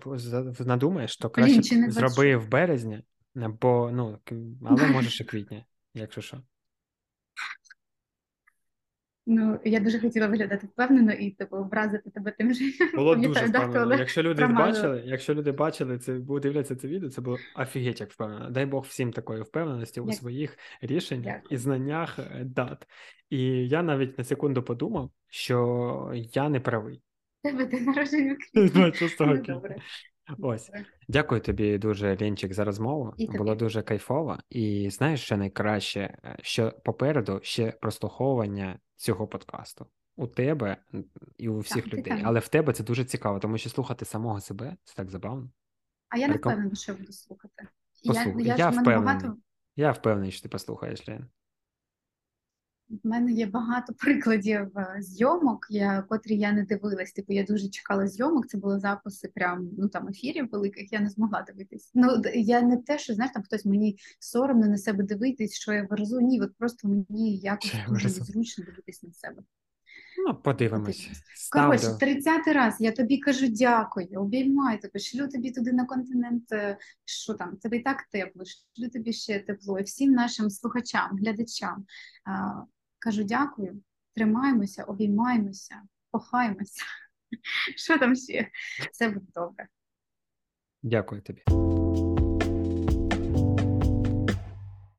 Speaker 1: надумаєш, то краще
Speaker 2: чи не
Speaker 1: б зроби в березні, бо ну, але можеш і квітня, якщо що.
Speaker 2: Ну, я дуже хотіла виглядати впевнено і типу образити тебе тим же.
Speaker 1: Було дуже впевнено.
Speaker 2: але
Speaker 1: Якщо люди
Speaker 2: промазала.
Speaker 1: бачили, якщо люди бачили це, бо дивляться це відео, це було офігеть як впевнено. Дай Бог всім такої впевненості у своїх рішеннях
Speaker 2: Дякую.
Speaker 1: і знаннях е, дат. І я навіть на секунду подумав, що я не правий.
Speaker 2: Тебе день народження в квітні.
Speaker 1: 26
Speaker 2: Ну, добре.
Speaker 1: Ось. Дякую тобі дуже, Ленчик, за розмову. Було дуже кайфово. І знаєш, що найкраще, Е, що попереду ще прослуховування цього подкасту. У тебе і у всіх
Speaker 2: так,
Speaker 1: людей. Але в тебе це дуже цікаво, тому що слухати самого себе це так забавно.
Speaker 2: А я не
Speaker 1: Реком-
Speaker 2: впевнена, що я буду слухати.
Speaker 1: Послухай,
Speaker 2: я,
Speaker 1: я
Speaker 2: я
Speaker 1: впевнений.
Speaker 2: багато
Speaker 1: Я впевнений, що ти послухаєш, Лен
Speaker 2: в мене є багато прикладів е, зйомок, я, котрі я не дивилась. Типу я дуже чекала зйомок. Це були записи, прям ну там ефірів великих. Я не змогла дивитись. Ну я не те, що знаєш, там хтось мені соромно на себе дивитись, що я виразу. Ні, от просто мені якось
Speaker 1: Це
Speaker 2: дуже
Speaker 1: ужасно.
Speaker 2: зручно дивитись на себе.
Speaker 1: Ну, подивимось.
Speaker 2: Коротше, 30 раз я тобі кажу дякую, обіймаю тебе, шлю тобі туди на континент, е, що там, тебе так тепло, шлю тобі ще тепло, і всім нашим слухачам, глядачам. Кажу дякую, тримаємося, обіймаємося, кохаємося. Що там ще? Все буде добре.
Speaker 1: Дякую тобі.